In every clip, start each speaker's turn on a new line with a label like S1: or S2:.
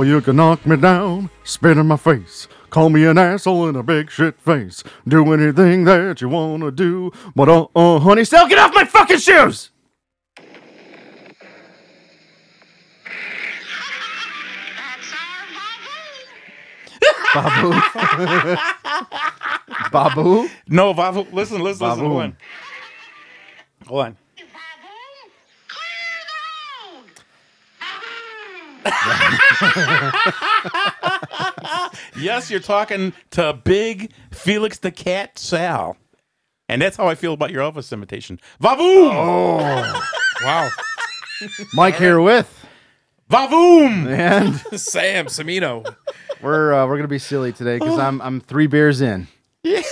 S1: Well, you can knock me down, spit in my face, call me an asshole and a big shit face, do anything that you wanna do, but uh, uh, honey, still get off my fucking shoes. Babu. Babu.
S2: No, Babu. Listen, listen, listen. Hold
S1: Baboom.
S2: on. Hold on. Yes, you're talking to Big Felix the Cat Sal. And that's how I feel about your Elvis imitation. Vavoom!
S1: Oh.
S3: Wow.
S1: Mike here with,
S2: Vavoom!
S1: and
S3: Sam Semino.
S1: we're uh, we're gonna be silly today because I'm I'm three beers in.
S2: Yeah.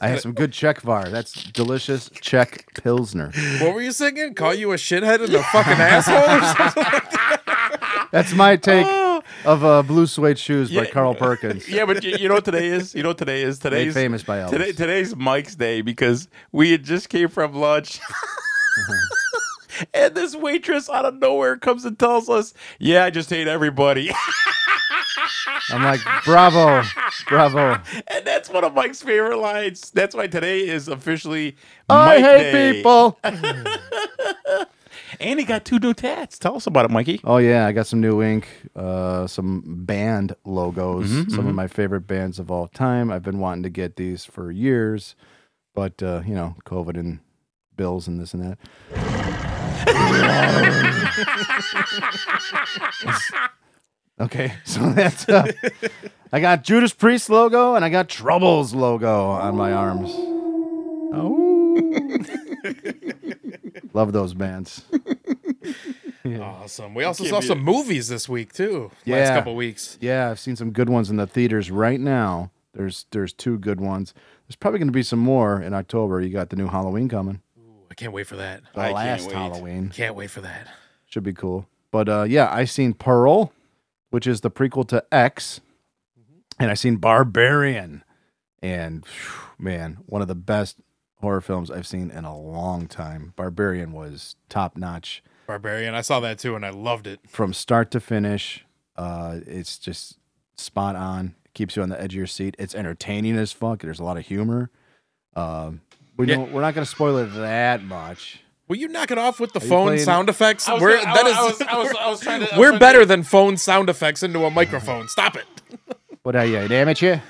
S1: I had some good Czechvar. That's delicious Czech Pilsner.
S3: What were you singing? Call you a shithead and a fucking asshole or something?
S1: That's my take of uh, Blue Suede Shoes by
S2: Yeah.
S1: Carl Perkins.
S2: Yeah, but you, you know what today is? You know what today is? Today's
S1: famous by Elvis.
S2: Today, today's Mike's day because we had just came from lunch. and this waitress out of nowhere comes and tells us, Yeah, I just hate everybody.
S1: I'm like, bravo, bravo.
S2: and that's one of Mike's favorite lines. That's why today is officially
S1: I
S2: Mike
S1: hate
S2: Day.
S1: people.
S2: And he got two new tats. Tell us about it, Mikey.
S1: Oh yeah, I got some new ink, uh, some band logos,
S2: Mm-hmm,
S1: some of my favorite bands of all time. I've been wanting to get these for years, but uh, you know, COVID and bills and this and that. okay, so that's uh, I got Judas Priest logo and I got Troubles logo on my arms. Oh, love those bands.
S3: Awesome. We also saw some
S2: it.
S3: movies this week too. Last
S1: Yeah.
S3: couple weeks.
S1: Yeah, I've seen some good ones in the theaters right now. There's there's two good ones. There's probably going to be some more in October. You got the new Halloween coming.
S3: I can't wait for that.
S1: The
S2: I can't
S1: last
S2: wait.
S1: Halloween
S3: Can't wait for that.
S1: should be cool. But uh, yeah, I seen Pearl, which is the prequel to X, and I seen Barbarian, and phew, man, one of the best horror films I've seen in a long time. Barbarian was top notch
S3: Barbarian. I saw that too and I loved it.
S1: from start to finish. Uh, it's just spot on. Keeps you on the edge of your seat. It's entertaining as fuck. There's a lot of humor. Um, we
S3: Yeah.
S1: don't, we're not going to spoil it that much.
S3: Will you knock it off with the
S1: you
S3: phone
S1: playing-
S3: sound effects?
S2: I was
S3: We're,
S2: gonna-
S3: that
S2: I-
S3: is,
S2: was- I was- I was trying to- I was
S3: we're
S2: trying to-
S3: better than phone sound effects into a microphone. Stop it.
S1: What are you, an amateur?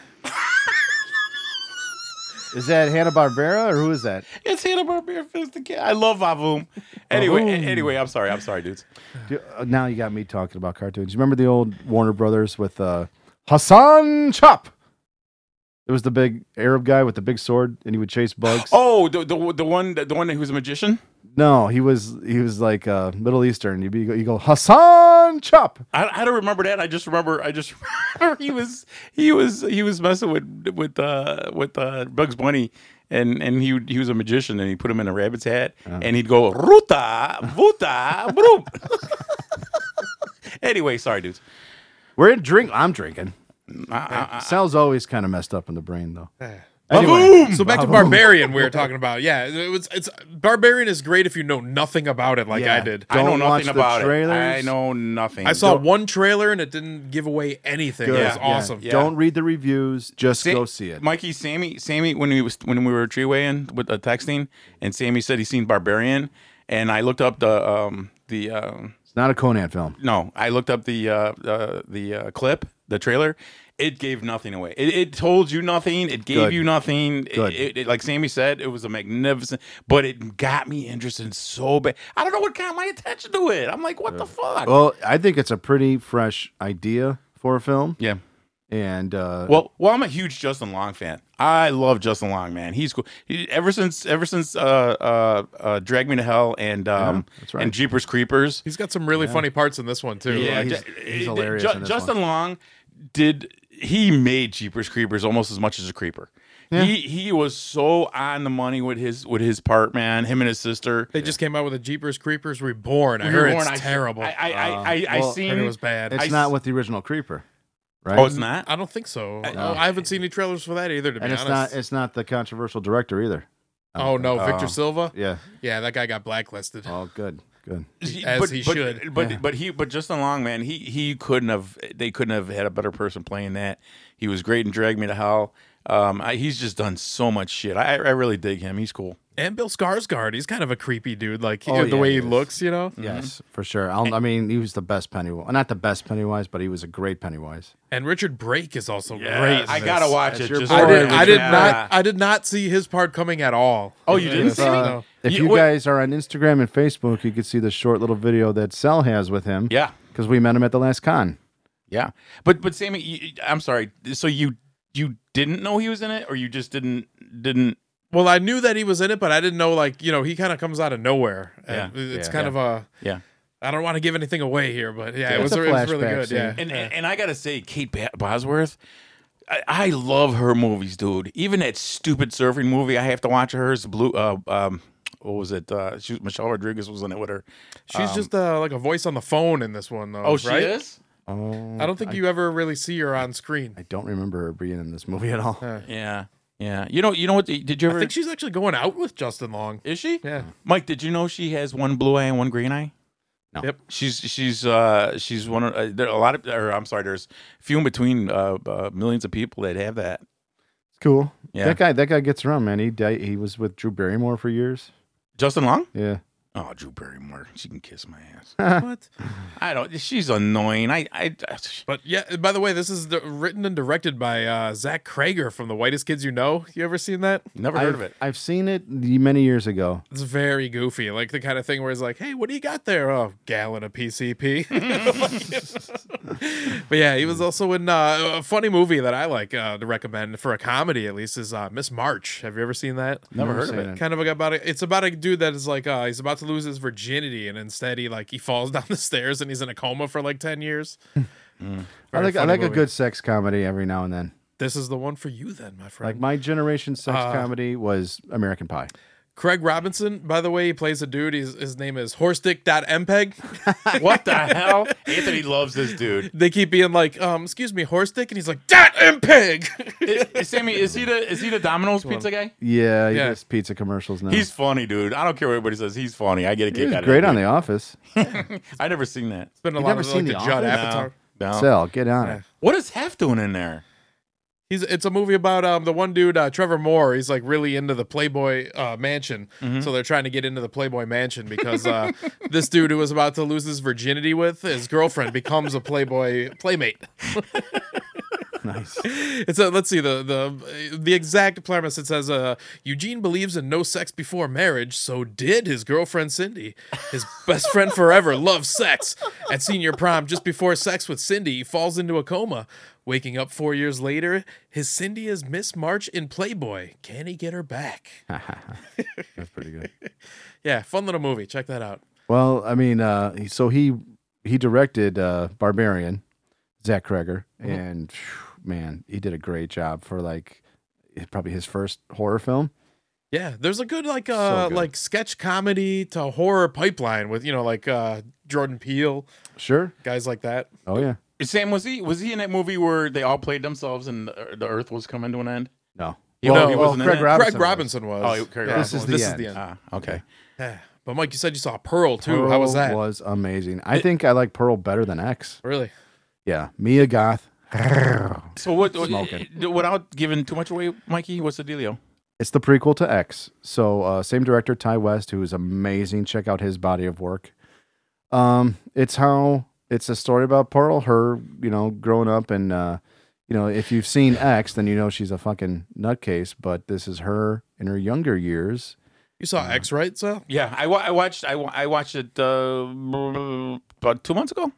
S1: is that Hanna Barbera or who is that?
S2: It's Hanna Barbera Fist the Cat. I love Vavoom. Anyway,
S1: Vavoom.
S2: anyway, I'm sorry. I'm sorry, dudes.
S1: Do- uh, now you got me talking about cartoons. You remember the old Warner Brothers with uh, Hassan Chop? It was the big Arab guy with the big sword, and he would chase bugs.
S2: Oh, the the, the one the one who was a magician.
S1: No, he was he was like uh, Middle Eastern. You be you go Hassan Chop.
S2: I, I don't remember that. I just remember. I just remember he was he was he was messing with with uh with uh Bugs Bunny. And and he he was a magician and he put him in a rabbit's hat and he'd go ruta vuta broom. anyway, sorry, dudes.
S1: We're in drink. I'm drinking.
S2: I, I,
S1: Sal's always kind of messed up in the brain though.
S2: Vavoom!
S3: So back to Barbarian we were talking about. Yeah, it was it's Barbarian is great if you know nothing about it like
S1: Yeah.
S3: I did.
S2: I know
S1: Don't watch
S2: nothing
S1: the
S2: about it. I know nothing.
S3: I saw one trailer and it didn't give away anything.
S1: Good.
S3: It was
S2: Yeah.
S3: awesome.
S2: Yeah.
S1: Don't read the reviews. Just
S2: Sa-
S1: go see it.
S2: Mikey, Sammy, Sammy, when we was when we were treewaying with the texting, and Sammy said he's seen Barbarian, and I looked up the um the um
S1: It's not a Conan film.
S2: no, I looked up the uh, uh the uh, clip, the trailer. It gave nothing away. It, it told you nothing. It gave
S1: Good.
S2: you nothing.
S1: Good.
S2: It, it- like Sammy said, it was a magnificent, but it got me interested so bad. I don't know what got my attention to it. I'm like, what the fuck?
S1: Well, I think it's a pretty fresh idea for a film,
S2: yeah.
S1: and uh,
S2: Well, well, I'm a huge Justin Long fan. I love Justin Long, man. He's cool. He, ever since ever since uh, uh, uh, Drag Me to Hell and um,
S1: that's right.
S2: and Jeepers Creepers.
S3: He's got some really funny parts in this one too.
S1: Yeah,
S3: Like,
S1: he's- he's hilarious
S2: Ju-
S1: in this
S2: Justin Long did he made Jeepers Creepers almost as much as a creeper. He he was so on the money with his with his part, man. Him and his sister.
S3: they just came out with a Jeepers Creepers Reborn. I heard it's
S2: I-
S3: terrible.
S2: I I I, I, I
S1: well,
S2: seen
S3: heard it was bad.
S1: it's
S2: I
S1: not
S2: s-
S1: with the original Creeper, right?
S2: Oh, it's not.
S3: I don't think so. I, I haven't seen any trailers for that either. To be
S1: and it's
S3: honest.
S1: not it's not the controversial director either.
S3: oh no, uh, Victor
S2: Oh.
S3: Salva.
S1: Yeah.
S3: Yeah, that guy got blacklisted.
S1: Oh, good. Good.
S3: As
S2: but,
S3: he
S2: but,
S3: should.
S2: But
S1: Yeah.
S2: but he but Justin Long, man, he he couldn't have. They couldn't have had a better person playing that. He was great and dragged Me to Hell. Um, I, he's just done so much shit. I I really dig him. He's cool.
S3: And Bill Skarsgård, he's kind of a creepy dude. Like
S1: Oh,
S3: the
S1: yeah,
S3: way
S1: he
S3: he looks, you know.
S1: Yes, for sure. I'll, I mean, he was the best Pennywise. Not the best Pennywise, but he was a great Pennywise.
S3: And Richard Brake is also great.
S2: I gotta watch
S1: That's
S2: it. Just
S3: I did. I did
S2: Yeah.
S3: not. I did not see his part coming at all.
S2: Oh, you didn't see me?
S3: uh,
S1: Uh, if
S2: You-
S1: you,
S2: what-
S1: guys are on Instagram and Facebook, you could see the short little video that Sal has with him.
S2: Yeah,
S1: Because we met him at the last con.
S2: yeah. But but Sammy, you, I'm sorry. So you you didn't know he was in it, or you just didn't didn't?
S3: Well, I knew that he was in it, but I didn't know like you know he kind of comes out of nowhere. And
S2: Yeah.
S3: it's
S1: Yeah.
S3: kind
S2: Yeah.
S3: of a.
S2: Yeah.
S3: I don't want to give anything away here, but yeah, it was,
S1: a
S3: it was really good.
S1: scene.
S3: Yeah,
S2: And, and and I gotta say, Kate Bosworth, I, I love her movies, dude. Even that stupid surfing movie I have to watch hers, Blue. Uh, um, what was it? Uh, she, Michelle Rodriguez was in it with her.
S3: she's just uh, like a voice on the phone in this one, though.
S2: Oh, she
S3: right?
S2: is.
S1: Oh,
S3: I don't think you ever really see her on screen.
S1: I don't remember her being in this movie at all.
S3: Uh,
S2: Yeah, yeah. You know, you know what? Did you
S3: I
S2: ever?
S3: think she's actually going out with Justin Long.
S2: is she?
S3: Yeah.
S2: Mike, did you know she has one blue eye and one green eye?
S1: No.
S3: Yep.
S2: She's she's uh she's one of uh, there are a lot of or I'm sorry, there's few in between uh, uh millions of people that have that.
S1: It's cool.
S2: Yeah.
S1: That guy, that guy gets around, man. He di- he was with Drew Barrymore for years.
S2: Justin Long?
S1: Yeah.
S2: Oh, Drew Barrymore. She can kiss my ass.
S3: what?
S2: I don't. She's annoying. I. I.
S3: But yeah, by the way, this is the, written and directed by uh, Zach Cregger from The Whitest Kids You Know. You ever seen that?
S2: Never heard
S1: I've,
S2: of it.
S1: I've seen it many years ago.
S3: It's very goofy, like the kind of thing where it's like, "Hey, what do you got there?" Oh, gallon of PCP. but yeah, he was also in uh, a funny movie that I like uh, to recommend for a comedy, at least, is uh, Miss March. Have you ever seen that?
S2: Never
S1: Never
S2: heard of it.
S1: it.
S3: Kind of about a, it's about a dude that is like uh, he's about to lose his virginity, and instead he like he falls down the stairs and he's in a coma for like ten years.
S1: I like I
S3: funny
S1: like a good sex comedy every now and then.
S3: This is the one for you, then, my friend.
S1: Like my generation sex
S3: Uh,
S1: comedy was American Pie.
S3: Craig Robinson, by the way, he plays a dude. He's, his name is Horstick.mpeg.
S2: what the hell? Anthony loves this dude.
S3: they keep being like, um, excuse me, Horstick, and he's like, Dat MPeg.
S2: Is- is Sammy, is he the is he the Domino's pizza guy?
S1: Yeah, he
S3: Yeah.
S1: does pizza commercials now.
S2: He's funny, dude. I don't care what everybody says. He's funny. I get a
S1: He
S2: kick
S1: was
S2: out
S1: great
S2: of
S1: on. The Office.
S2: I never seen that.
S3: It's been a
S1: You
S3: lot
S1: never
S3: of
S1: seen
S3: like,
S1: The
S3: the Judd
S1: Office?
S3: Apatow.
S2: No.
S1: Sal, get on
S3: Yeah.
S1: it.
S2: What is Hef doing in there?
S3: He's it's a movie about um the one dude uh, Trevor Moore. He's like really into the Playboy uh, mansion,
S1: Mm-hmm.
S3: so they're trying to get into the Playboy mansion because uh, this dude who was about to lose his virginity with his girlfriend becomes a Playboy playmate.
S1: Nice.
S3: It's a, let's see the the the exact premise. It says uh, Eugene believes in no sex before marriage. So did his girlfriend Cindy. His best friend forever loves sex. At senior prom, just before sex with Cindy, he falls into a coma. Waking up four years later, his Cindy is Miss March in Playboy. Can he get her back?
S1: That's pretty good.
S3: Yeah, fun little movie. Check that out.
S1: Well, I mean, uh, so he he directed uh, Barbarian, Zach Cregger,
S3: Mm-hmm.
S1: and phew, man, he did a great job for like probably his first horror film.
S3: Yeah, there's a good like uh
S1: good.
S3: like sketch comedy to horror pipeline with you know like uh Jordan Peele
S1: Sure.
S3: guys like that.
S1: Oh yeah.
S2: Sam was he was he in that movie where they all played themselves and the, the Earth was coming to an end?
S1: No.
S2: He-
S1: well,
S2: he
S1: well,
S2: wasn't in
S1: Craig
S2: it?
S1: Robinson.
S3: Craig Robinson was.
S2: Oh, Craig
S3: Yeah,
S1: This is the
S3: this
S1: end.
S3: is the end.
S2: Ah, okay.
S3: Yeah. But Mike, you said you saw Pearl too.
S1: Pearl
S3: How was that?
S1: Was amazing. I think I like Pearl better than X.
S3: Really?
S1: Yeah, Mia Goth.
S2: So what?
S1: Smoking.
S2: Without giving too much away, Mikey, what's the dealio?
S1: It's the prequel to X. So uh, same director Ti West, who is amazing. Check out his body of work. Um, it's how it's a story about Pearl, her, you know, growing up, and uh, you know, if you've seen X, then you know she's a fucking nutcase. But this is her in her younger years.
S3: You saw X, right, Sal?
S2: Yeah, I, wa- I watched I, wa- I watched it uh, about two months ago.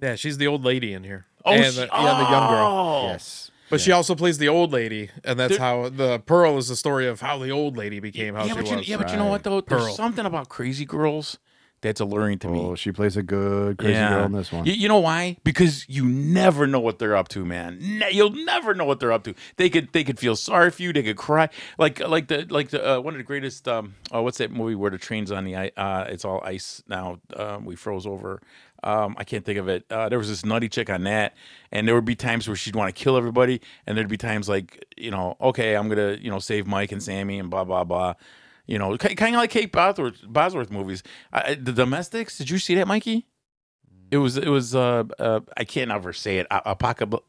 S3: Yeah, she's the old lady in here.
S2: Oh,
S3: and
S2: she-
S3: the, yeah, the young girl.
S2: oh.
S1: Yes,
S3: But she also plays the old lady, and that's
S2: There-
S3: how the Pearl is the story of how the old lady became how
S2: yeah,
S3: she
S2: but you,
S3: was.
S2: yeah, but you know what though?
S3: Pearl.
S2: There's something about crazy girls that's alluring to me.
S1: Oh, she plays a good crazy
S2: Yeah.
S1: girl in this one.
S2: You, you know why? Because you never know what they're up to, man. Ne- you'll never know what they're up to. They could they could feel sorry for you. They could cry. Like like the like the uh, one of the greatest. Um, oh, what's that movie where the train's on the ice? Uh, it's all ice now. Um, we froze over. Um, I can't think of it. Uh, there was this nutty chick on that, and there would be times where she'd want to kill everybody, and there'd be times like you know, okay, I'm gonna you know save Mike and Sammy and blah blah blah. You know, kind of like Kate Bosworth, Bosworth movies. Uh, the Domestics. Did you see that, Mikey? It was. It was. Uh, uh I can't ever say it. Apocalypse.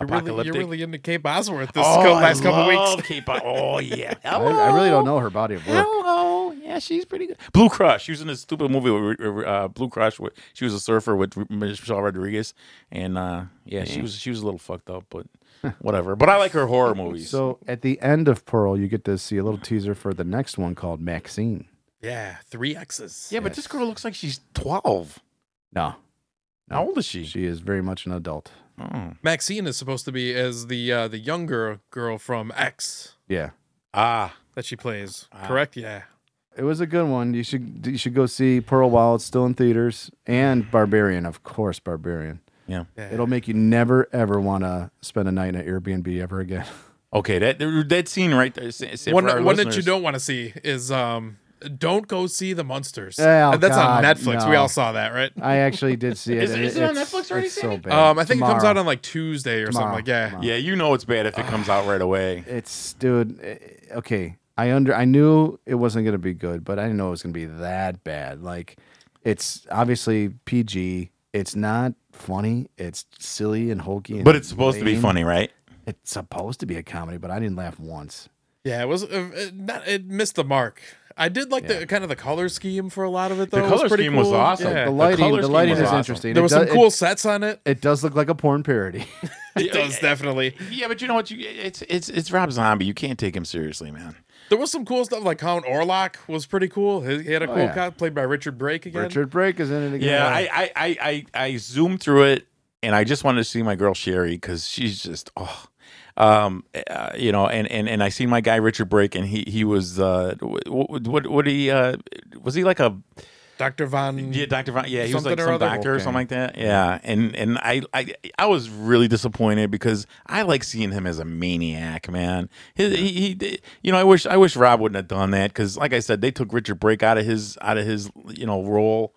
S3: You're really, you're really into Kate Bosworth this
S2: oh,
S3: couple, last
S2: I
S3: couple
S2: love
S3: weeks.
S2: Kate Bo- oh yeah.
S1: I, I really don't know her body of work.
S2: Hello. Yeah, she's pretty good. Blue Crush. She was in this stupid movie with uh, Blue Crush. Where she was a surfer with Michelle Rodriguez, and uh, yeah, she was she was a little fucked up, but whatever. But I like her horror movies.
S1: So at the end of Pearl, you get to see a little teaser for the next one called Maxine.
S3: Yeah, three X's.
S2: yeah, but this girl looks like she's twelve.
S1: No,
S2: How old is she?
S1: she is very much an adult.
S2: Oh.
S3: Maxine is supposed to be as the uh, the younger girl from X
S1: Yeah,
S2: Ah,
S3: that she plays.
S2: Ah.
S3: Correct? Yeah.
S1: it was a good one. You should you should go see Pearl while it's still in theaters, and Barbarian, of course, Barbarian.
S2: Yeah.
S3: yeah.
S1: It'll make you never ever want to spend a night in an Airbnb ever again.
S2: Okay, that that scene right there. say- say
S3: one one that you don't want to see is um don't go see the Munsters.
S1: Oh,
S3: That's
S1: God,
S3: on Netflix. We all saw that, right?
S1: I actually did see it.
S2: Is it-
S1: and
S2: is it on Netflix already,
S1: It's so bad.
S3: Um, I think it comes out on like Tuesday or something like yeah.
S1: Tomorrow.
S2: Yeah, you know it's bad if it comes out right away.
S1: It's dude. eh, Okay, I under I knew it wasn't gonna be good, but I didn't know it was gonna be that bad. Like, it's obviously PG. It's not funny. It's silly and hokey. And
S2: But it's supposed to be funny, right?
S1: It's supposed to be a comedy, but I didn't laugh once.
S3: Yeah, it was uh, it, not, it missed the mark. I did like the kind of the color scheme for a lot of it though.
S2: The
S3: It was
S2: color
S3: pretty
S2: scheme was awesome.
S3: Yeah.
S1: The
S2: The
S1: lighting,
S2: color
S1: the lighting
S2: was
S1: is
S2: awesome.
S1: interesting.
S3: There
S1: It
S3: was
S1: does-
S3: some
S1: it-
S3: cool sets on it.
S1: It, does look like a porn parody.
S3: It does definitely.
S2: Yeah, but you know what? You it's it's it's Rob Zombie. You can't take him seriously, man.
S3: There was some cool stuff like Count Orlok was pretty cool. He he had a cool
S1: yeah.
S3: cop played by Richard Brake again.
S1: Richard Brake is in it again.
S2: Yeah, I I I I, I zoomed through it, and I just wanted to see my girl Sheri because she's just oh. Um, uh, you know, and, and and I seen my guy Richard Brake, and he he was uh, what what what he uh was he like a
S3: Dr. Von
S2: yeah Doctor Von yeah he was like
S3: Something or
S2: some doctor or
S1: Okay.
S2: something like that yeah and and I I I was really disappointed because I like seeing him as a maniac man His, he, he you know I wish I wish Rob wouldn't have done that because like I said they took Richard Brake out of his out of his you know role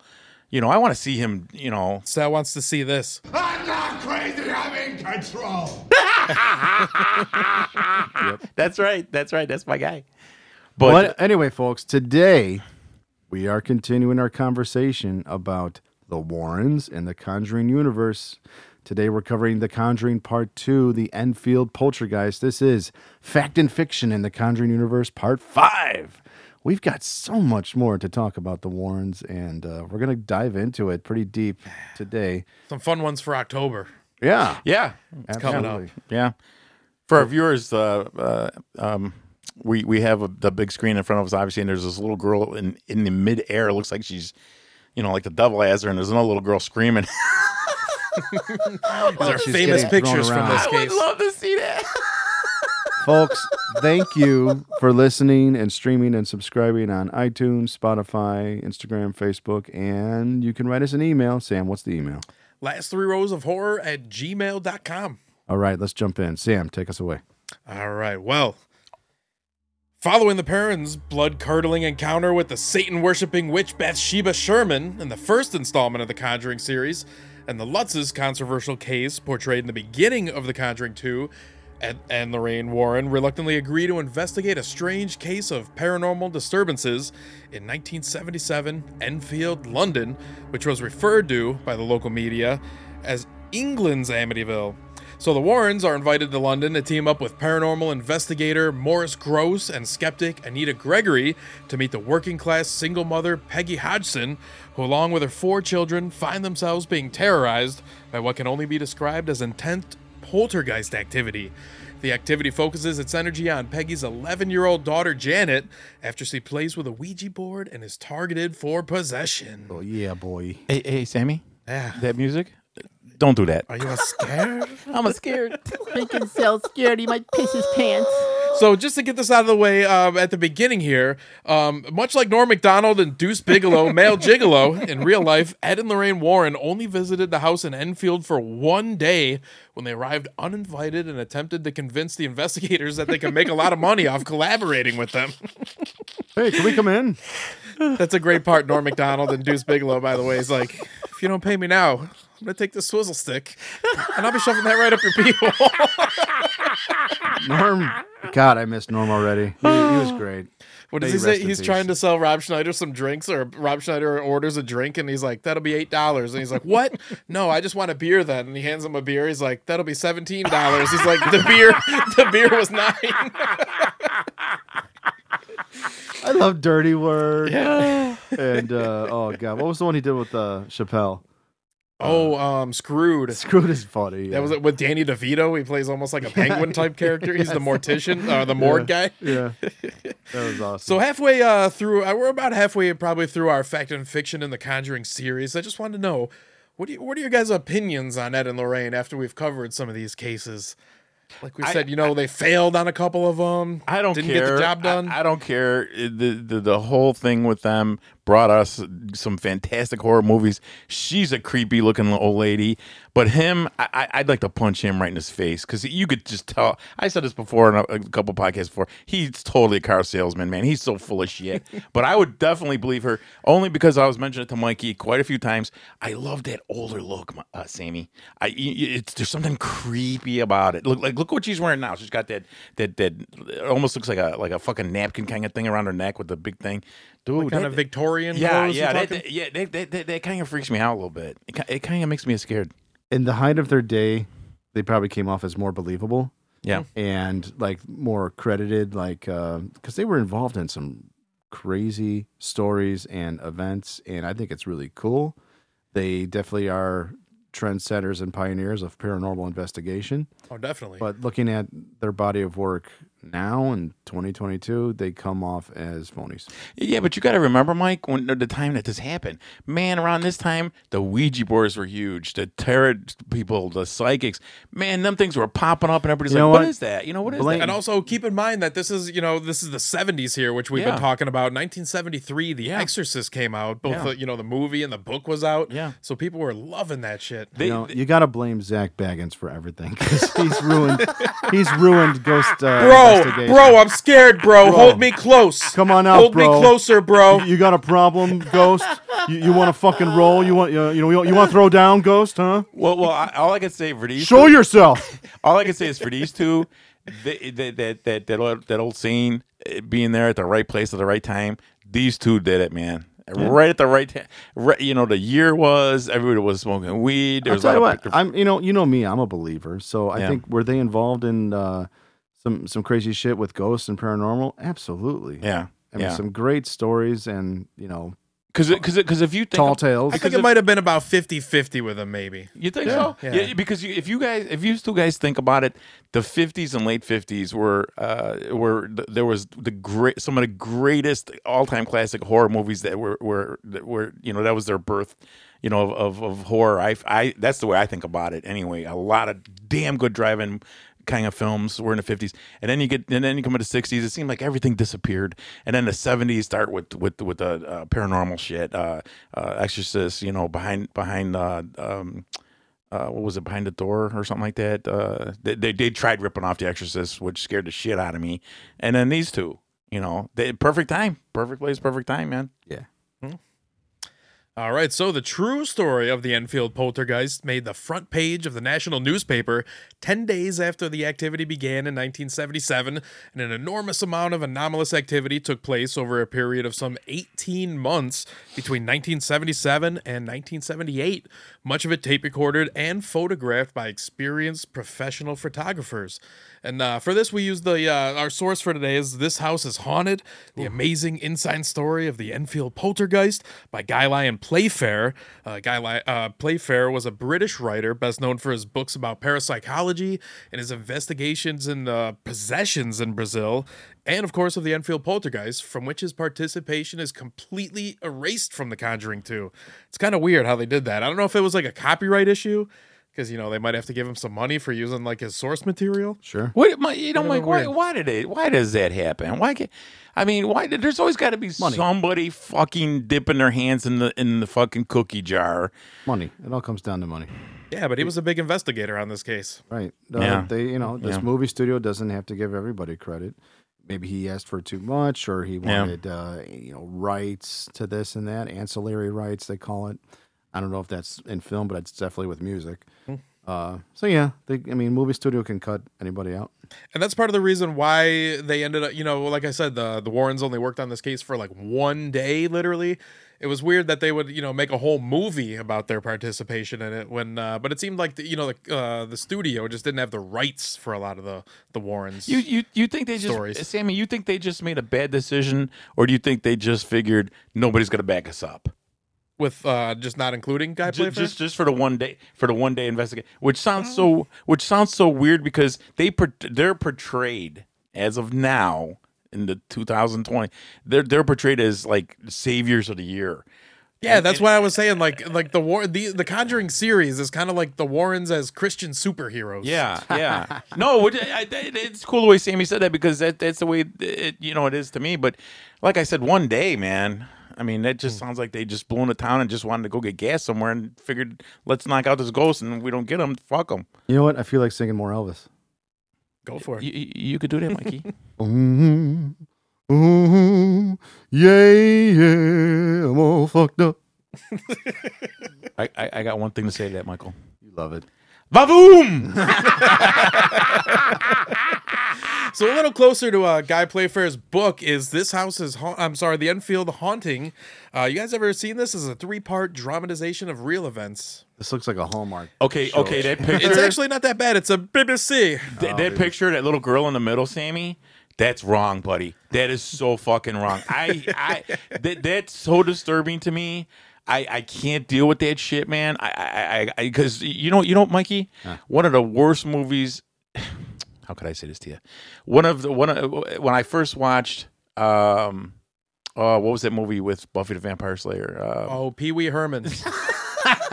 S2: you know I want to see him you know
S3: Sal wants to see this.
S4: I'm not crazy, I'm in control.
S2: that's right that's right that's my guy but
S1: Well, anyway, folks, today we are continuing our conversation about the Warrens and the Conjuring universe. Today we're covering The Conjuring Part 2, The Enfield Poltergeist. This is Fact and Fiction in the Conjuring universe Part 5. We've got so much more to talk about the Warrens, and uh, we're going to dive into it pretty deep today.
S3: Some fun ones for October.
S1: Yeah,
S2: yeah it's
S3: coming up.
S2: Yeah. For our viewers, uh, uh, um, we we have a, the big screen in front of us, obviously, and there's this little girl in in the mid air. Looks like she's, you know, like the devil has her, and there's another little girl screaming.
S3: These are
S1: she's
S3: famous
S1: getting thrown
S3: pictures from
S1: around.
S3: this
S2: I would
S3: case.
S2: love to see that.
S1: Folks, thank you for listening and streaming and subscribing on iTunes, Spotify, Instagram, Facebook, and you can write us an email. Sam, what's the email?
S3: Last three rows of horror at gmail.com.
S1: All right, let's jump in. Sam, take us away.
S3: All right. Well, following the parents' blood curdling encounter with the Satan worshipping witch Bathsheba Sherman in the first installment of the Conjuring series, and the Lutz's controversial case portrayed in the beginning of The Conjuring 2, Ed and Lorraine Warren reluctantly agree to investigate a strange case of paranormal disturbances in 1977 Enfield, London, which was referred to by the local media as England's Amityville. So the Warrens are invited to London to team up with paranormal investigator Maurice Grosse and skeptic Anita Gregory to meet the working class single mother Peggy Hodgson, who, along with her four children, find themselves being terrorized by what can only be described as intense poltergeist activity. The activity focuses its energy on Peggy's 11 year old daughter Janet after she plays with a Ouija board and is targeted for possession.
S1: Oh, yeah, boy.
S2: Hey, hey, Sammy,
S3: Yeah.
S2: that music? Don't do that.
S3: Are you scared?
S2: I'm a scared.
S5: Making Sal scared. He might piss his pants.
S3: So just to get this out of the way, um, at the beginning here, um, much like Norm Macdonald and Deuce Bigalow, male gigolo in real life, Ed and Lorraine Warren only visited the house in Enfield for one day when they arrived uninvited and attempted to convince the investigators that they could make a lot of money off collaborating with them.
S1: Hey, can we come in?
S3: That's a great part. Norm Macdonald and Deuce Bigalow, by the way, is like, if you don't pay me now, I'm gonna take the swizzle stick and I'll be shoving that right up your pee hole.
S1: Norm God, I missed Norm already. He, he was great.
S3: What does he say? He's
S1: peace.
S3: trying to sell Rob Schneider some drinks, or Rob Schneider orders a drink, and he's like, "That'll be eight dollars." And he's like, "What? no, I just want a beer then." And he hands him a beer. He's like, "That'll be seventeen dollars." He's like, "The beer, the beer was nine.
S1: I love Dirty Work.
S2: Yeah.
S1: And uh, oh god, what was the one he did with uh, Chappelle?
S3: Oh, um, screwed.
S1: Screwed is funny.
S3: That was it with Danny DeVito. He plays almost like a penguin type character. He's the mortician, uh, the morgue guy.
S1: Yeah, that was awesome.
S3: So halfway uh, through, uh, we're about halfway probably through our fact and fiction in the Conjuring series. I just wanted to know what do you, what are your guys' opinions on Ed and Lorraine after we've covered some of these cases? Like we
S2: I-
S3: said, you know, they failed on a couple of them.
S2: I don't
S3: didn't
S2: care.
S3: get the job
S2: I-
S3: done.
S2: I, don't care. It- The, the the whole thing with them brought us some fantastic horror movies. She's a creepy looking old lady, but him, I, I'd like to punch him right in his face because you could just tell. I said this before in a, a couple podcasts before. He's totally a car salesman, man. He's so full of shit. but I would definitely believe her only because I was mentioning it to Mikey quite a few times. I love that older look, uh, Sammy. I it's there's something creepy about it. Look like look what she's wearing now. She's got that that that almost looks like a like a fucking napkin kind of thing around her neck with the big thing. Dude,
S3: kind
S2: that-
S3: of Victorian.
S2: yeah,
S3: clothes
S2: yeah,
S3: you're
S2: that, that- yeah. That, that, that, that kind of freaks me out a little bit. It, it kind of makes me scared.
S1: in the height of their day, they probably came off as more believable
S2: Yeah,
S1: and like more credited, like uh, because they were involved in some crazy stories and events, and I think it's really cool. They definitely are trendsetters and pioneers of paranormal investigation.
S3: oh, definitely.
S1: But looking at their body of work now in 2022, they come off as phonies.
S2: yeah. But you got to remember, Mike, when the time that this happened, man. Around this time, the Ouija boards were huge. The tarot people, the psychics, man, them things were popping up, and everybody's
S1: You
S2: like, "What
S1: what?
S2: is that? You know what is
S1: Blame-
S2: that?"
S3: and also keep in mind that this is, you know, this is the 70s here, which we've
S2: Yeah.
S3: been talking about. 1973, The
S2: Yeah.
S3: Exorcist came out. Both
S2: Yeah.
S3: the, you know, the movie and the book was out.
S2: Yeah.
S3: So people were loving that shit.
S2: They-
S1: you know, you got to blame Zak Bagans for everything because he's ruined. he's ruined Ghost uh,
S3: Bro,
S1: investigation.
S3: bro, I'm scared, bro. Hold me close.
S1: Come on out,
S3: Hold
S1: bro.
S3: me closer, bro.
S1: You got a problem, Ghost? You, you want to fucking roll? You want uh, you know you want to throw down, Ghost? Huh?
S2: well, well, I, all I can say for these
S1: Show yourself.
S2: all I can say is for these two, they, that that that that old, that old scene, eh, being there at the right place at the right time. These two did it, man. Right at the right time. Right, you know, the year was everybody was smoking weed. There
S1: I'll
S2: was
S1: tell you what.
S2: of
S1: I'm you know you know me. I'm a believer. So I
S2: Yeah.
S1: think were they involved in uh, some some crazy shit with ghosts and paranormal? Absolutely.
S2: yeah,
S1: I mean,
S2: yeah.
S1: some great stories and you know
S2: Because because because if you think
S1: tall tales.
S3: I think it might have been about 50 50 with them, maybe.
S2: You think so?
S3: Yeah.
S2: Yeah. because you, if you guys, if you two guys think about it, the '50s and late '50s were uh, were there was the great some of the greatest all time classic horror movies that were were that were you know that was their birth, you know of of, of horror. I I that's the way I think about it anyway. A lot of damn good driving kind of films were in the 50s and then you get and then you come into the 60s it seemed like everything disappeared. And then the 70s start with with with the uh, paranormal shit uh, uh exorcist you know behind behind uh um uh, what was it behind the door or something like that? Uh they, they they tried ripping off the exorcist which scared the shit out of me. And then these two you know they perfect time. Perfect place perfect time man.
S1: Yeah.
S3: All right, so the true story of the Enfield poltergeist made the front page of the national newspaper 10 days after the activity began in 1977, and an enormous amount of anomalous activity took place over a period of some 18 months between 1977 and 1978, much of it tape recorded and photographed by experienced professional photographers. And uh, for this, we use the uh, our source for today is "This House is Haunted: The Amazing Inside Story of the Enfield Poltergeist" by Guy Lyon Playfair. Uh, Guy Ly- uh, Playfair was a British writer, best known for his books about parapsychology and his investigations in uh, possessions in Brazil, and of course of the Enfield Poltergeist, from which his participation is completely erased from The Conjuring 2. It's kind of weird how they did that. I don't know if it was like a copyright issue. Because you know they might have to give him some money for using like his source material.
S1: Sure.
S2: what my, you know
S3: Kinda
S2: Mike why, why did it why does that happen why can I mean why did- there's always got to be
S1: Money.
S2: somebody fucking dipping their hands in the in the fucking cookie jar
S1: Money. It all comes down to money.
S3: Yeah, but he was a big investigator on this case.
S1: Right. Uh,
S2: Yeah.
S1: They, you know, this
S2: Yeah.
S1: movie studio doesn't have to give everybody credit. Maybe he asked for too much, or he
S2: Yeah.
S1: wanted, uh, you know, rights to this and that, ancillary rights they call it. I don't know if that's in film, but it's definitely with music. Uh, so yeah, they, I mean, movie studio can cut anybody out.
S3: And that's part of the reason why they ended up, you know, like I said, the the Warrens only worked on this case for like one day, literally. It was weird that they would, you know, make a whole movie about their participation in it. When, uh, but it seemed like the, you know, the uh, the studio just didn't have the rights for a lot of the the Warrens.
S2: You you you think they just
S3: Stories.
S2: Sammy? You think they just made a bad decision, or do you think they just figured nobody's gonna back us up?
S3: with uh, just not including Guy
S2: Just, just just for the one day for the one day investigation, which sounds so which sounds so weird because they they're portrayed as of now in the 2020 they're they're portrayed as like saviors of the year.
S3: yeah, that's why I was saying like like the war the the Conjuring series is kind of like the Warrens as Christian superheroes.
S2: Yeah, yeah. no, it, I, I- it's cool the way Sammy said that because that that's the way it you know it is to me. But like I said, one day, man. I mean, that just hmm. sounds like they just blew into town and just wanted to go get gas somewhere and figured let's knock out this ghost and we don't get him. Fuck them.
S1: You know what? I feel like singing more Elvis.
S3: Go for it.
S2: You, you, you could do that, Mikey.
S1: Ooh, ooh, yeah, yeah, I'm all fucked up.
S2: I, I I got one thing to say to that, Michael.
S1: You love it.
S2: Vavoom!
S3: So a little closer to uh, Guy Playfair's book is this house is ha- I'm sorry, the Enfield haunting. Uh, you guys ever seen this? This is a three part dramatization of real events.
S1: This looks like a Hallmark.
S2: Okay,
S1: show.
S2: okay, that picture.
S3: It's actually not that bad. It's a BBC.
S2: that, that picture, that little girl in the middle, Sammy. That's wrong, buddy. That is so fucking wrong. I, I, that, that's so disturbing to me. I, I can't deal with that shit, man. I, I, I, because you know, you know, Mikey, one of the worst movies. How could I say this to you? One of the one of, when I first watched, um, oh, what was that movie with Buffy the Vampire Slayer? Uh,
S3: Oh, Pee Wee Herman.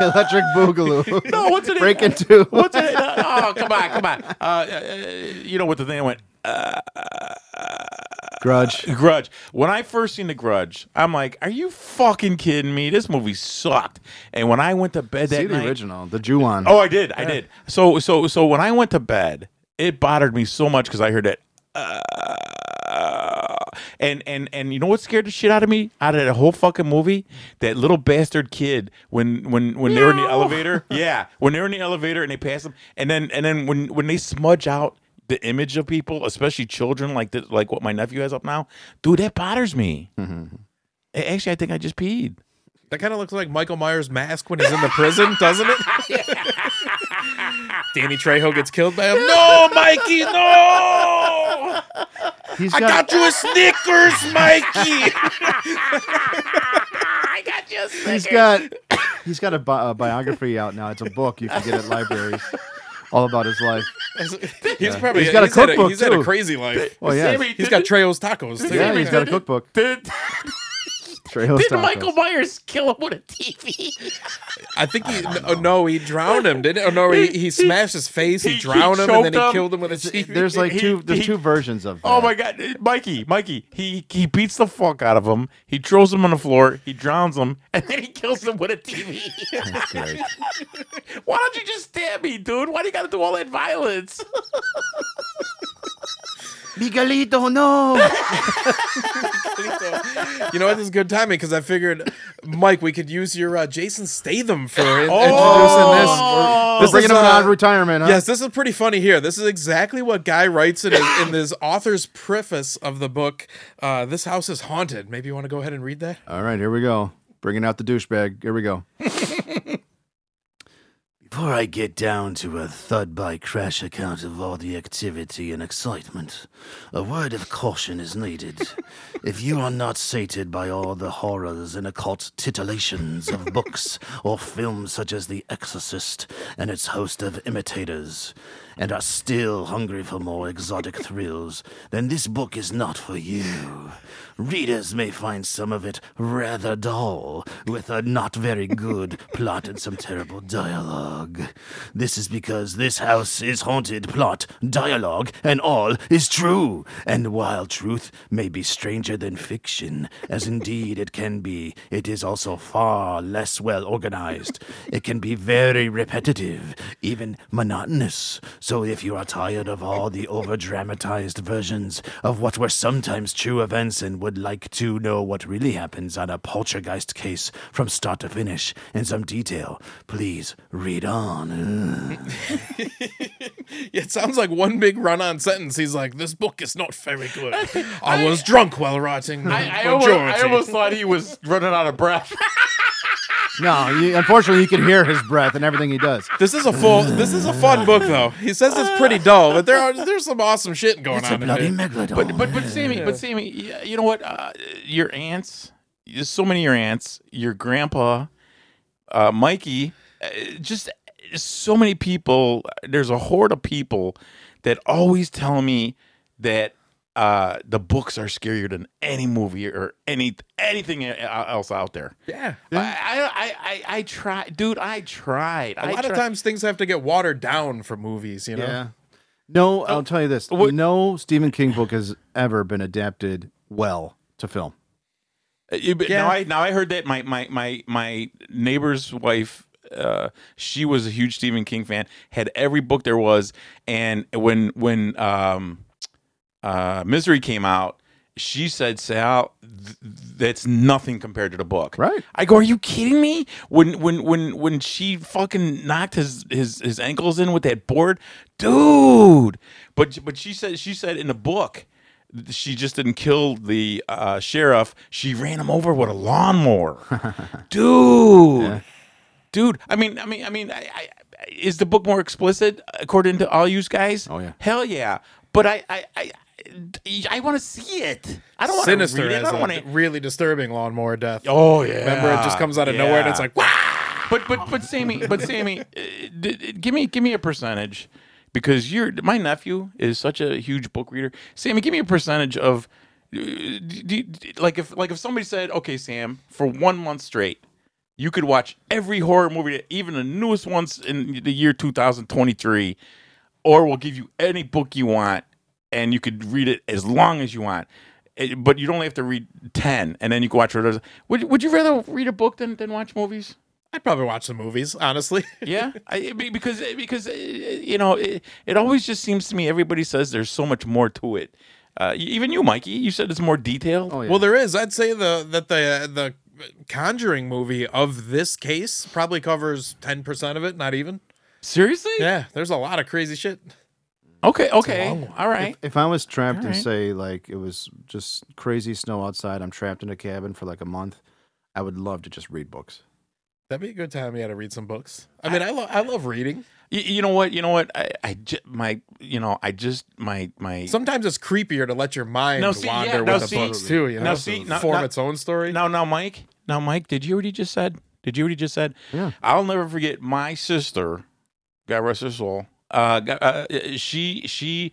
S1: Electric Boogaloo.
S2: no, what's it?
S1: Break into.
S2: What's it? Oh, come on, come on. Uh, uh, you know what the thing I
S1: Grudge.
S2: Grudge. When I first seen The Grudge, I'm like, "Are you fucking kidding me? This movie sucked." And when I went to bed that
S1: See the
S2: night,
S1: original, the Ju-on.
S2: oh, I did, I did. So, so, so when I went to bed, it bothered me so much because I heard it, Uh, and and and you know what scared the shit out of me out of that whole fucking movie? That little bastard kid when when when they're in the elevator. Yeah, when they're in the elevator and they pass them, and then and then when when they smudge out the image of people, especially children, like the, like what my nephew has up now, dude, that bothers me. Mm-hmm. A- Actually, I think I just peed.
S3: That kind of looks like Michael Myers' mask when he's in the prison, doesn't it? Danny Trejo gets killed by him. No, Mikey, no!
S1: He's
S3: I got you a Snickers, Mikey. I got you. A Snickers.
S1: He's got he's got a, bi- a biography out now. It's a book you can get at libraries, all about his life.
S3: He's probably
S1: He's got a
S3: he's had
S1: cookbook,
S3: he's had a
S1: too.
S3: crazy life.
S1: Oh yeah,
S2: Sammy,
S3: He's got Trejo's tacos. Too.
S1: yeah, he's got a cookbook.
S2: Did,
S1: Trejo's
S2: did
S1: tacos.
S2: Michael Myers kill him with a TV?
S3: I think he no, no, he drowned him, didn't? Oh no, he, he smashed his face, he,
S2: he- he
S3: drowned him, and then
S2: choked
S3: he
S2: him.
S3: killed him with a TV.
S1: There's like
S2: He-
S1: two. There's
S2: he-
S1: two versions of.
S2: Oh
S1: that.
S2: Oh my god, Mikey, Mikey, he he beats the fuck out of him. He throws him on the floor. He drowns him, and then he kills him with a TV.
S1: That's great.
S2: Why don't you just stab me, dude? Why do you got to do all that violence?
S1: Miguelito, no.
S3: you know what? This is good timing because I figured, Mike, we could use your uh, Jason Statham for in-
S2: Oh.
S3: introducing this.
S1: We're bringing him
S3: is,
S1: out of
S3: uh,
S1: retirement. Huh?
S3: Yes, this is pretty funny here. This is exactly what Guy writes in his, in his author's preface of the book. Uh, this house is haunted. Maybe you want to go ahead and read that.
S1: All right, here we go. Bringing out the douchebag. Here we go.
S6: Before I get down to a thud by crash account of all the activity and excitement, a word of caution is needed. if you are not sated by all the horrors and occult titillations of books or films such as The Exorcist and its host of imitators, and are still hungry for more exotic thrills, then this book is not for you. Readers may find some of it rather dull, with a not very good plot and some terrible dialogue. This is because this house is haunted, plot, dialogue, and all is true. And while truth may be stranger than fiction, as indeed it can be, it is also far less well organized. It can be very repetitive, even monotonous. So if you are tired of all the over dramatized versions of what were sometimes true events and would like to know what really happens on a poltergeist case from start to finish in some detail, please read on.
S3: It sounds like one big run-on sentence. He's like, "This book is not very good. I was drunk while writing the
S2: I, I, almost. I almost thought he was running out of breath.
S1: No, you, unfortunately, you can hear his breath and everything he does.
S3: This is a full. This is a fun book, though. He says it's pretty dull, but there are there's some awesome shit going
S6: It's a
S3: on. in
S6: bloody
S3: it.
S6: megalodon.
S2: But but but Sammy, but Sammy, y- you know what? Uh, your aunts, there's so many of your aunts, your grandpa, uh, Mikey, uh, just so many people. There's a horde of people that always tell me that uh, the books are scarier than any movie or any anything else out there.
S3: Yeah.
S2: I, I I I I tried, dude. I tried.
S3: A
S2: I
S3: lot of times things have to get watered down for movies, you know.
S1: Yeah. No, I'll tell you this.
S2: what-
S1: No Stephen King book has ever been adapted well to film.
S2: Uh, you-
S3: Yeah.
S2: Now I now I heard that my my my my neighbor's wife. Uh, she was a huge Stephen King fan. Had every book there was, and when when um, uh, Misery came out, she said, "Sal, th- that's nothing compared to the book."
S1: Right.
S2: I go, "Are you kidding me?" When when when when she fucking knocked his his his ankles in with that board, dude. But but she said she said in the book she just didn't kill the uh, sheriff. She ran him over with a lawnmower, dude. Dude, I mean, I mean, I mean, I, I, is the book more explicit according to all you guys?
S1: Oh, yeah.
S2: hell yeah. But I, I, I, I want to see it. I don't want to
S3: Sinister
S2: read it. I don't want to.
S3: really disturbing lawnmower death.
S2: Oh yeah.
S3: Remember, it just comes out of nowhere and it's like, wow.
S2: But but but Sammy, but Sammy, uh, d- d- give me give me a percentage because you're my nephew is such a huge book reader. Sammy, give me a percentage of uh, d- d- d- like if like if somebody said, okay, Sam, for one month straight, you could watch every horror movie, even the newest ones in the year 2023, or we'll give you any book you want, and you could read it as long as you want. Eh, But you'd only have to read ten, and then you can watch others. Would Would you rather read a book than, than watch movies?
S3: I'd probably watch the movies, honestly.
S2: Yeah, I, because because uh, you know it, it always just seems to me everybody says there's so much more to it. Uh, even you, Mikey, you said it's more detailed.
S1: Oh yeah.
S3: Well, there is. I'd say the that the the Conjuring movie of this case probably covers ten percent of it, not even.
S2: Seriously?
S3: Yeah, there's a lot of crazy shit.
S2: Okay. Okay. All right.
S1: if I was trapped and
S2: Alright.
S1: say like it was just crazy snow outside, I'm trapped in a cabin for like a month, I would love to just read books.
S3: That'd be a good time. Yeah, to read some books. I mean, I love I love reading.
S2: You, you know what? You know what? I, I my you know I just my my
S3: Sometimes it's creepier to let your mind
S2: No, see, yeah,
S3: wander
S2: no,
S3: with the
S2: see-
S3: books too. You know,
S2: no, see, no,
S3: form
S2: no-
S3: its own story.
S2: now now Mike now Mike did you hear what he just said? Did you hear what he just said?
S1: Yeah.
S2: I'll never forget my sister. God rest her soul. Uh, uh, she she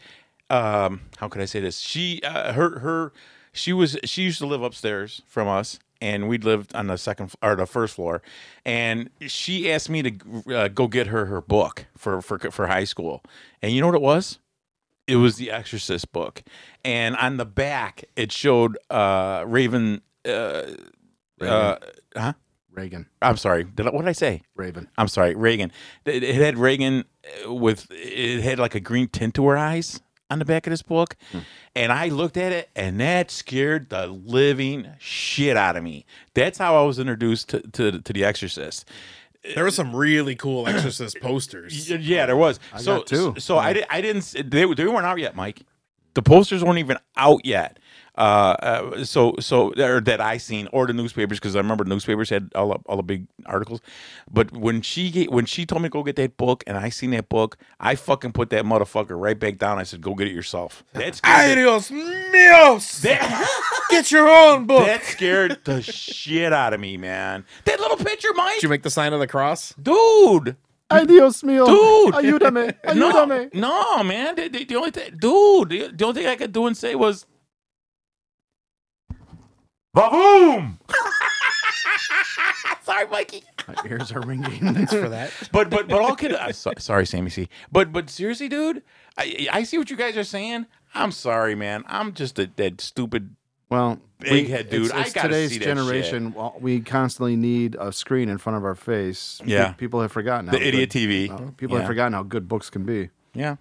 S2: um how could I say this? She uh, her her she was she used to live upstairs from us and we lived on the second or the first floor and she asked me to uh, go get her her book for for for high school. And you know what it was? It was the Exorcist book. And on the back it showed uh Raven uh uh huh?
S1: Reagan,
S2: I'm sorry. Did I, what did I say?
S1: Raven.
S2: I'm sorry, Reagan. It, it had Reagan uh, with it had like a green tint to her eyes on the back of this book, and I looked at it, and that scared the living shit out of me. That's how I was introduced to to, to The Exorcist.
S3: There were some really cool Exorcist posters.
S2: Yeah, there was.
S1: I
S2: so
S1: got two.
S2: so I, di- I didn't. They they weren't out yet, Mike. The posters weren't even out yet. Uh, uh so so or that I seen or the newspapers because I remember newspapers had all the, all the big articles. But when she get, when she told me to go get that book and I seen that book, I fucking put that motherfucker right back down. I said, "Go get it yourself." That's
S3: Ay Dios míos!
S2: that,
S3: Get your own book.
S2: that scared the shit out of me, man. That little picture, Mike,
S3: Did you make the sign of the cross?
S2: dude.
S1: Ay Dios mío,
S2: Dude.
S1: ayúdame,
S2: No,
S1: ayúdame.
S2: no, man. The, the, the only thing, dude, the, the only thing I could do and say was, "Boom!" Sorry, Mikey.
S1: My ears are ringing.
S3: For that.
S2: But but but all kid. Uh, so, sorry, Sammy C. But but seriously, dude, I I see what you guys are saying. I'm sorry, man. I'm just a that stupid.
S1: Well,
S2: Big
S1: we-
S2: head dude.
S1: It's,
S2: I
S1: it's
S2: gotta
S1: today's
S2: see that
S1: generation. Well, we constantly need a screen in front of our face.
S2: Yeah.
S1: people have forgotten
S2: The
S1: how
S2: idiot
S1: good-
S2: TV.
S1: uh, people
S2: Yeah.
S1: have forgotten how good books can be.
S2: Yeah.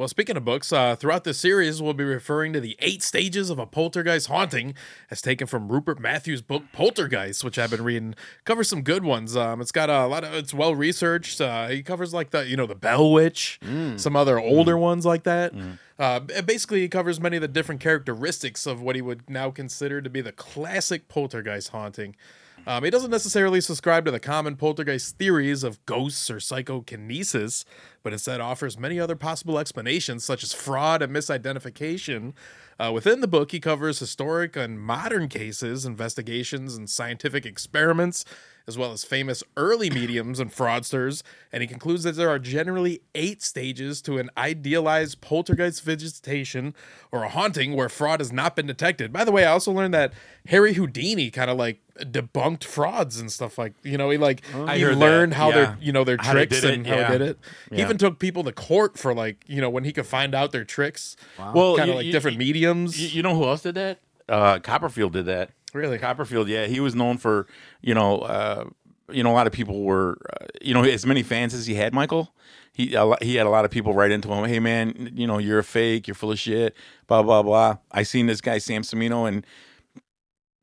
S3: Well, speaking of books, uh, throughout this series, we'll be referring to the eight stages of a poltergeist haunting, as taken from Rupert Matthews' book Poltergeist, which I've been reading. Covers some good ones. Um, it's got a lot of. It's well researched. Uh, he covers like the you know the Bell Witch, some other older ones like that. Uh, b- basically, he covers many of the different characteristics of what he would now consider to be the classic poltergeist haunting. Um, he doesn't necessarily subscribe to the common poltergeist theories of ghosts or psychokinesis, but instead offers many other possible explanations, such as fraud and misidentification. Uh, within the book, he covers historic and modern cases, investigations, and scientific experiments, as well as famous early mediums and fraudsters. And he concludes that there are generally eight stages to an idealized poltergeist visitation or a haunting where fraud has not been detected. By the way, I also learned that Harry Houdini kind of like debunked frauds and stuff like you know he like
S2: I
S3: he
S2: heard that,
S3: learned how
S2: yeah.
S3: their you know their
S2: How
S3: tricks
S2: did it,
S3: and how
S2: yeah.
S3: they did it. He
S2: Yeah.
S3: even took people to court for like you know when he could find out their tricks.
S2: Well,
S3: kind of like
S2: you-
S3: different mediums.
S2: You, you know who else did that? Uh, Copperfield did that.
S3: Really?
S2: Copperfield, yeah, he was known for you know, uh, you know, a lot of people were, uh, you know, as many fans as he had. Michael, he a lot, he had a lot of people write into him. Hey, man, you know, you're a fake. You're full of shit. Blah blah blah. I seen this guy Sam Semino and.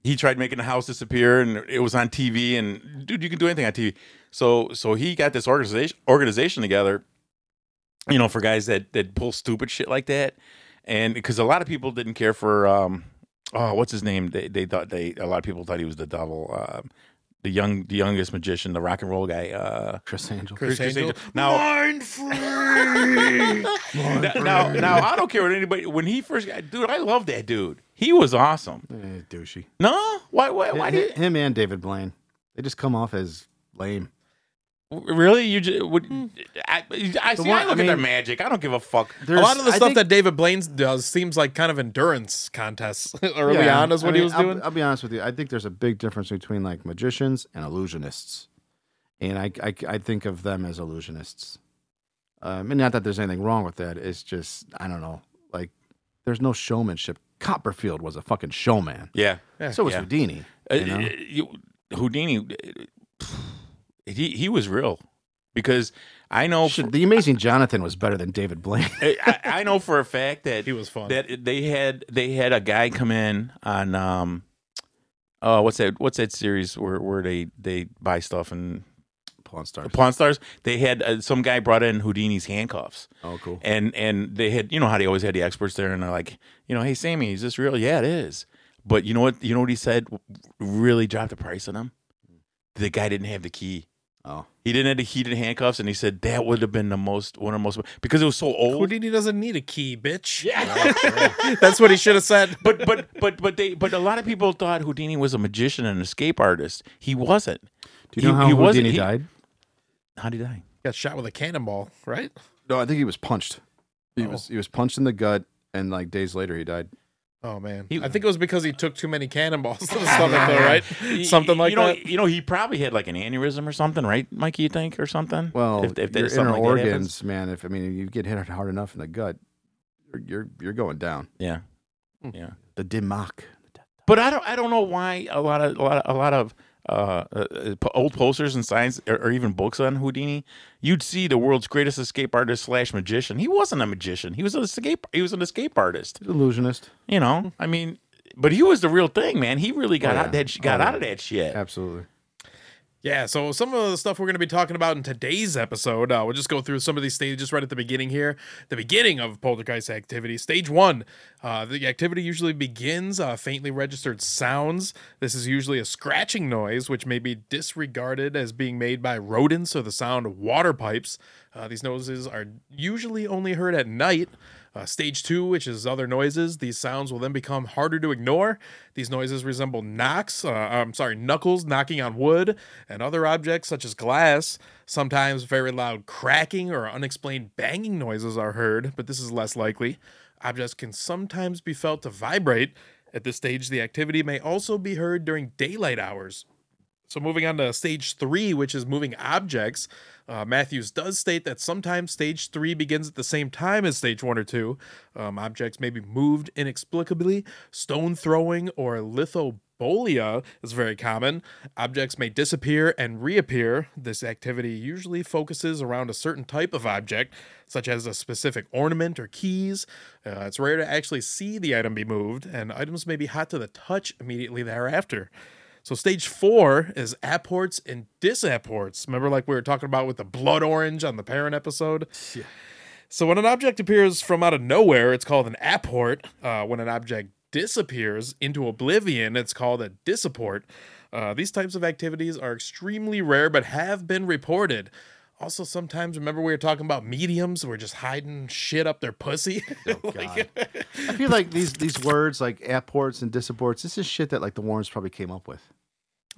S2: He tried making the house disappear, and it was on TV. And dude, you can do anything on TV. So, so he got this organization organization together, you know, for guys that that pull stupid shit like that, and because a lot of people didn't care for um, oh, what's his name? They they thought they a lot of people thought he was the devil. Um, the young the youngest magician, the rock and roll guy. Uh,
S1: Criss Angel.
S3: Chris
S2: Criss
S3: Angel.
S2: Angel. Now,
S3: Mind free.
S2: now, now, now, I don't care what anybody. When he first got, dude, I love that dude. He was awesome.
S1: Eh, douchey.
S2: No, why? Why? Why
S1: Hi-
S2: did
S1: him and David Blaine, they just come off as lame.
S2: Really? You just would? I, I see.
S1: one-
S2: I look
S1: I
S2: at their magic. I don't give a fuck.
S3: a lot of the
S1: I
S3: stuff
S1: think-
S3: that David Blaine does seems like kind of endurance contests early
S1: Yeah,
S3: on is what
S1: I
S3: he
S1: mean,
S3: was
S1: I'll-
S3: doing.
S1: I'll, be honest with you. I think there's a big difference between like magicians and illusionists, and I I, I think of them as illusionists. Um, and not that there's anything wrong with that. It's just I don't know. Like there's no showmanship. Copperfield was a fucking showman.
S2: Yeah.
S1: So was
S2: Yeah.
S1: Houdini.
S2: Uh,
S1: You know?
S2: you- Houdini, uh, he he was real because I know for,
S1: the Amazing Jonathan was better than David Blaine.
S2: I, I know for a fact that
S3: He was fun.
S2: That they had they had a guy come in on um, oh what's that what's that series where where they they buy stuff and
S1: Pawn Stars.
S2: Pawn Stars they had uh, some guy brought in Houdini's handcuffs
S1: Oh, cool.
S2: and and they had you know how they always had the experts there and they're like you know hey Sammy is this real yeah it is but you know what you know what he said really dropped the price on him the guy didn't have the key
S1: Oh,
S2: he didn't have the key to handcuffs and he said that would have been the most one of the most because it was so old
S3: Houdini doesn't need a key, bitch. Yeah, That's what he should have said.
S2: but but but but they but a lot of people thought Houdini was a magician and an escape artist. He wasn't.
S1: do you know
S2: He-
S1: how
S2: he wasn't-
S1: Houdini
S2: he-
S1: died?
S2: How did he die?
S3: Got shot with a cannonball, right?
S1: No, I think he was punched. He
S3: Oh.
S1: was he was punched in the gut, and like days later he died.
S3: Oh man,
S2: He-
S3: I think it was because he took too many cannonballs to the stomach, though, right? Something like
S2: you know,
S3: that.
S2: You know, he probably had like an aneurysm or something, right, Mikey? You think or something?
S1: Well,
S2: if, if
S1: your
S2: there's something
S1: inner
S2: like that
S1: organs, man. If I mean, you get hit hard enough in the gut, you're you're, you're going down.
S2: yeah,
S3: Hmm.
S2: yeah.
S1: The Dimmock.
S2: But I don't I don't know why a lot of a lot of, a lot of uh, uh, old posters and signs or, or even books on Houdini, you'd see the world's greatest escape artist slash magician. He wasn't a magician. He was an escape. He was an escape artist.
S1: Illusionist.
S2: You know, I mean, but he was the real thing, man. He really got
S1: Oh,
S2: out that got
S1: Oh,
S2: out of that shit.
S1: Absolutely.
S3: Yeah, so some of the stuff we're going to be talking about in today's episode, uh, we'll just go through some of these stages right at the beginning here. The beginning of poltergeist activity. Stage one, uh, the activity usually begins uh, faintly registered sounds. This is usually a scratching noise, which may be disregarded as being made by rodents or the sound of water pipes. Uh, these noises are usually only heard at night. Uh, stage two, which is other noises, these sounds will then become harder to ignore. These noises resemble knocks, uh, I'm sorry, knuckles knocking on wood and other objects such as glass. Sometimes very loud cracking or unexplained banging noises are heard, but this is less likely. Objects can sometimes be felt to vibrate. At this stage, the activity may also be heard during daylight hours. So moving on to stage three, which is moving objects, uh, Matthews does state that sometimes stage three begins at the same time as stage one or two. Um, objects may be moved inexplicably, stone throwing or lithobolia is very common. Objects may disappear and reappear. This activity usually focuses around a certain type of object, such as a specific ornament or keys. Uh, it's rare to actually see the item be moved, and items may be hot to the touch immediately thereafter. So stage four is apports and disapports. Remember, like we were talking about with the blood orange on the parent episode. Yeah. So when an object appears from out of nowhere, it's called an apport. Uh, when an object disappears into oblivion, it's called a disapport. Uh, these types of activities are extremely rare, but have been reported. Also, sometimes remember we were talking about mediums who are just hiding shit up their pussy. Oh, Like-
S1: I feel like these these words like apports and disapports. This is shit that like the Warrens probably came up with.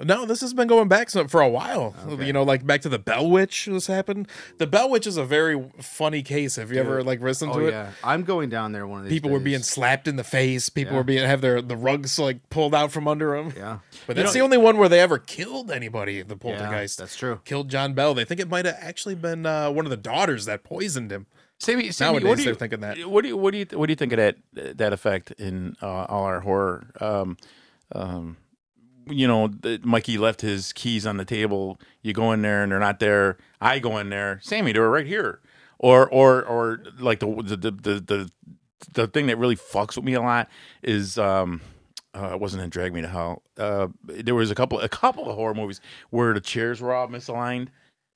S3: No, this has been going back for a while. You know, like back to the Bell Witch. This happened. The Bell Witch is a very funny case. Have you ever like listened
S1: Oh
S3: to it?
S1: yeah, I'm going down there one of these.
S3: People were being slapped in the face. People
S1: Yeah.
S3: were being have their the rugs like pulled out from under them.
S1: Yeah,
S3: But that's the only one where they ever killed anybody. The poltergeist.
S1: that's true.
S3: Killed John Bell. They think it might have actually been uh, one of the daughters that poisoned him.
S2: Sammy, Sammy
S3: Nowadays
S2: what do you,
S3: they're thinking that.
S2: What do you what do you what do you think of that that effect in uh, all our horror? Um, um, you know, Mikey left his keys on the table. You go in there and they're not there. I go in there. Sammy, they were right here. Or or or like the the the the, the, the thing that really fucks with me a lot is um. Uh, it wasn't in Drag Me to Hell. Uh, there was a couple, a couple of horror movies where the chairs were all misaligned.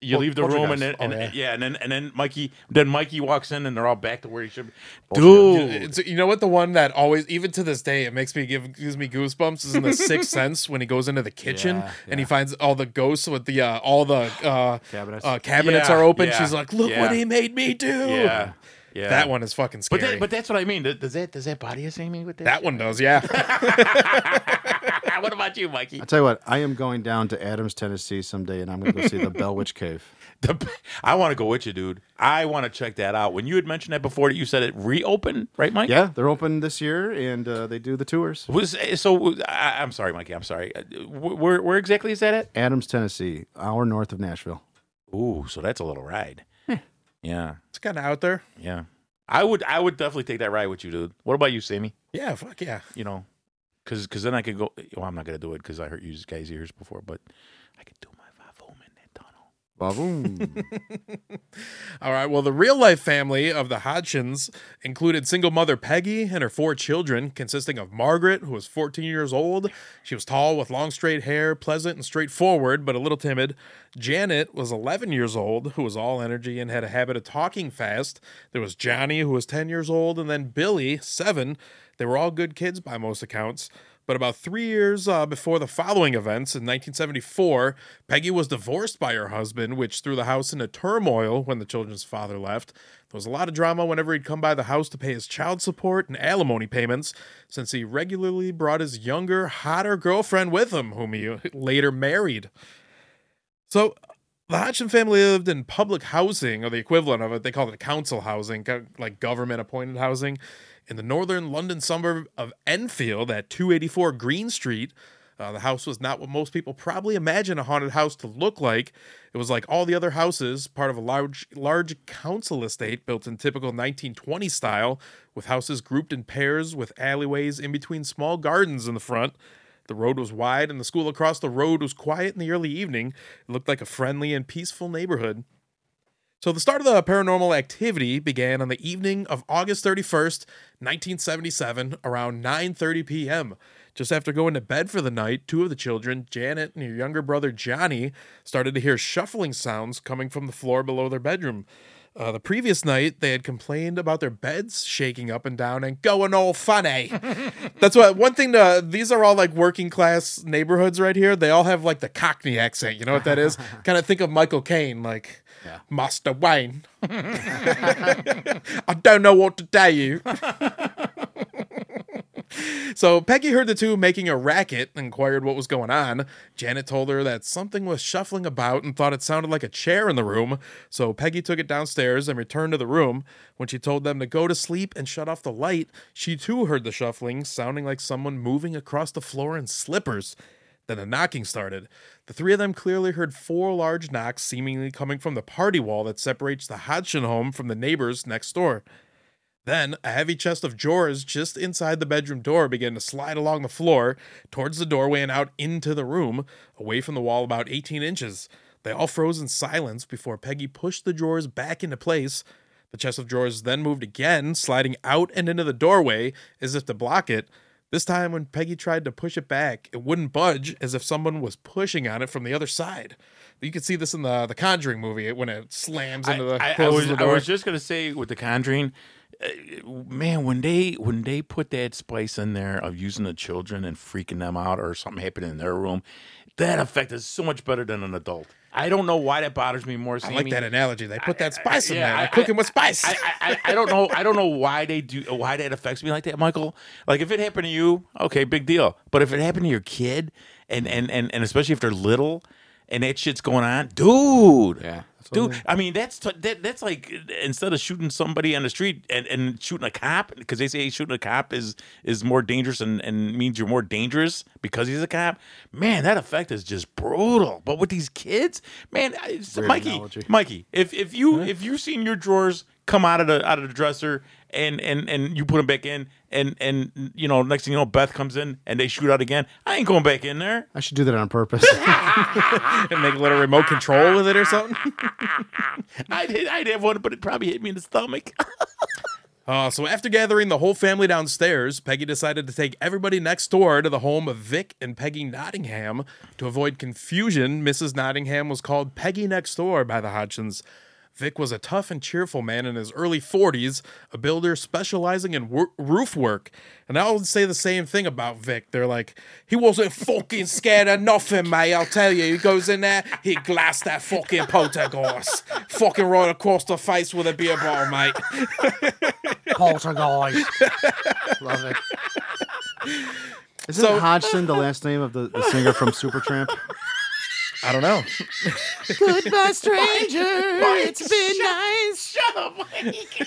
S2: You leave the room and then, and
S3: Oh,
S2: yeah. and then and then Mikey, then Mikey walks in and they're all back to where he should be.
S3: Dude,
S2: Dude,
S3: it's, you know what? The one that always, even to this day, it makes me give gives me goosebumps is in the Sixth Sense when he goes into the kitchen
S1: Yeah,
S3: and he finds all the ghosts with the uh, all the uh,
S1: Cabinets.
S3: uh, cabinets
S2: Yeah,
S3: are open.
S2: yeah,
S3: She's like, "Look
S2: yeah.
S3: what he made me do."
S2: yeah, yeah.
S3: That one is fucking
S2: But
S3: scary.
S2: that, but that's what I mean. Does does that does that body us Amy with that?
S3: that one does, yeah.
S2: what about you, Mikey?
S1: I tell you what, I am going down to Adams, Tennessee someday, and I'm going to go see the Bell Witch Cave.
S2: The- I want to go with you, dude. I want to check that out. When you had mentioned that before, that you said it reopened, right, Mike?
S1: Yeah, they're open this year, and uh, they do the tours.
S2: Was so? I, I'm sorry, Mikey. I'm sorry. Uh, Where where exactly is that at?
S1: Adams, Tennessee, hour north of Nashville.
S2: Ooh, so that's a little ride. Yeah,
S3: it's kind of out there.
S2: yeah. I would I would definitely take that ride with you, dude. What about you, Sammy?
S3: Yeah, fuck yeah.
S2: You know, because because then I could go. Well, I'm not gonna do it because I hurt you guys' ears before, but I could do my five home in that tunnel.
S1: Ba-boom.
S3: All right. Well, the real life family of the Hodgson included single mother Peggy and her four children, consisting of Margaret, who was 14 years old. She was tall with long straight hair, pleasant and straightforward, but a little timid. Janet was 11 years old, who was all energy and had a habit of talking fast. There was Johnny, who was 10 years old, and then Billy, seven. They were all good kids by most accounts. But about three years uh, before the following events, in 1974, Peggy was divorced by her husband, which threw the house into turmoil when the children's father left. There was a lot of drama whenever he'd come by the house to pay his child support and alimony payments, since he regularly brought his younger, hotter girlfriend with him, whom he later married. So, the Hodgson family lived in public housing, or the equivalent of it. They called it council housing, like government appointed housing, in the northern London suburb of Enfield at 284 Green Street. Uh, the house was not what most people probably imagine a haunted house to look like. It was like all the other houses, part of a large, large council estate built in typical 1920 style, with houses grouped in pairs with alleyways in between small gardens in the front. The road was wide, and the school across the road was quiet in the early evening. It looked like a friendly and peaceful neighborhood. So the start of the paranormal activity began on the evening of August 31st, 1977, around 9:30 p.m. Just after going to bed for the night, two of the children, Janet and her younger brother Johnny, started to hear shuffling sounds coming from the floor below their bedroom. Uh, the previous night, they had complained about their beds shaking up and down and going all funny. That's what one thing. To, these are all like working class neighborhoods right here. They all have like the Cockney accent. You know what that is? kind of think of Michael Caine, like Master Wayne. I don't know what to tell you. So Peggy heard the two making a racket inquired what was going on. Janet told her that something was shuffling about and thought it sounded like a chair in the room. So Peggy took it downstairs and returned to the room. When she told them to go to sleep and shut off the light, she too heard the shuffling, sounding like someone moving across the floor in slippers. Then the knocking started. The three of them clearly heard four large knocks, seemingly coming from the party wall that separates the Hodgson home from the neighbors next door. Then a heavy chest of drawers just inside the bedroom door began to slide along the floor towards the doorway and out into the room, away from the wall about 18 inches. They all froze in silence before Peggy pushed the drawers back into place. The chest of drawers then moved again, sliding out and into the doorway as if to block it. This time, when Peggy tried to push it back, it wouldn't budge as if someone was pushing on it from the other side. You could see this in the the Conjuring movie when it slams into the
S2: I, I, I was,
S3: the
S2: I was just gonna say with the Conjuring, man, when they when they put that spice in there of using the children and freaking them out or something happening in their room, that effect is so much better than an adult. I don't know why that bothers me more.
S3: I like that analogy. They put that spice in
S2: yeah,
S3: there.
S2: I-
S3: They're cooking with spice.
S2: I, I, I don't know. I don't know why they do. Why that affects me like that, Michael. Like if it happened to you, okay, big deal. But if it happened to your kid, and and and, and especially if they're little, and that shit's going on, dude.
S1: Yeah.
S2: Dude, I mean that's t- that, that's like instead of shooting somebody on the street and, and shooting a cop because they say shooting a cop is is more dangerous and, and means you're more dangerous because he's a cop. Man, that effect is just brutal. But with these kids, man, Mikey,
S1: analogy.
S2: Mikey, if if you if you seen your drawers come out of the out of the dresser and and and you put them back in and and you know next thing you know Beth comes in and they shoot out again, I ain't going back in there.
S1: I should do that on purpose.
S3: and make a little remote control with it or something.
S2: I did I'd have one, but it probably hit me in the stomach.
S3: Uh, so after gathering the whole family downstairs, Peggy decided to take everybody next door to the home of Vic and Peggy Nottingham. To avoid confusion, Mrs. Nottingham was called Peggy Next Door by the Hodgsons. Vic was a tough and cheerful man in his early 40s, a builder specializing in wor- roof work. And I would say the same thing about Vic. They're like, he wasn't fucking scared of nothing, mate. I'll tell you. He goes in there, he glassed that fucking poltergeist. fucking right across the face with a beer bottle, mate.
S1: Poltergeist. Love it. Isn't
S3: So-
S1: Hodgson the last name of the, the singer from Supertramp?
S3: I don't know.
S5: Goodbye, stranger. It's been nice.
S2: Shut up, Mike.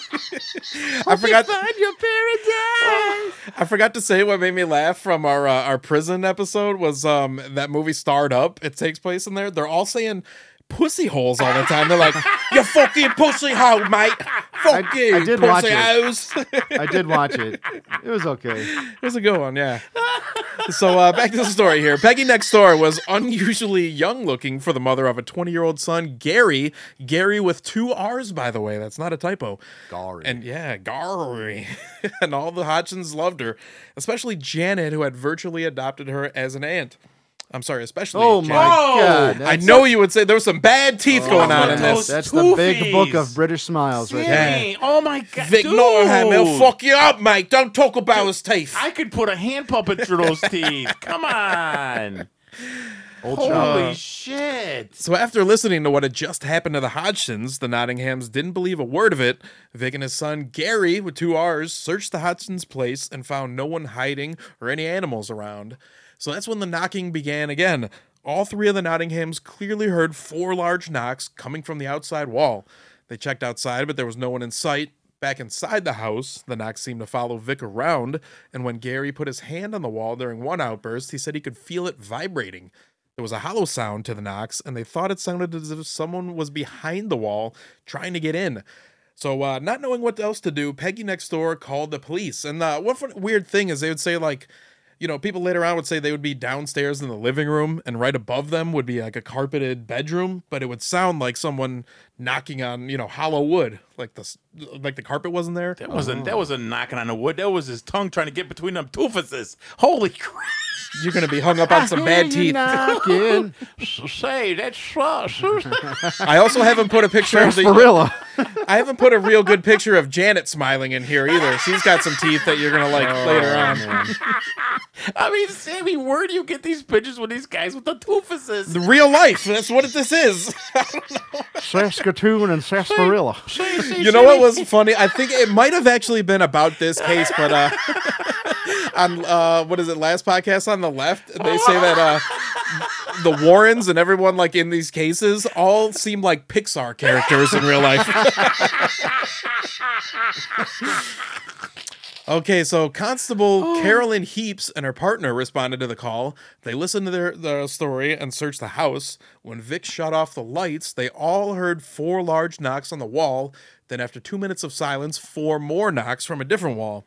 S3: I forgot.
S5: Find your paradise.
S3: I forgot to say what made me laugh from our uh, our prison episode was um that movie Starred Up. It takes place in there. They're all saying pussy holes all the time. They're like, "You fucking pussy hole, mate. Fuck
S1: I-
S3: you,
S1: I did
S3: pussy
S1: watch it.
S3: holes."
S1: I did watch it. It was okay.
S3: It was a good one, yeah. So uh, back to the story here. Peggy next door was unusually young looking for the mother of a 20 year old son, Gary. Gary with two R's, by the way. That's not a typo.
S1: Gary.
S3: And yeah, Gary. and all the Hodgsons loved her, especially Janet, who had virtually adopted her as an aunt. I'm sorry, especially.
S1: Oh my
S3: Janet.
S1: God! Oh!
S3: I
S1: that's-
S3: know you would say there was some bad teeth oh going on in this.
S1: That's the big book of British smiles right there.
S2: Sammy, oh my god,
S3: Vic
S2: dude.
S3: Nottingham, he'll fuck you up, mate. Don't talk about his teeth.
S2: I could put a hand puppet through those teeth. Come on.
S1: Old
S2: Holy
S1: chap.
S2: shit.
S3: So after listening to what had just happened to the Hodgsons, the Nottinghams didn't believe a word of it. Vic and his son Gary, with two R's, searched the Hodgsons' place and found no one hiding or any animals around. So that's when the knocking began again. All three of the Nottinghams clearly heard four large knocks coming from the outside wall. They checked outside, but there was no one in sight. Back inside the house, the knocks seemed to follow Vic around, and when Gary put his hand on the wall during one outburst, he said he could feel it vibrating. There was a hollow sound to the knocks, and they thought it sounded as if someone was behind the wall trying to get in. So, uh, not knowing what else to do, Peggy next door called the police. And uh, one weird thing is they would say, like, you know, people later on would say they would be downstairs in the living room, and right above them would be like a carpeted bedroom, but it would sound like someone knocking on, you know, hollow wood, like the like the carpet wasn't there.
S2: That wasn't that wasn't knocking on the wood. That was his tongue trying to get between them toofuses. Holy crap.
S3: You're gonna be hung up on some bad teeth.
S1: knocking.
S2: Say that's uh,
S3: I also haven't put a picture of the
S1: gorilla.
S3: I haven't put a real good picture of Janet smiling in here either. She's got some teeth that you're gonna like later on.
S2: I mean, Sammy, where do you get these pictures with these guys with the toofuses?
S3: The real life. That's what this is.
S1: Saskatoon and sarsaparilla.
S2: Say, say,
S3: You know what was funny? I think it might have actually been about this case, but uh on uh what is it, last podcast on the left, they say that uh the Warrens and everyone like in these cases all seem like Pixar characters in real life. Okay, so Constable oh. Carolyn Heeps and her partner responded to the call. They listened to their, their story and searched the house. When Vic shut off the lights, they all heard four large knocks on the wall, Then, after two minutes of silence, four more knocks from a different wall.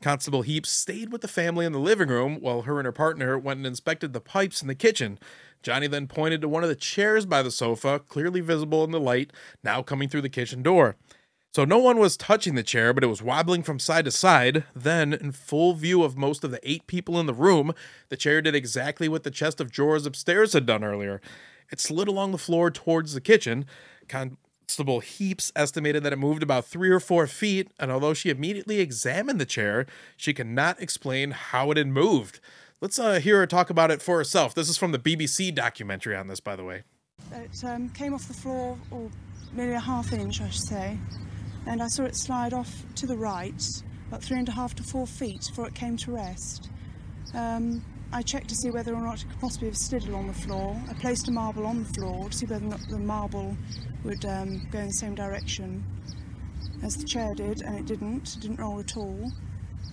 S3: Constable Heeps stayed with the family in the living room while her and her partner went and inspected the pipes in the kitchen. Johnny then pointed to one of the chairs by the sofa, clearly visible in the light, now coming through the kitchen door. So no one was touching the chair, but it was wobbling from side to side. Then, in full view of most of the eight people in the room, the chair did exactly what the chest of drawers upstairs had done earlier. It slid along the floor towards the kitchen. Constable Heeps estimated that it moved about three or four feet, and although she immediately examined the chair, she could not explain how it had moved. Let's uh, hear her talk about it for herself. This is from the BBC documentary on this, by the way.
S7: It um, came off the floor, or nearly a half inch, I should say, and I saw it slide off to the right, about three and a half to four feet before it came to rest. Um, I checked to see whether or not it could possibly have slid along the floor. I placed a marble on the floor to see whether or not the marble would um, go in the same direction as the chair did, and it didn't. It didn't roll at all.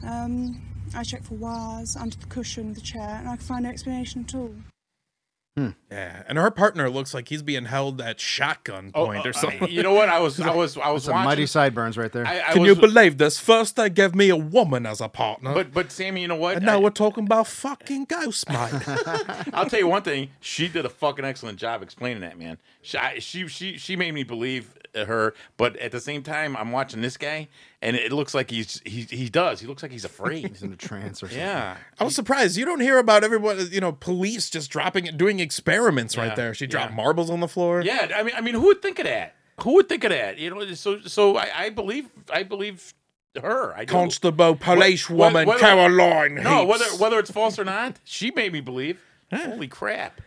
S7: Um, I checked for wires under the cushion of the chair, and I could find no explanation at all.
S3: Yeah, and her partner looks like he's being held at shotgun point or
S2: uh,
S3: something.
S2: you know what? I was I was I was
S1: Some
S2: watching.
S1: mighty sideburns right there.
S2: I, I
S3: Can
S2: was,
S3: you believe this? First they gave me a woman as a partner,
S2: But but Sammy, you know what?
S3: and now
S2: I-
S3: we're talking about fucking ghost mate.
S2: I'll tell you one thing. She did a fucking excellent job explaining that, man. She I- she she, she made me believe her, but at the same time, I'm watching this guy, and it looks like he's he he does. He looks like he's afraid.
S1: He's in a trance or something.
S2: yeah.
S3: I was surprised. You don't hear about everyone, you know, police just dropping, doing experiments right there. She dropped
S2: yeah.
S3: marbles on the floor.
S2: Yeah, I mean, I mean, who would think of that? Who would think of that? You know, so so I, I believe I believe her. I do.
S3: Constable, police
S2: What-
S3: woman,
S2: whether-
S3: Caroline.
S2: No,
S3: Heeps.
S2: whether whether it's false or not, she made me believe. Holy crap!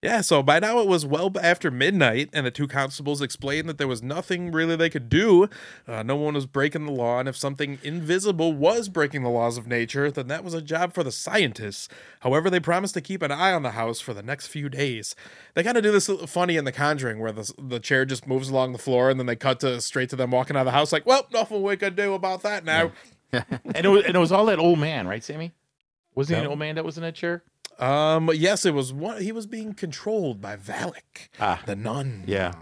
S3: Yeah, so by now it was well after midnight, and the two constables explained that there was nothing really they could do. Uh, no one was breaking the law, and if something invisible was breaking the laws of nature, then that was a job for the scientists. However, they promised to keep an eye on the house for the next few days. They kind of do this funny in The Conjuring, where the, the chair just moves along the floor, and then they cut to straight to them walking out of the house, like, well, nothing we could do about that now.
S2: And it was and it was all that old man, right, Sammy? Was he an old man that was in that chair?
S3: Um, yes, it was one. He was being controlled by Valak,
S2: Ah.
S3: the nun.
S2: Yeah.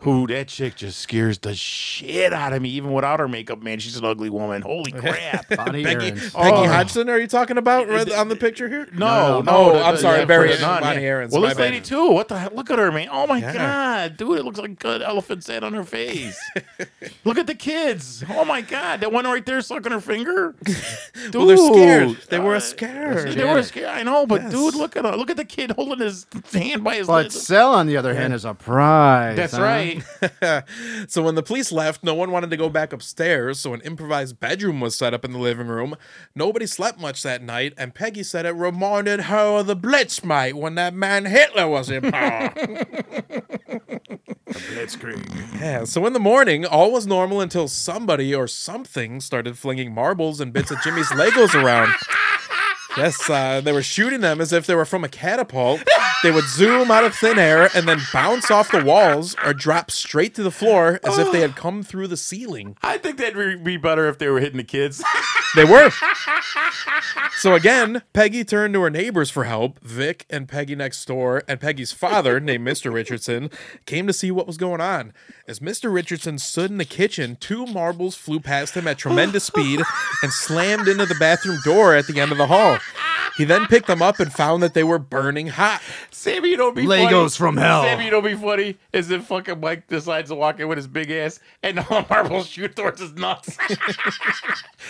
S2: Who that chick just scares the shit out of me, even without her makeup, man. She's an ugly woman. Holy crap.
S1: Bonnie
S3: Peggy,
S1: Aarons.
S3: Peggy
S2: Oh.
S3: Hodgson, are you talking about right on the picture here?
S2: No,
S1: No,
S2: no. The-
S3: I'm
S2: the-
S3: sorry,
S2: yeah,
S3: Barry-
S2: for the
S3: Bonnie
S2: yeah.
S3: Aarons,
S2: Well,
S3: my
S2: this
S3: bad.
S2: lady too. What the hell? Look at her, man. Oh my
S3: Yeah.
S2: god, dude, it looks like a good elephant's head on her face. Look at the kids. Oh my god, that one right there sucking her finger. Dude,
S3: Well, they're scared. They were
S2: uh,
S3: scared.
S2: They were scared. I know, but
S3: Yes.
S2: dude, look at her. Look at the kid holding his hand by his
S1: But
S2: lips.
S1: Cell, on the other hand, is a prize.
S2: That's
S1: huh?
S2: right.
S3: So when the police left, no one wanted to go back upstairs, so an improvised bedroom was set up in the living room. Nobody slept much that night, and Peggy said it reminded her of the Blitz, mate, when that man Hitler was in power. Blitzkrieg. Yeah, so in the morning, all was normal until somebody or something started flinging marbles and bits of Jimmy's Legos around. Yes, uh, they were shooting them as if they were from a catapult. They would zoom out of thin air and then bounce off the walls or drop straight to the floor as if they had come through the ceiling.
S2: I think that'd be better if they were hitting the kids.
S3: They were. So again, Peggy turned to her neighbors for help. Vic and Peggy next door, and Peggy's father, named Mr. Richardson, came to see what was going on. As Mr. Richardson stood in the kitchen, two marbles flew past him at tremendous speed and slammed into the bathroom door at the end of the hall. He then picked them up and found that they were burning hot.
S2: Sammy, you don't be
S1: Legos
S2: funny.
S1: from hell.
S2: Sammy, you don't be funny is if fucking Mike decides to walk in with his big ass and all the marbles shoot towards his nuts.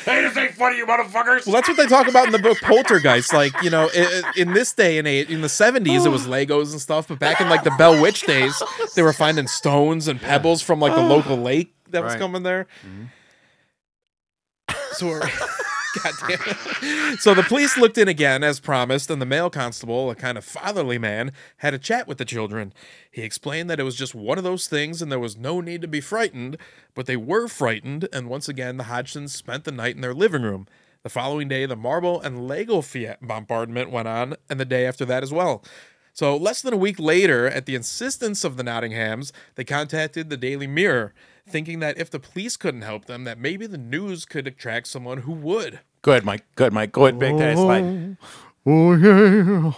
S2: hey, this ain't funny, you motherfuckers.
S3: Well, that's what they talk about in the book Poltergeist. Like, you know, i- i- in this day and age, in the 70s, it was Legos and stuff, but back in like the Bell Witch days, they were finding stones and pebbles from like the local lake that was coming there. Mm-hmm. So, we're- God damn it. So the police looked in again, as promised, and the male constable, a kind of fatherly man, had a chat with the children. He explained that it was just one of those things and there was no need to be frightened, but they were frightened, and once again, the Hodgsons spent the night in their living room. The following day, the marble and Lego Fiat bombardment went on, and the day after that as well. So, less than a week later, at the insistence of the Nottinghams, they contacted the Daily Mirror, thinking that if the police couldn't help them, that maybe the news could attract someone who would.
S2: Go ahead, Mike. Go ahead, Mike. Go ahead, back that slide.
S1: Oh, oh yeah,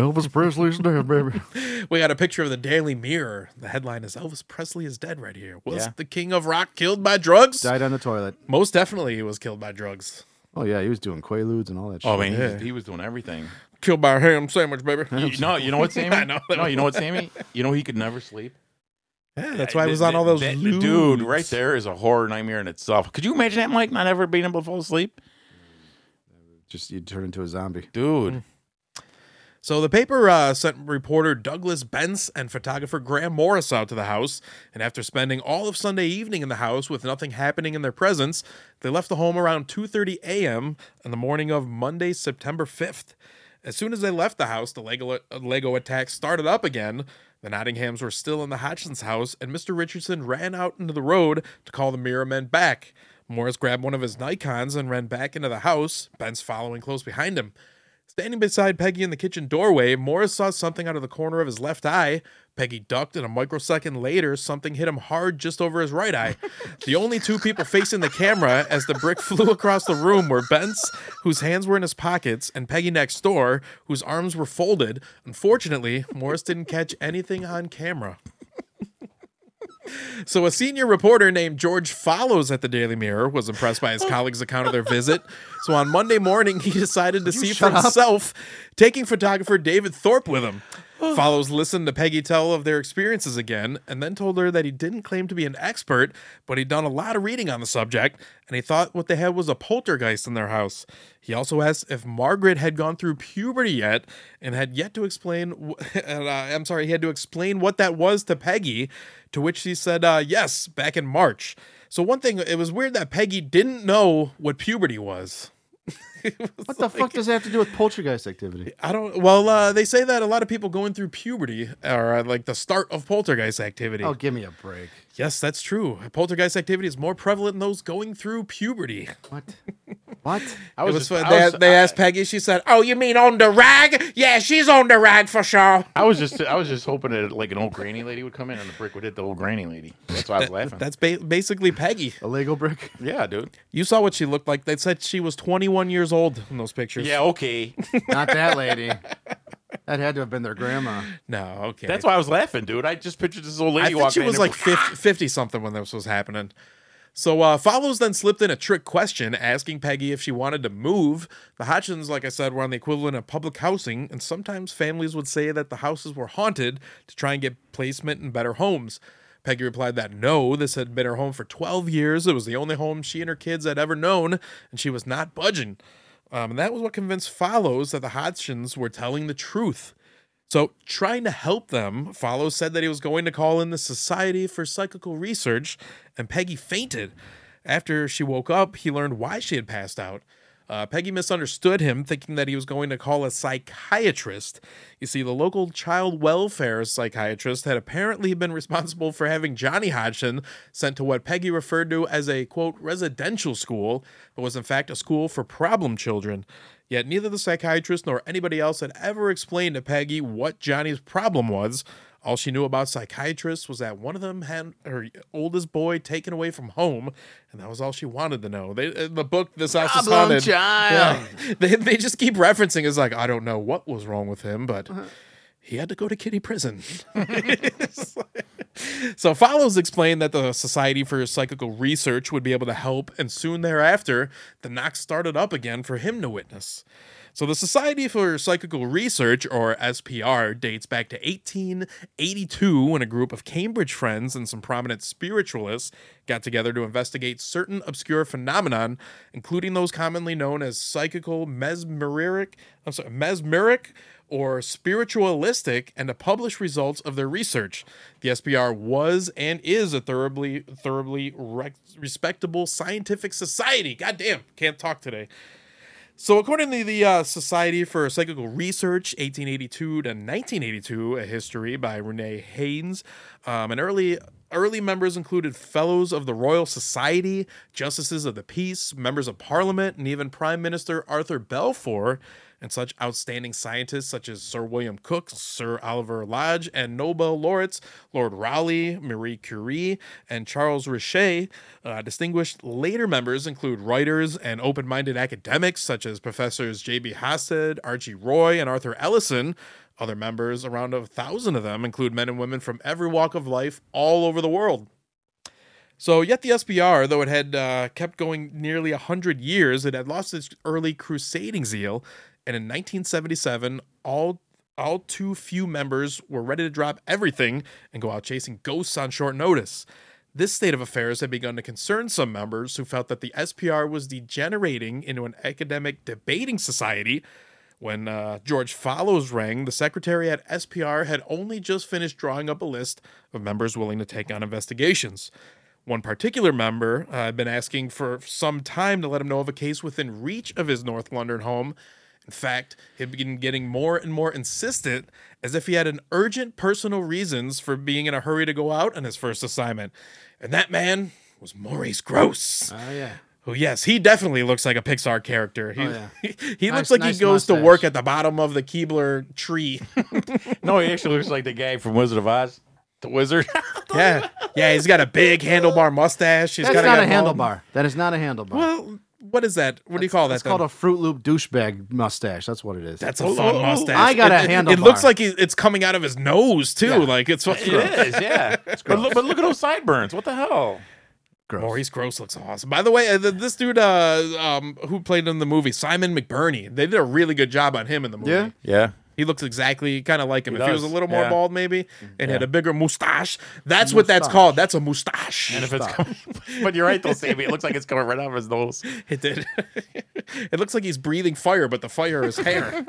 S1: Elvis Presley's dead, baby.
S3: We got a picture of the Daily Mirror. The headline is Elvis Presley is dead right here. Was
S2: Yeah.
S3: the king of rock killed by drugs?
S1: Died on the toilet.
S3: Most definitely he was killed by drugs.
S1: Oh yeah, he was doing quaaludes and all that. Oh, shit.
S2: Oh man, he, was, he was doing everything.
S3: Killed by a ham sandwich, baby.
S2: You know, you know what, Sammy?
S3: I know.
S2: No, you know what, Sammy? You know he could never sleep.
S3: Yeah, that's why he was on all those
S2: that-
S3: lubes.
S2: dude right there is a horror nightmare in itself. Could you imagine that, Mike, not ever being able to fall asleep?
S1: Just you turn into a zombie.
S2: Dude,
S3: So the paper uh, sent reporter Douglas Bence and photographer Graham Morris out to the house, and after spending all of Sunday evening in the house with nothing happening in their presence, they left the home around 2:30 a.m. on the morning of Monday, September 5th. As soon as they left the house, the Lego, uh, Lego attack started up again. The Nottinghams were still in the Hodgson's house, and Mr. Richardson ran out into the road to call the Mirror Men back. Morris grabbed one of his Nikons and ran back into the house, Bence following close behind him. Standing beside Peggy in the kitchen doorway, Morris saw something out of the corner of his left eye. Peggy ducked, and a microsecond later, something hit him hard just over his right eye. The only two people facing the camera as the brick flew across the room were Bence, whose hands were in his pockets, and Peggy next door, whose arms were folded. Unfortunately, Morris didn't catch anything on camera. So, a senior reporter named George Fallows at the Daily Mirror was impressed by his colleagues' account of their visit. So, on Monday morning, he decided to see for
S1: up?
S3: himself, taking photographer David Thorpe with him. Fallows listened to Peggy tell of their experiences again, and then told her that he didn't claim to be an expert, but he'd done a lot of reading on the subject, and he thought what they had was a poltergeist in their house. He also asked if Margaret had gone through puberty yet, and had yet to explain. And, uh, I'm sorry, he had to explain what that was to Peggy, to which she said, uh, "Yes, back in March." So one thing, it was weird that Peggy didn't know what puberty was.
S1: What the fuck does that have to do with poltergeist activity?
S3: I don't. Well, uh, they say that a lot of people going through puberty are uh, like the start of poltergeist activity.
S1: Oh, give me a break.
S3: Yes, that's true. Poltergeist activity is more prevalent in those going through puberty.
S1: What? What?
S2: I was,
S3: was,
S2: just,
S3: fun.
S2: I
S3: they,
S2: was-
S3: they
S2: I-
S3: asked Peggy. She said, "Oh, you mean on the rag? Yeah, she's on the rag for sure."
S2: I was just, I was just hoping that like an old granny lady would come in and the brick would hit the old granny lady. That's why I was laughing.
S3: That's ba- basically Peggy.
S1: A Lego brick?
S2: yeah, dude.
S3: You saw what she looked like. They said she was 21 years old in those pictures.
S2: Yeah, okay.
S1: Not that lady. That had to have been their grandma.
S3: No, okay.
S2: That's why I was laughing, dude. I just pictured this old
S3: I
S2: lady
S3: think
S2: walking
S3: she was
S2: there-
S3: like 50, 50 something when this was happening. So uh, Fallows then slipped in a trick question, asking Peggy if she wanted to move. The Hodgsons, like I said, were on the equivalent of public housing, and sometimes families would say that the houses were haunted to try and get placement in better homes. Peggy replied that no, this had been her home for 12 years. It was the only home she and her kids had ever known, and she was not budging. Um, and that was what convinced Fallows that the Hodgsons were telling the truth. So, trying to help them, Fallows said that he was going to call in the Society for Psychical Research, and Peggy fainted. After she woke up, he learned why she had passed out. Uh, Peggy misunderstood him, thinking that he was going to call a psychiatrist. You see, the local child welfare psychiatrist had apparently been responsible for having Johnny Hodgson sent to what Peggy referred to as a quote residential school, but was in fact a school for problem children. Yet neither the psychiatrist nor anybody else had ever explained to Peggy what Johnny's problem was. All she knew about psychiatrists was that one of them had her oldest boy taken away from home, and that was all she wanted to know. They, in the book, This House is
S1: child.
S3: yeah, they, they just keep referencing it's like, I don't know what was wrong with him, but uh-huh. he had to go to kitty prison. so Fallows explained that the Society for Psychical Research would be able to help, and soon thereafter, the knock started up again for him to witness. So the Society for Psychical Research, or SPR, dates back to 1882 when a group of Cambridge friends and some prominent spiritualists got together to investigate certain obscure phenomenon, including those commonly known as psychical mesmeric, I'm sorry, mesmeric or spiritualistic, and to publish results of their research. The SPR was and is a thoroughly, thoroughly respectable scientific society. Goddamn, can't talk today. So, according to the uh, Society for Psychical Research, 1882 to 1982, a history by Renee Haynes, Um, and early early members included fellows of the Royal Society, justices of the peace, members of Parliament, and even Prime Minister Arthur Balfour. And such outstanding scientists such as Sir William Cook, Sir Oliver Lodge, and Nobel laureates Lord Rayleigh, Marie Curie, and Charles Richet. Uh, distinguished later members include writers and open minded academics such as Professors J.B. Hasted, Archie Roy, and Arthur Ellison. Other members, around a thousand of them, include men and women from every walk of life all over the world. So, yet the SPR, though it had uh, kept going nearly 100 years, it had lost its early crusading zeal. And in 1977, all all too few members were ready to drop everything and go out chasing ghosts on short notice. This state of affairs had begun to concern some members who felt that the SPR was degenerating into an academic debating society. When uh, George Fallows rang, the secretary at SPR had only just finished drawing up a list of members willing to take on investigations. One particular member uh, had been asking for some time to let him know of a case within reach of his North London home. In fact, he had been getting more and more insistent, as if he had an urgent personal reasons for being in a hurry to go out on his first assignment. And that man was Maurice Grosse.
S1: Oh yeah.
S3: Who, yes, he definitely looks like a Pixar character. He,
S1: Oh, yeah.
S3: he, he looks like
S1: nice
S3: he goes to work at the bottom of the Keebler tree.
S2: No, he actually looks like the guy from Wizard of Oz. The wizard.
S3: yeah, yeah, he's got a big handlebar mustache. He's
S1: That's
S3: got
S1: not a
S3: got long-
S1: handlebar. That is not a handlebar.
S3: Well, what is that? What do you call that?
S1: That's called a Fruit Loop douchebag mustache. That's what it is.
S3: That's a
S2: Oh,
S3: fun
S2: oh, oh.
S3: mustache.
S1: I got a
S3: It- it, It looks like he, it's coming out of his nose too.
S1: Yeah.
S3: Like it's
S2: it is, yeah. but, look, but look at those sideburns. What the hell?
S1: gross.
S3: Maurice Grosse looks awesome. By the way, uh, this dude, uh, um, who played in the movie, Simon McBurney, they did a really good job on him in the movie.
S1: Yeah?
S2: Yeah.
S3: He looks exactly kind of like him.
S2: He
S3: if he was a little more
S2: yeah.
S3: bald, maybe, and had a bigger mustache, that's what that's called. That's a mustache.
S2: And if it's coming, but you're right though, Sammy. It looks like it's coming right out of his nose.
S3: It did. it looks like he's breathing fire, but the fire is hair.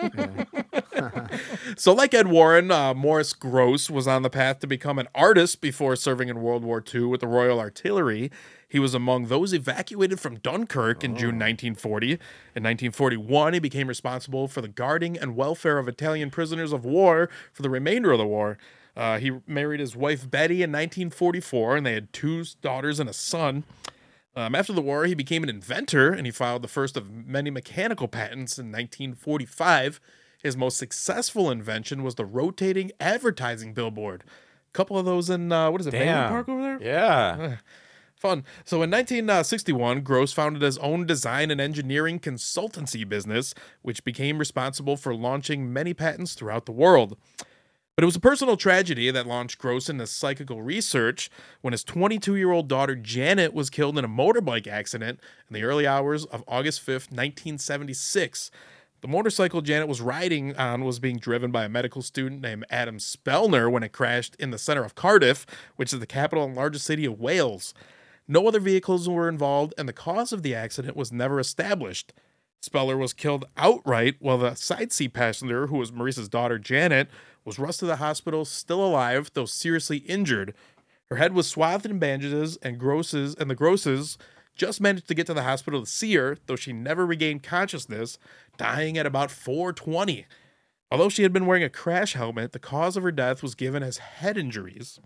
S3: so, like Ed Warren, uh, Maurice Grosse was on the path to become an artist before serving in World War II with the Royal Artillery. He was among those evacuated from Dunkirk in June 1940. In 1941, he became responsible for the guarding and welfare of Italian prisoners of war for the remainder of the war. Uh, he married his wife Betty in 1944, and they had two daughters and a son. Um, after the war, he became an inventor and he filed the first of many mechanical patents in 1945. His most successful invention was the rotating advertising billboard. A couple of those in, uh, what is it,
S2: Damn.
S3: Park over there?
S2: Yeah.
S3: Fun. So in 1961, Grosse founded his own design and engineering consultancy business, which became responsible for launching many patents throughout the world. But it was a personal tragedy that launched Grosse into psychical research when his 22 year old daughter Janet was killed in a motorbike accident in the early hours of August 5th, 1976. The motorcycle Janet was riding on was being driven by a medical student named Adam Spellner when it crashed in the center of Cardiff, which is the capital and largest city of Wales. No other vehicles were involved, and the cause of the accident was never established. Speller was killed outright, while the side seat passenger, who was Maurice's daughter Janet, was rushed to the hospital still alive, though seriously injured. Her head was swathed in bandages, and Grosses and the Grosses just managed to get to the hospital to see her, though she never regained consciousness, dying at about 420. Although she had been wearing a crash helmet, the cause of her death was given as head injuries.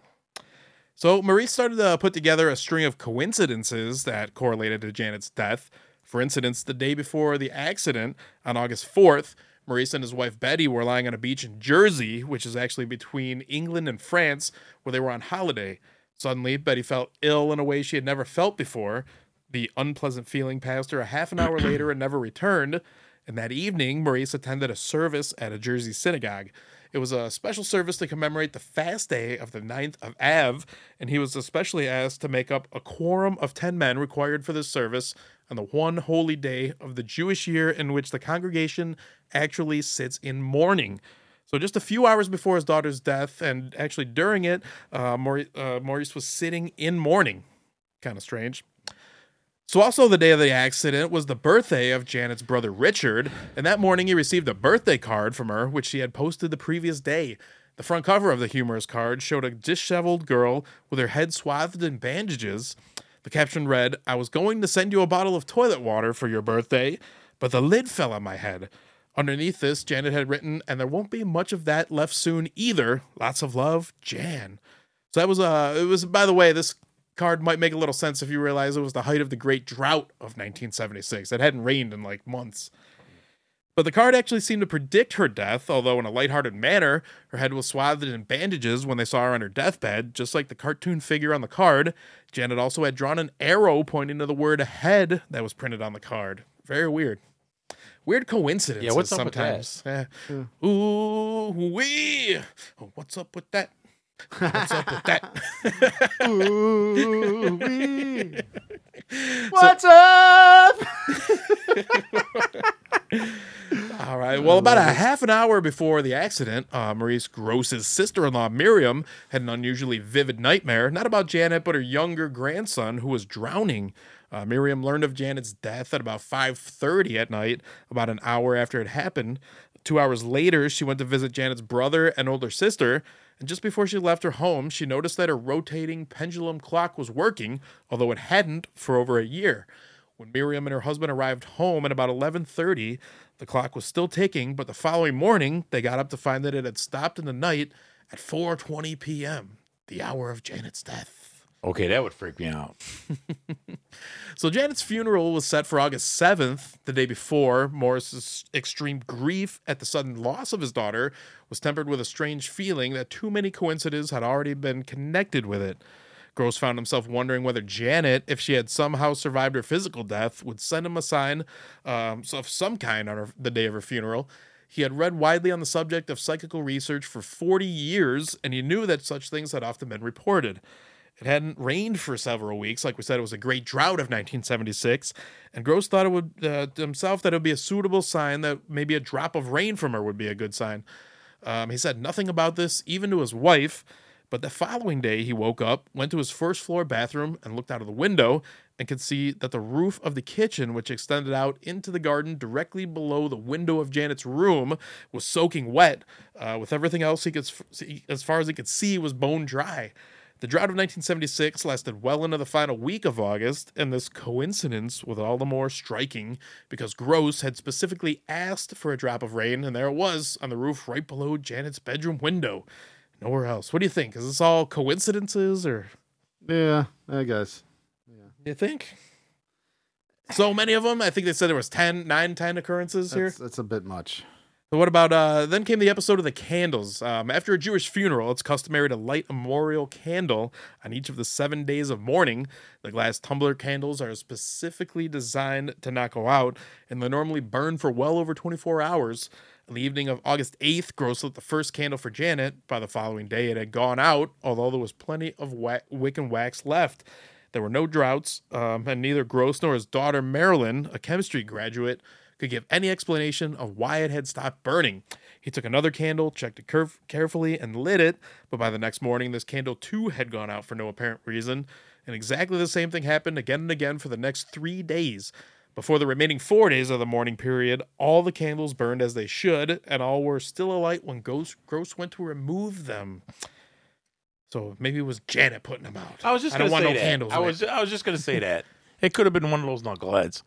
S3: So Maurice started to put together a string of coincidences that correlated to Janet's death. For instance, the day before the accident, on August 4th, Maurice and his wife Betty were lying on a beach in Jersey, which is actually between England and France, where they were on holiday. Suddenly, Betty felt ill in a way she had never felt before. The unpleasant feeling passed her a half an hour later and never returned. And that evening, Maurice attended a service at a Jersey synagogue. It was a special service to commemorate the fast day of the 9th of Av, and he was especially asked to make up a quorum of 10 men required for this service on the one holy day of the Jewish year in which the congregation actually sits in mourning. So, just a few hours before his daughter's death, and actually during it, uh, Maurice, uh, Maurice was sitting in mourning. Kind of strange. So, also the day of the accident was the birthday of Janet's brother Richard, and that morning he received a birthday card from her, which she had posted the previous day. The front cover of the humorous card showed a disheveled girl with her head swathed in bandages. The caption read, I was going to send you a bottle of toilet water for your birthday, but the lid fell on my head. Underneath this, Janet had written, and there won't be much of that left soon either. Lots of love, Jan. So that was uh it was by the way, this card might make a little sense if you realize it was the height of the great drought of 1976. It hadn't rained in like months. But the card actually seemed to predict her death, although in a lighthearted manner, her head was swathed in bandages when they saw her on her deathbed, just like the cartoon figure on the card. Janet also had drawn an arrow pointing to the word head that was printed on the card. Very weird. Weird coincidences
S2: Yeah, what's up with that?
S3: sometimes. Yeah. Hmm. Ooh wee. Oh, what's up with that? What's up with that?
S1: What's up?
S3: All right. Well, about a half an hour before the accident, uh, Maurice Grosse's sister-in-law Miriam had an unusually vivid nightmare, not about Janet, but her younger grandson who was drowning. Uh, Miriam learned of Janet's death at about 5:30 at night, about an hour after it happened. Two hours later, she went to visit Janet's brother and older sister. And just before she left her home, she noticed that her rotating pendulum clock was working, although it hadn't for over a year. When Miriam and her husband arrived home at about 11:30, the clock was still ticking, but the following morning, they got up to find that it had stopped in the night at 4:20 p.m., the hour of Janet's death.
S2: Okay, that would freak me out.
S3: So Janet's funeral was set for August 7th, the day before. Morris's extreme grief at the sudden loss of his daughter was tempered with a strange feeling that too many coincidences had already been connected with it. Grosse found himself wondering whether Janet, if she had somehow survived her physical death, would send him a sign um, of some kind on her, the day of her funeral. He had read widely on the subject of psychical research for 40 years, and he knew that such things had often been reported. It hadn't rained for several weeks. Like we said, it was a great drought of 1976. And Grosse thought it would uh, to himself that it would be a suitable sign that maybe a drop of rain from her would be a good sign. Um, he said nothing about this, even to his wife. But the following day, he woke up, went to his first floor bathroom, and looked out of the window and could see that the roof of the kitchen, which extended out into the garden directly below the window of Janet's room, was soaking wet. Uh, with everything else he could, see, as far as he could see, was bone dry. The drought of 1976 lasted well into the final week of August, and this coincidence was all the more striking because Grosse had specifically asked for a drop of rain, and there it was on the roof right below Janet's bedroom window. Nowhere else. What do you think? Is this all coincidences, or
S1: Yeah, I guess. Yeah.
S3: You think? So many of them. I think they said there was 10, 9, 10 occurrences here.
S1: That's, that's a bit much.
S3: So what about uh then came the episode of the candles. Um, after a Jewish funeral, it's customary to light a memorial candle on each of the seven days of mourning. The glass tumbler candles are specifically designed to not go out, and they normally burn for well over 24 hours. On the evening of August 8th, Grosse lit the first candle for Janet. By the following day, it had gone out, although there was plenty of wick and wax left. There were no droughts, um, and neither Grosse nor his daughter Marilyn, a chemistry graduate, could give any explanation of why it had stopped burning. He took another candle, checked it curf- carefully, and lit it, but by the next morning, this candle too had gone out for no apparent reason. And exactly the same thing happened again and again for the next three days. Before the remaining four days of the mourning period, all the candles burned as they should, and all were still alight when Grosse, Grosse went to remove them. So maybe it was Janet putting them out.
S2: I was just
S3: I don't want
S2: say
S3: no
S2: that.
S3: candles.
S2: I was I was just gonna say that. It could have been one of those knuckleheads.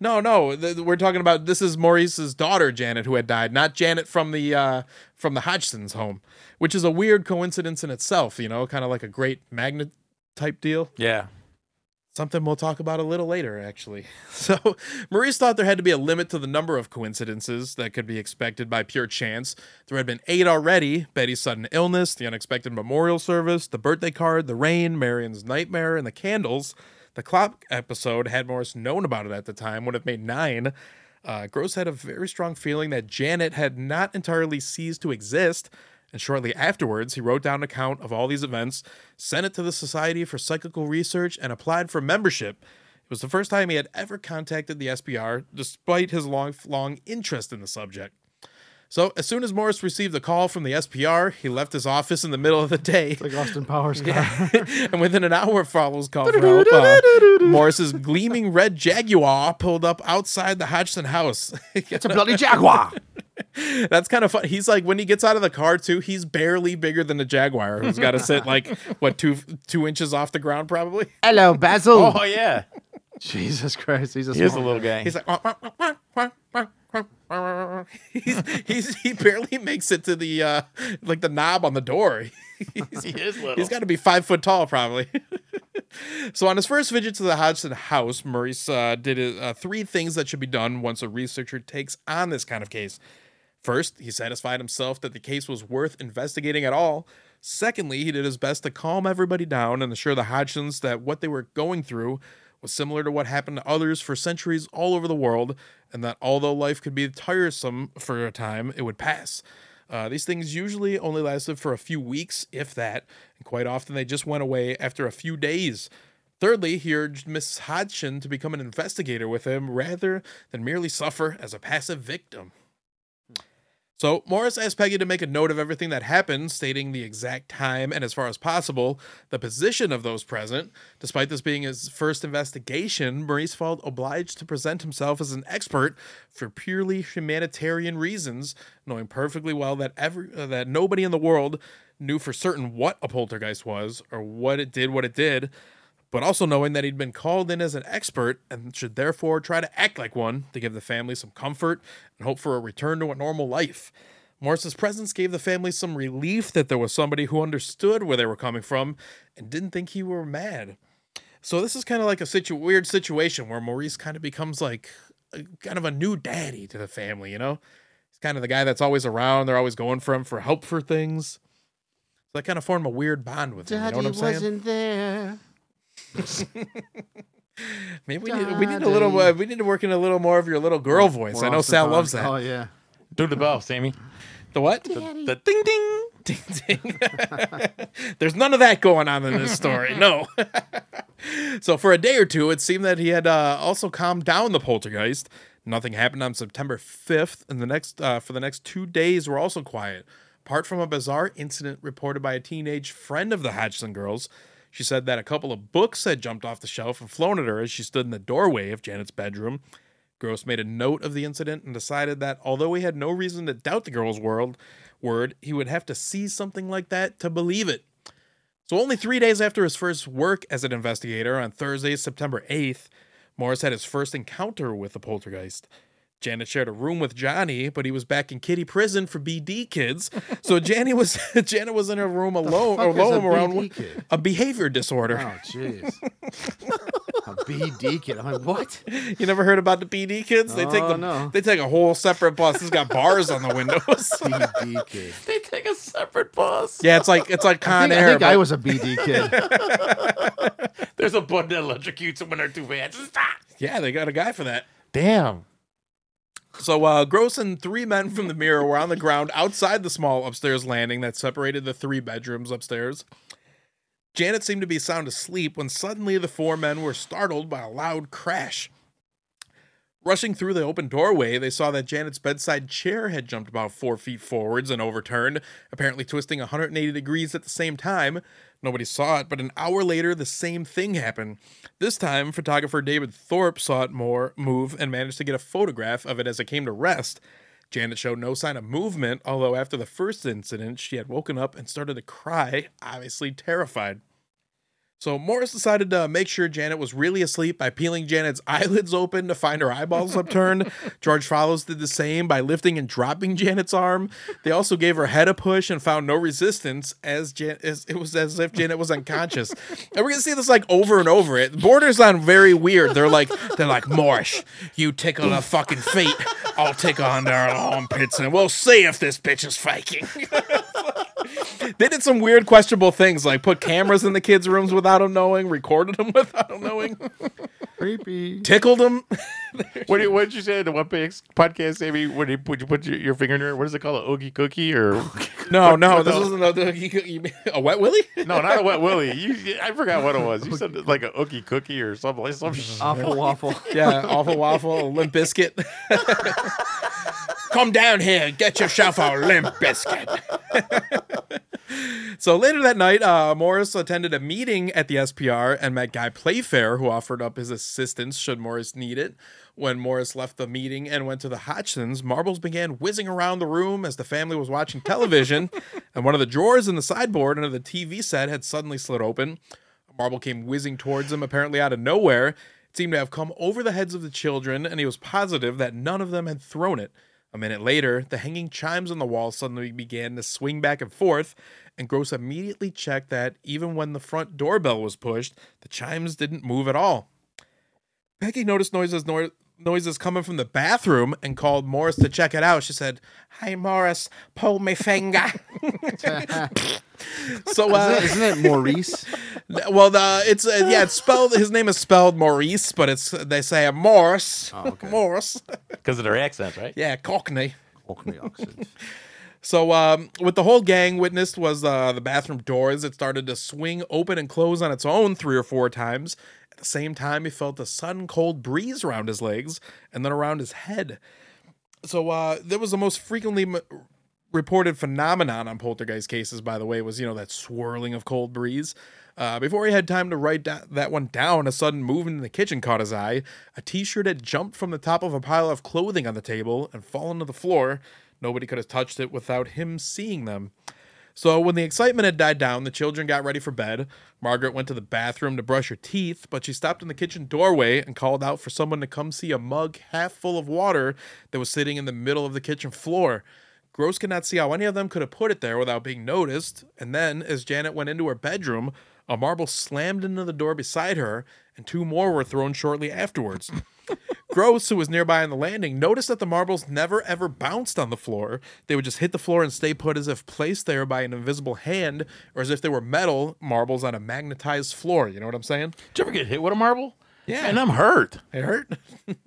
S3: No, no, th- we're talking about this is Maurice's daughter Janet who had died, not Janet from the uh, from the Hodgson's home, which is a weird coincidence in itself. You know, kind of like a great magnet type deal.
S2: Yeah.
S3: Something we'll talk about a little later, actually. So, Maurice thought there had to be a limit to the number of coincidences that could be expected by pure chance. There had been eight already Betty's sudden illness, the unexpected memorial service, the birthday card, the rain, Marion's nightmare, and the candles. The clock episode, had Morris known about it at the time, would have made nine. Uh, Grosse had a very strong feeling that Janet had not entirely ceased to exist, and shortly afterwards, he wrote down an account of all these events, sent it to the Society for Psychical Research, and applied for membership. It was the first time he had ever contacted the SPR, despite his long, long interest in the subject. So, as soon as Morris received the call from the SPR, he left his office in the middle of the day.
S1: Like Austin Powers car.
S3: and within an hour of Fowler's call for help, uh, Morris's gleaming red Jaguar pulled up outside the Hodgson house.
S1: It's a bloody jaguar.
S3: That's kind of fun. He's like when he gets out of the car too, he's barely bigger than a Jaguar who's got to sit like what two two inches off the ground probably.
S1: Hello, Basil.
S2: Oh yeah.
S1: Jesus Christ, he's a
S2: He is a
S1: small
S2: little guy.
S3: He's like "Wah, wah, wah, he's, he's he barely makes it to the uh like the knob on the door. He's,
S2: He is little.
S3: he's got to be five foot tall, probably. so on his first visit to the Hodgson house, Maurice uh, did uh, three things that should be done once a researcher takes on this kind of case. First, he satisfied himself that the case was worth investigating at all. Secondly, he did his best to calm everybody down and assure the Hodgsons that what they were going through was similar to what happened to others for centuries all over the world, and that although life could be tiresome for a time, it would pass. Uh, these things usually only lasted for a few weeks, if that, and quite often they just went away after a few days. Thirdly, he urged Miss Hodgson to become an investigator with him rather than merely suffer as a passive victim. So Morris asked Peggy to make a note of everything that happened, stating the exact time and, as far as possible, the position of those present. Despite this being his first investigation, Maurice felt obliged to present himself as an expert for purely humanitarian reasons, knowing perfectly well that every uh, that nobody in the world knew for certain what a poltergeist was or what it did what it did but also knowing that he'd been called in as an expert and should therefore try to act like one to give the family some comfort and hope for a return to a normal life. Morris's presence gave the family some relief that there was somebody who understood where they were coming from and didn't think he were mad. So this is kind of like a situ- weird situation where Maurice kind of becomes like a, kind of a new daddy to the family, you know? He's kind of the guy that's always around. They're always going for him for help for things. So they kind of form a weird bond with him. You know what I'm saying?
S5: wasn't there.
S3: Maybe we need, we need a little uh, we need to work in a little more of your little girl voice.
S1: More
S3: I know
S1: Austin
S3: Sal
S1: Powers.
S3: loves that.
S1: Oh yeah.
S2: Do the bell, Sammy.
S3: The what?
S2: The ding ding.
S3: Ding, ding. There's none of that going on in this story. No. so for a day or two, it seemed that he had uh, also calmed down the poltergeist. Nothing happened on September 5th, and the next uh, for the next two days were also quiet. Apart from a bizarre incident reported by a teenage friend of the Hodgson girls, she said that a couple of books had jumped off the shelf and flown at her as she stood in the doorway of Janet's bedroom. Grosse made a note of the incident and decided that although he had no reason to doubt the girl's world, word, he would have to see something like that to believe it. So, only three days after his first work as an investigator on Thursday, September 8th, Morris had his first encounter with the poltergeist. Janet shared a room with Johnny, but he was back in kitty prison for BD kids. So Janet was Janet was in her room alone,
S1: fuck a
S3: alone around
S1: BD kid?
S3: a behavior disorder.
S1: Oh jeez. a BD kid. I'm like, what?
S3: You never heard about the BD kids? They take
S1: Oh,
S3: the
S1: no.
S3: they take a whole separate bus. It's got bars on the windows.
S1: BD kid.
S2: They take a separate bus.
S3: yeah, it's like it's like
S1: I
S3: Con
S1: think, I,
S3: Air.
S1: think I was a BD kid.
S2: There's a button that electrocutes them when they're too fast. Stop.
S3: yeah, they got a guy for that.
S2: Damn.
S3: So uh, Grosse and three men from the mirror were on the ground outside the small upstairs landing that separated the three bedrooms upstairs. Janet seemed to be sound asleep when suddenly the four men were startled by a loud crash. Rushing through the open doorway, they saw that Janet's bedside chair had jumped about four feet forwards and overturned, apparently twisting 180 degrees at the same time. Nobody saw it, but an hour later, the same thing happened. This time, photographer David Thorpe saw it more move and managed to get a photograph of it as it came to rest. Janet showed no sign of movement, although after the first incident, she had woken up and started to cry, obviously terrified. So Morris decided to make sure Janet was really asleep by peeling Janet's eyelids open to find her eyeballs upturned. George Fallows did the same by lifting and dropping Janet's arm. They also gave her head a push and found no resistance as, Jan- as it was as if Janet was unconscious. And we're gonna see this like over and over. It borders on very weird. They're like they're like Morris, you tickle her fucking feet, I'll tickle under her armpits, and we'll see if this bitch is faking. They did some weird, questionable things, like put cameras in the kids' rooms without them knowing, recorded them without them knowing,
S1: Creepy.
S3: tickled them.
S2: What did, what did you say in the One podcast, Amy? When you put, you put your, your finger in there, what is it called? A oogie cookie or
S3: No, no,
S2: what
S3: this
S2: the-
S3: wasn't a, you, you a wet willy.
S2: no, not a wet willy. You, I forgot what it was. You said like a oogie cookie or something like some.
S1: Awful waffle.
S3: Yeah, awful waffle, limp biscuit. Come down here and get yourself a limp biscuit. So later that night, uh, Morris attended a meeting at the SPR and met Guy Playfair, who offered up his assistance should Morris need it. When Morris left the meeting and went to the Hodgsons, marbles began whizzing around the room as the family was watching television, and one of the drawers in the sideboard under the TV set had suddenly slid open. A marble came whizzing towards him, apparently out of nowhere. It seemed to have come over the heads of the children, and he was positive that none of them had thrown it. A minute later, the hanging chimes on the wall suddenly began to swing back and forth, and Grosse immediately checked that even when the front doorbell was pushed, the chimes didn't move at all. Peggy noticed noises nor- noises coming from the bathroom and called Morris to check it out. She said, "Hi, Morris, pull me finger." so uh,
S1: Isn't it Maurice?
S3: well, the it's uh, yeah, it's spelled. His name is spelled Maurice, but it's they say a Morris.
S1: Oh, okay.
S3: Morris.
S2: because of their accents, right?
S3: yeah, Cockney.
S1: Cockney Oxford.
S3: So, um, what the whole gang witnessed was uh, the bathroom doors. It started to swing open and close on its own three or four times. At the same time, he felt a sudden cold breeze around his legs and then around his head. So, uh, that was the most frequently m- reported phenomenon on poltergeist cases. By the way, was you know that swirling of cold breeze. Uh, before he had time to write da- that one down, a sudden movement in the kitchen caught his eye. A T-shirt had jumped from the top of a pile of clothing on the table and fallen to the floor. Nobody could have touched it without him seeing them. So when the excitement had died down, the children got ready for bed. Margaret went to the bathroom to brush her teeth, but she stopped in the kitchen doorway and called out for someone to come see a mug half full of water that was sitting in the middle of the kitchen floor. Grosse could not see how any of them could have put it there without being noticed. And then, as Janet went into her bedroom, a marble slammed into the door beside her, and two more were thrown shortly afterwards. Grosse, who was nearby on the landing, noticed that the marbles never ever bounced on the floor. They would just hit the floor and stay put as if placed there by an invisible hand, or as if they were metal marbles on a magnetized floor. You know what I'm saying?
S2: Did you ever get hit with a marble?
S3: Yeah.
S2: and I'm hurt.
S3: It hurt.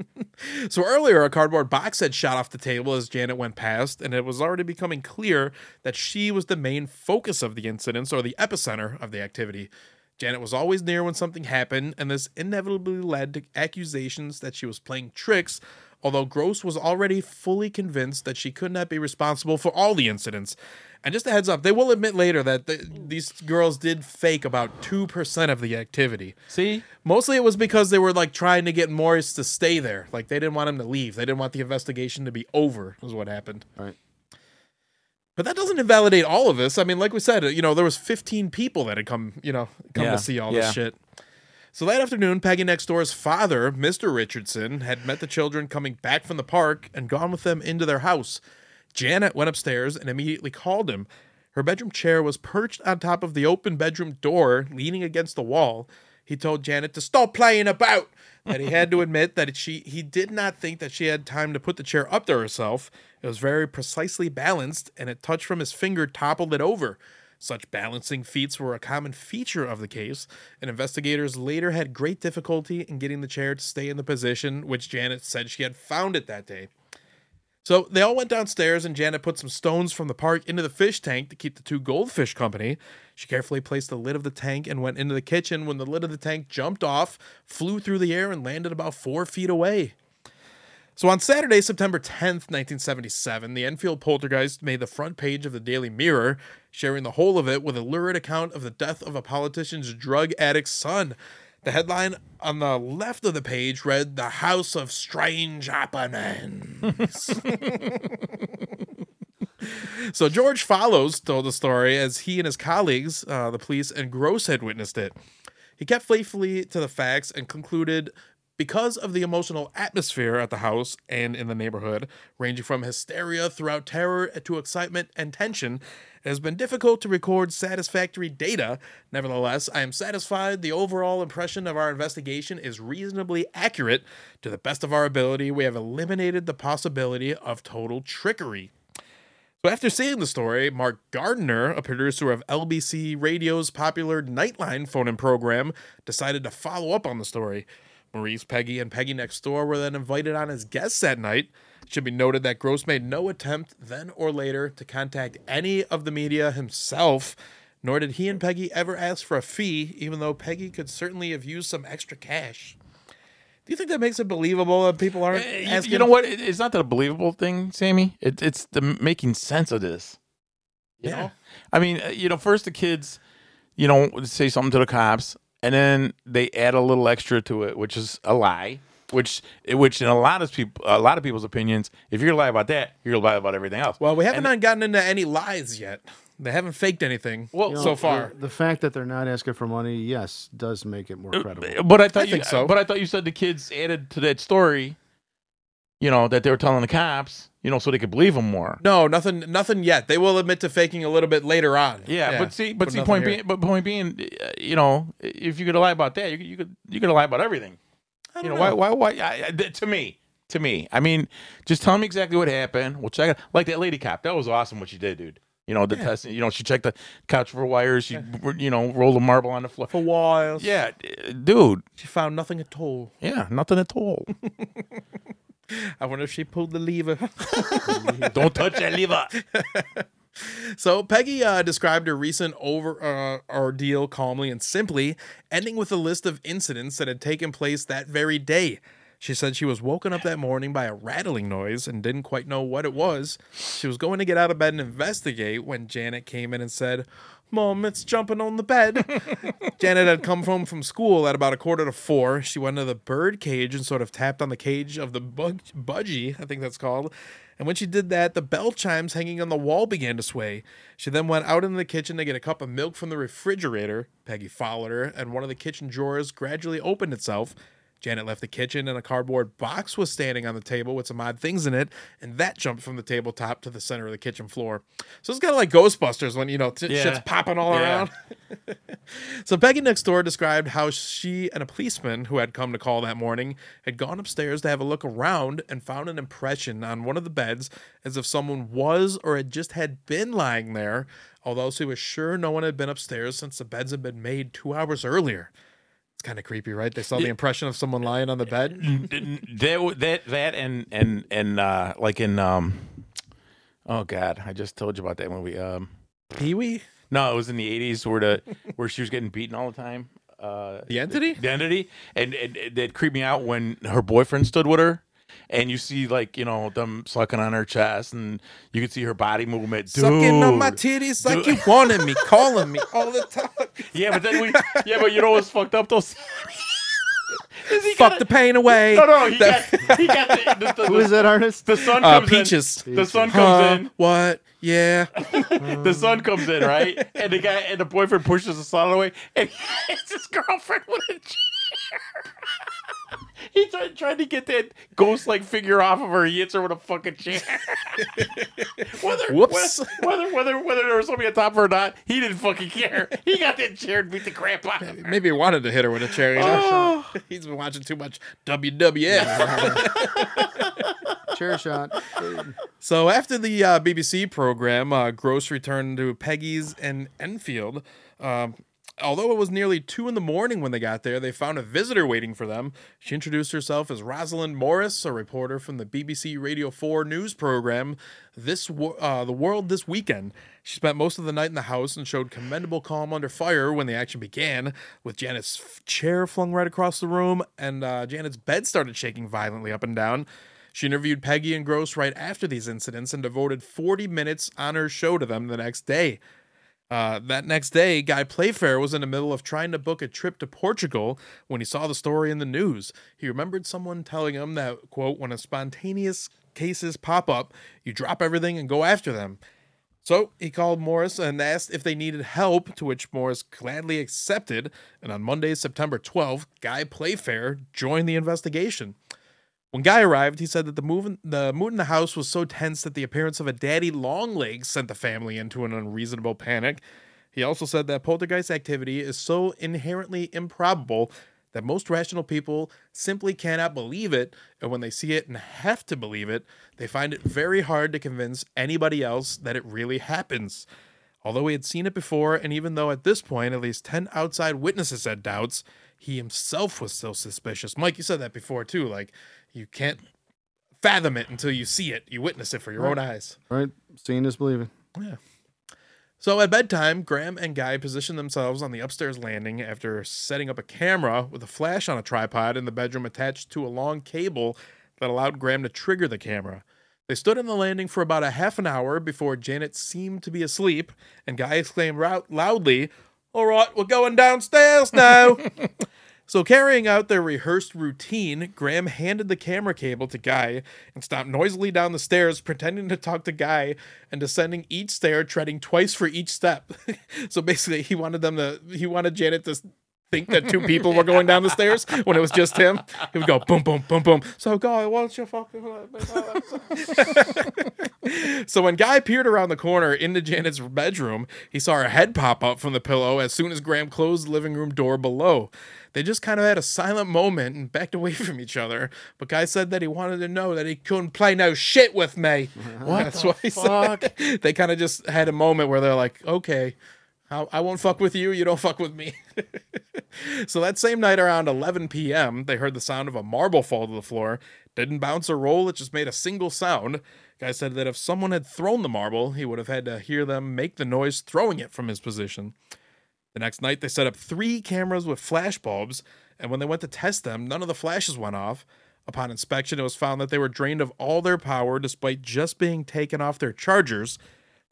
S3: so earlier, a cardboard box had shot off the table as Janet went past, and it was already becoming clear that she was the main focus of the incidents or the epicenter of the activity. Janet was always near when something happened, and this inevitably led to accusations that she was playing tricks, although Grosse was already fully convinced that she could not be responsible for all the incidents. And just a heads up, they will admit later that the, these girls did fake about 2% of the activity.
S2: See,
S3: Mostly it was because they were like trying to get Morris to stay there. Like they didn't want him to leave. They didn't want the investigation to be over, was what happened.
S1: Right.
S3: But that doesn't invalidate all of this. I mean, like we said, you know, there was 15 people that had come, you know, come
S2: Yeah,
S3: to see all
S2: yeah.
S3: this shit. So that afternoon, Peggy next door's father, Mr. Richardson, had met the children coming back from the park and gone with them into their house. Janet went upstairs and immediately called him. Her bedroom chair was perched on top of the open bedroom door, leaning against the wall. He told Janet to stop playing about. That he had to admit that she he did not think that she had time to put the chair up to herself. It was very precisely balanced, and a touch from his finger toppled it over. Such balancing feats were a common feature of the case, and investigators later had great difficulty in getting the chair to stay in the position which Janet said she had found it that day. So they all went downstairs, and Janet put some stones from the park into the fish tank to keep the two goldfish company. She carefully placed the lid of the tank and went into the kitchen when the lid of the tank jumped off, flew through the air, and landed about four feet away. So on Saturday, September 10th, 1977, the Enfield poltergeist made the front page of the Daily Mirror, sharing the whole of it with a lurid account of the death of a politician's drug addict son. The headline on the left of the page read, The House of Strange Happenings. so George Fallows told the story as he and his colleagues, uh, the police and Grosse, had witnessed it. He kept faithfully to the facts and concluded because of the emotional atmosphere at the house and in the neighborhood, ranging from hysteria throughout terror to excitement and tension, it has been difficult to record satisfactory data. Nevertheless, I am satisfied the overall impression of our investigation is reasonably accurate. To the best of our ability, we have eliminated the possibility of total trickery. So after seeing the story, Mark Gardner, a producer of LBC Radio's popular Nightline phone-in program, decided to follow up on the story. Maurice, Peggy, and Peggy Next Door were then invited on as guests that night. It should be noted that Grosse made no attempt then or later to contact any of the media himself, nor did he and Peggy ever ask for a fee, even though Peggy could certainly have used some extra cash. Do you think that makes it believable that people aren't
S2: you,
S3: asking?
S2: you know what? It's not the believable thing, Sammy. It, it's the making sense of this. You
S3: Yeah.
S2: know? I mean, uh, you know, first the kids, you know, say something to the cops, and then they add a little extra to it, which is a lie. Which, which in a lot of people, a lot of people's opinions, if you're gonna lie about that, you're gonna lie about everything else.
S3: Well, we haven't gotten into any lies yet. They haven't faked anything
S2: Well,
S1: You know,
S3: so far.
S1: the, the fact that they're not asking for money, yes, does make it more uh, credible.
S2: But I thought
S3: I
S2: you,
S3: think so.
S2: But I thought you said the kids added to that story you know, that they were telling the cops, you know, so they could believe them more.
S3: No, nothing, nothing yet. They will admit to faking a little bit later on.
S2: Yeah, but see, but see, point
S3: here.
S2: being, but point being, uh, you know, if you could lie about that, you could, you could, you could lie about everything. You know, why, why, why? I, to me, to me, I mean, just tell me exactly what happened. We'll check it. Like that lady cop, that was awesome what she did, dude. You know, the testing. You know, she checked the couch for wires. She, you know, rolled a marble on the floor.
S3: for a while.
S2: Yeah, dude.
S3: she found nothing at all.
S2: Yeah, nothing at all.
S3: I wonder if she pulled the lever.
S2: Don't touch that lever.
S3: So Peggy uh, described her recent over uh, ordeal calmly and simply, ending with a list of incidents that had taken place that very day. She said she was woken up that morning by a rattling noise and didn't quite know what it was. She was going to get out of bed and investigate when Janet came in and said, Mom, it's jumping on the bed. Janet had come home from school at about a quarter to four. She went to the bird cage and sort of tapped on the cage of the bug- budgie, I think that's called. And when she did that, the bell chimes hanging on the wall began to sway. She then went out into the kitchen to get a cup of milk from the refrigerator. Peggy followed her, and one of the kitchen drawers gradually opened itself. Janet left the kitchen, and a cardboard box was standing on the table with some odd things in it, and that jumped from the tabletop to the center of the kitchen floor. So it's kind of like Ghostbusters when, you know, t-
S2: Yeah.
S3: shit's popping all
S2: Yeah.
S3: around. So Peggy next door described how she and a policeman who had come to call that morning had gone upstairs to have a look around and found an impression on one of the beds as if someone was or had just had been lying there, although she was sure no one had been upstairs since the beds had been made two hours earlier. It's kind of creepy, right? They saw the impression of someone lying on the bed.
S2: that that that and and and uh like in um oh god i just told you about that movie um
S3: Pee Wee?
S2: no it was in the 80s where the where she was getting beaten all the time uh
S3: The entity?
S2: the entity and, and it, it creeped me out when her boyfriend stood with her and you see like you know them sucking on her chest and you can see her body movement Dude.
S3: Sucking on my titties like you wanted me, calling me all the time.
S2: yeah but then we yeah but you know what's fucked up though Is he
S3: Fuck
S2: got
S3: the pain away.
S2: no no he got he got the, the, the,
S1: Who is that artist?
S2: the sun
S3: Uh,
S2: comes
S3: Peaches.
S2: in the sun
S3: Huh?
S2: comes in
S3: What? Yeah.
S2: the sun comes in, right? And the guy and the boyfriend pushes the sun away, and he hits his girlfriend with a chair. he tried, tried to get that ghost like figure off of her. He hits her with a fucking chair. whether,
S3: Whoops.
S2: Whether, whether whether there was somebody on top of her or not, he didn't fucking care. He got that chair and beat the crap out of her.
S3: Maybe he wanted to hit her with a chair. You know? He's been watching too much WWF.
S1: Chair shot.
S3: so after the uh, BBC program, uh, Grosse returned to Peggy's and Enfield. Um, although it was nearly two in the morning when they got there, they found a visitor waiting for them. She introduced herself as Rosalind Morris, a reporter from the BBC Radio 4 news program, this uh, the world this weekend. She spent most of the night in the house and showed commendable calm under fire when the action began, with Janet's f- chair flung right across the room and uh, Janet's bed started shaking violently up and down. She interviewed Peggy and Grosse right after these incidents and devoted 40 minutes on her show to them the next day. Uh, that next day, Guy Playfair was in the middle of trying to book a trip to Portugal when he saw the story in the news. He remembered someone telling him that, quote, when a spontaneous cases pop up, you drop everything and go after them. So he called Morris and asked if they needed help, to which Morris gladly accepted. And on Monday, September 12th, Guy Playfair joined the investigation. When Guy arrived, he said that the move in, the mood in the house was so tense that the appearance of a daddy longlegs sent the family into an unreasonable panic. He also said that poltergeist activity is so inherently improbable that most rational people simply cannot believe it, and when they see it and have to believe it, they find it very hard to convince anybody else that it really happens. Although he had seen it before, and even though at this point at least 10 outside witnesses had doubts, he himself was still suspicious. Mike, you said that before too. Like, you can't fathom it until you see it, you witness it for your own eyes.
S1: Right? Seeing is believing. Yeah.
S3: So at bedtime, Graham and Guy positioned themselves on the upstairs landing after setting up a camera with a flash on a tripod in the bedroom attached to a long cable that allowed Graham to trigger the camera. They stood on the landing for about a half an hour before Janet seemed to be asleep, and Guy exclaimed loudly, All right, we're going downstairs now. So, carrying out their rehearsed routine, Graham handed the camera cable to Guy and stomped noisily down the stairs, pretending to talk to Guy and descending each stair, treading twice for each step. so basically, he wanted them to, he wanted Janet to think that two people were going down the stairs when it was just him. He would go boom, boom, boom, boom. So, guy, why don't you fucking. so, when Guy peered around the corner into Janet's bedroom, he saw her head pop up from the pillow as soon as Graham closed the living room door below. They just kind of had a silent moment and backed away from each other. But Guy said that he wanted to know that he couldn't play no shit with me.
S2: What
S3: That's what he
S2: fuck?
S3: said. They kind of just had a moment where they're like, okay, I, I won't fuck with you. You don't fuck with me. so that same night around 11 p.m., they heard the sound of a marble fall to the floor. Didn't bounce or roll, it just made a single sound. Guy said that if someone had thrown the marble, he would have had to hear them make the noise throwing it from his position. The next night, they set up three cameras with flash bulbs, and when they went to test them, none of the flashes went off. Upon inspection, it was found that they were drained of all their power despite just being taken off their chargers.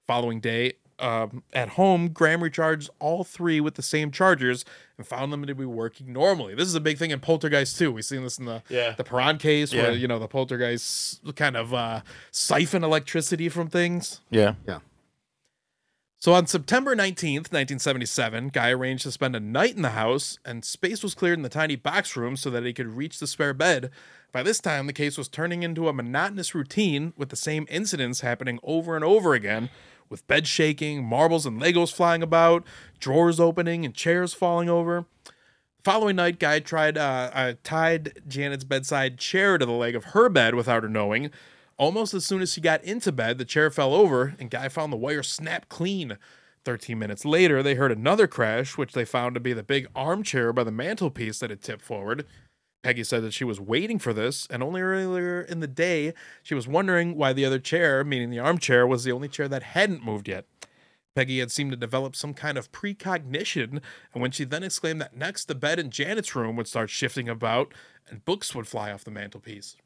S3: Following day, um, at home, Graham recharged all three with the same chargers and found them to be working normally. This is a big thing in Poltergeist too. We've seen this in the
S2: Yeah.
S3: the Perron case, where
S2: Yeah.
S3: you know the Poltergeist kind of uh, siphon electricity from things.
S2: Yeah, yeah.
S3: So on September 19th, 1977, Guy arranged to spend a night in the house, and space was cleared in the tiny box room so that he could reach the spare bed. By this time, the case was turning into a monotonous routine with the same incidents happening over and over again, with bed shaking, marbles and Legos flying about, drawers opening, and chairs falling over. The following night, Guy tried uh, uh, tied Janet's bedside chair to the leg of her bed without her knowing. Almost as soon as she got into bed, the chair fell over, and Guy found the wire snapped clean. Thirteen minutes later, they heard another crash, which they found to be the big armchair by the mantelpiece that had tipped forward. Peggy said that she was waiting for this, and only earlier in the day, she was wondering why the other chair, meaning the armchair, was the only chair that hadn't moved yet. Peggy had seemed to develop some kind of precognition, and when she then exclaimed that next the bed in Janet's room would start shifting about and books would fly off the mantelpiece.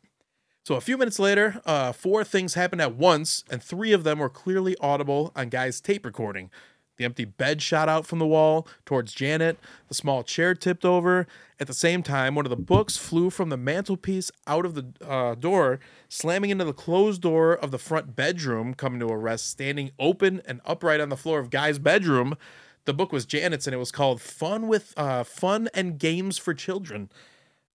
S3: So a few minutes later, uh, four things happened at once, and three of them were clearly audible on Guy's tape recording. The empty bed shot out from the wall towards Janet. The small chair tipped over. At the same time, one of the books flew from the mantelpiece out of the uh, door, slamming into the closed door of the front bedroom, coming to a rest standing open and upright on the floor of Guy's bedroom. The book was Janet's, and it was called "Fun with uh, Fun and Games for Children."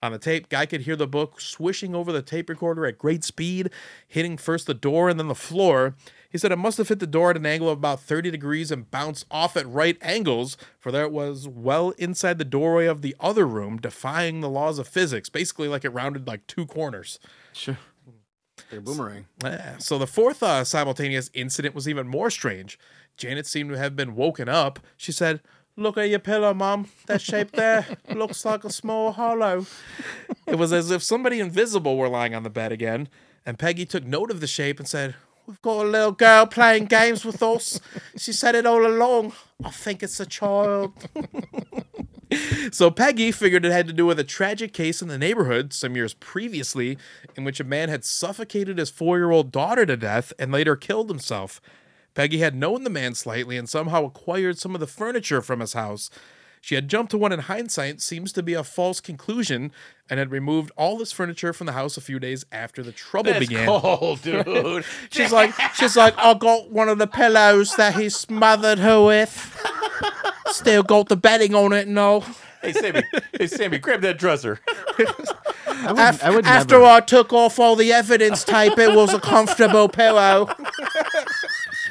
S3: On the tape, Guy could hear the book swishing over the tape recorder at great speed, hitting first the door and then the floor. He said it must have hit the door at an angle of about 30 degrees and bounced off at right angles, for there it was well inside the doorway of the other room, defying the laws of physics, basically like it rounded like two corners.
S1: Sure. Like a boomerang.
S3: So the fourth uh, simultaneous incident was even more strange. Janet seemed to have been woken up. She said, Look at your pillow, Mom. That shape there looks like a small hollow. It was as if somebody invisible were lying on the bed again, and Peggy took note of the shape and said, We've got a little girl playing games with us. She said it all along. I think it's a child. So Peggy figured it had to do with a tragic case in the neighborhood some years previously in which a man had suffocated his four year old daughter to death and later killed himself. Peggy had known the man slightly and somehow acquired some of the furniture from his house. She had jumped to what in hindsight seems to be a false conclusion and had removed all this furniture from the house a few days after the trouble
S2: That's
S3: began.
S2: cold, dude.
S3: She's like, she's like, I got one of the pillows that he smothered her with. Still got the bedding on it and all.
S2: hey, Sammy. Hey, Sammy, grab that dresser.
S1: I would,
S3: Af-
S1: I would
S3: after
S1: never.
S3: I took off all the evidence tape, it was a comfortable pillow.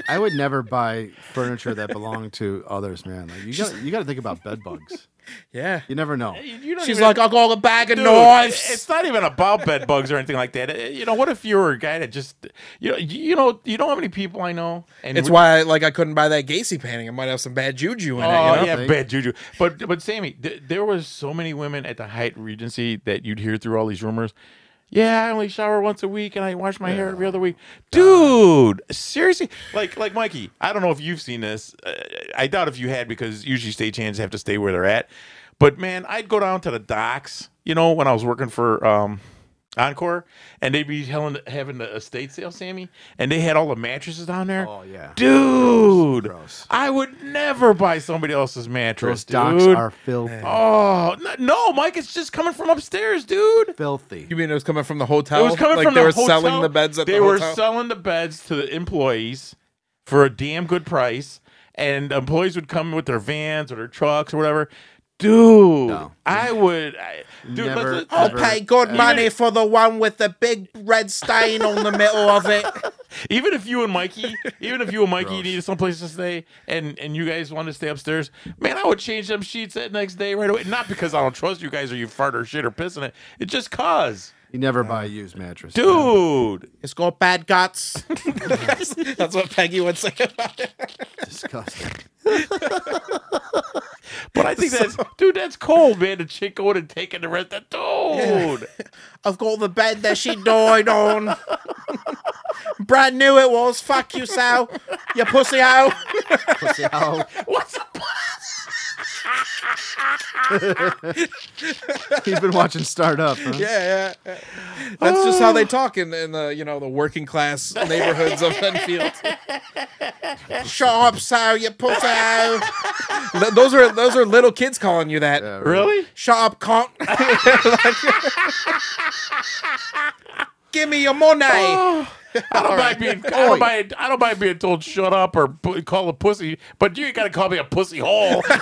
S1: I would never buy furniture that belonged to others, man. Like you got you got to think about bed bugs.
S3: Yeah.
S1: You never know.
S2: You
S3: She's
S2: even-
S3: like, I'll got a bag of
S2: Dude,
S3: knives.
S2: It's not even about bed bugs or anything like that. Uh, You know, what if you were a guy that just, you know, you know, you know how many people I know, and
S3: It's
S2: we-
S3: why, like, I couldn't buy that Gacy painting. It might have some bad juju in
S2: Oh
S3: it. You know?
S2: yeah,
S1: Think.
S2: bad juju. But but Sammy, th- there was so many women at the Hyatt Regency that you'd hear through all these rumors. Yeah, I only shower once a week and I wash my hair every other week. Dude, seriously, like like Mikey, I don't know if you've seen this. Uh, I doubt if you had because usually stagehands have to stay where they're at. But man, I'd go down to the docks, you know, when I was working for um Encore, and they'd be having, having the estate sale, Sammy, and they had all the mattresses down there.
S1: Oh yeah.
S2: Dude,
S1: Gross.
S2: I would never buy somebody else's mattress,
S1: Those docks
S2: dude.
S1: are filthy.
S2: Oh no, Mike! It's just coming from upstairs, dude.
S1: Filthy.
S3: You mean it was coming from the hotel?
S2: It was coming
S3: like
S2: from
S3: they
S2: the
S3: were
S2: hotel.
S3: selling the beds at
S2: they
S3: the
S2: were
S3: hotel?
S2: selling the beds to the employees for a damn good price, and employees would come with their vans or their trucks or whatever. Dude.
S1: No.
S2: I would, I, dude.
S1: Never,
S2: let's,
S1: I'll
S2: let's-
S1: pay
S3: good
S2: money
S3: for the one with the big red stain on the middle of it.
S2: even if you and Mikey, even if you and Mikey needed someplace to stay, and and you guys want to stay upstairs, man, I would change them sheets that next day right away. Not because I don't trust you guys or you fart or shit or piss in it. It's just cause,
S1: You never buy a used mattress.
S2: dude.
S3: It's got bad guts. that's, that's what Peggy would say about it.
S1: Disgusting.
S2: But I think that's, dude, that's cold, man. The chick going and taking the rest of dude.
S3: I've got the bed that she died on. Brand new it was. Fuck you, Sal. You pussy out.
S1: Pussy out.
S2: What's the
S1: He's been watching Startup. Huh?
S3: Yeah, yeah. yeah. That's just how they talk in, in the you know the working class neighborhoods of Enfield. Shut up, Sal. You pussy out. Those are those are little kids calling you that.
S1: Yeah,
S2: really?
S3: Shut up, cunt. Give me your money. Oh.
S2: I don't mind being I don't mind, I don't mind being told shut up or pu- call a pussy, but you ain't gotta call me a pussy hole.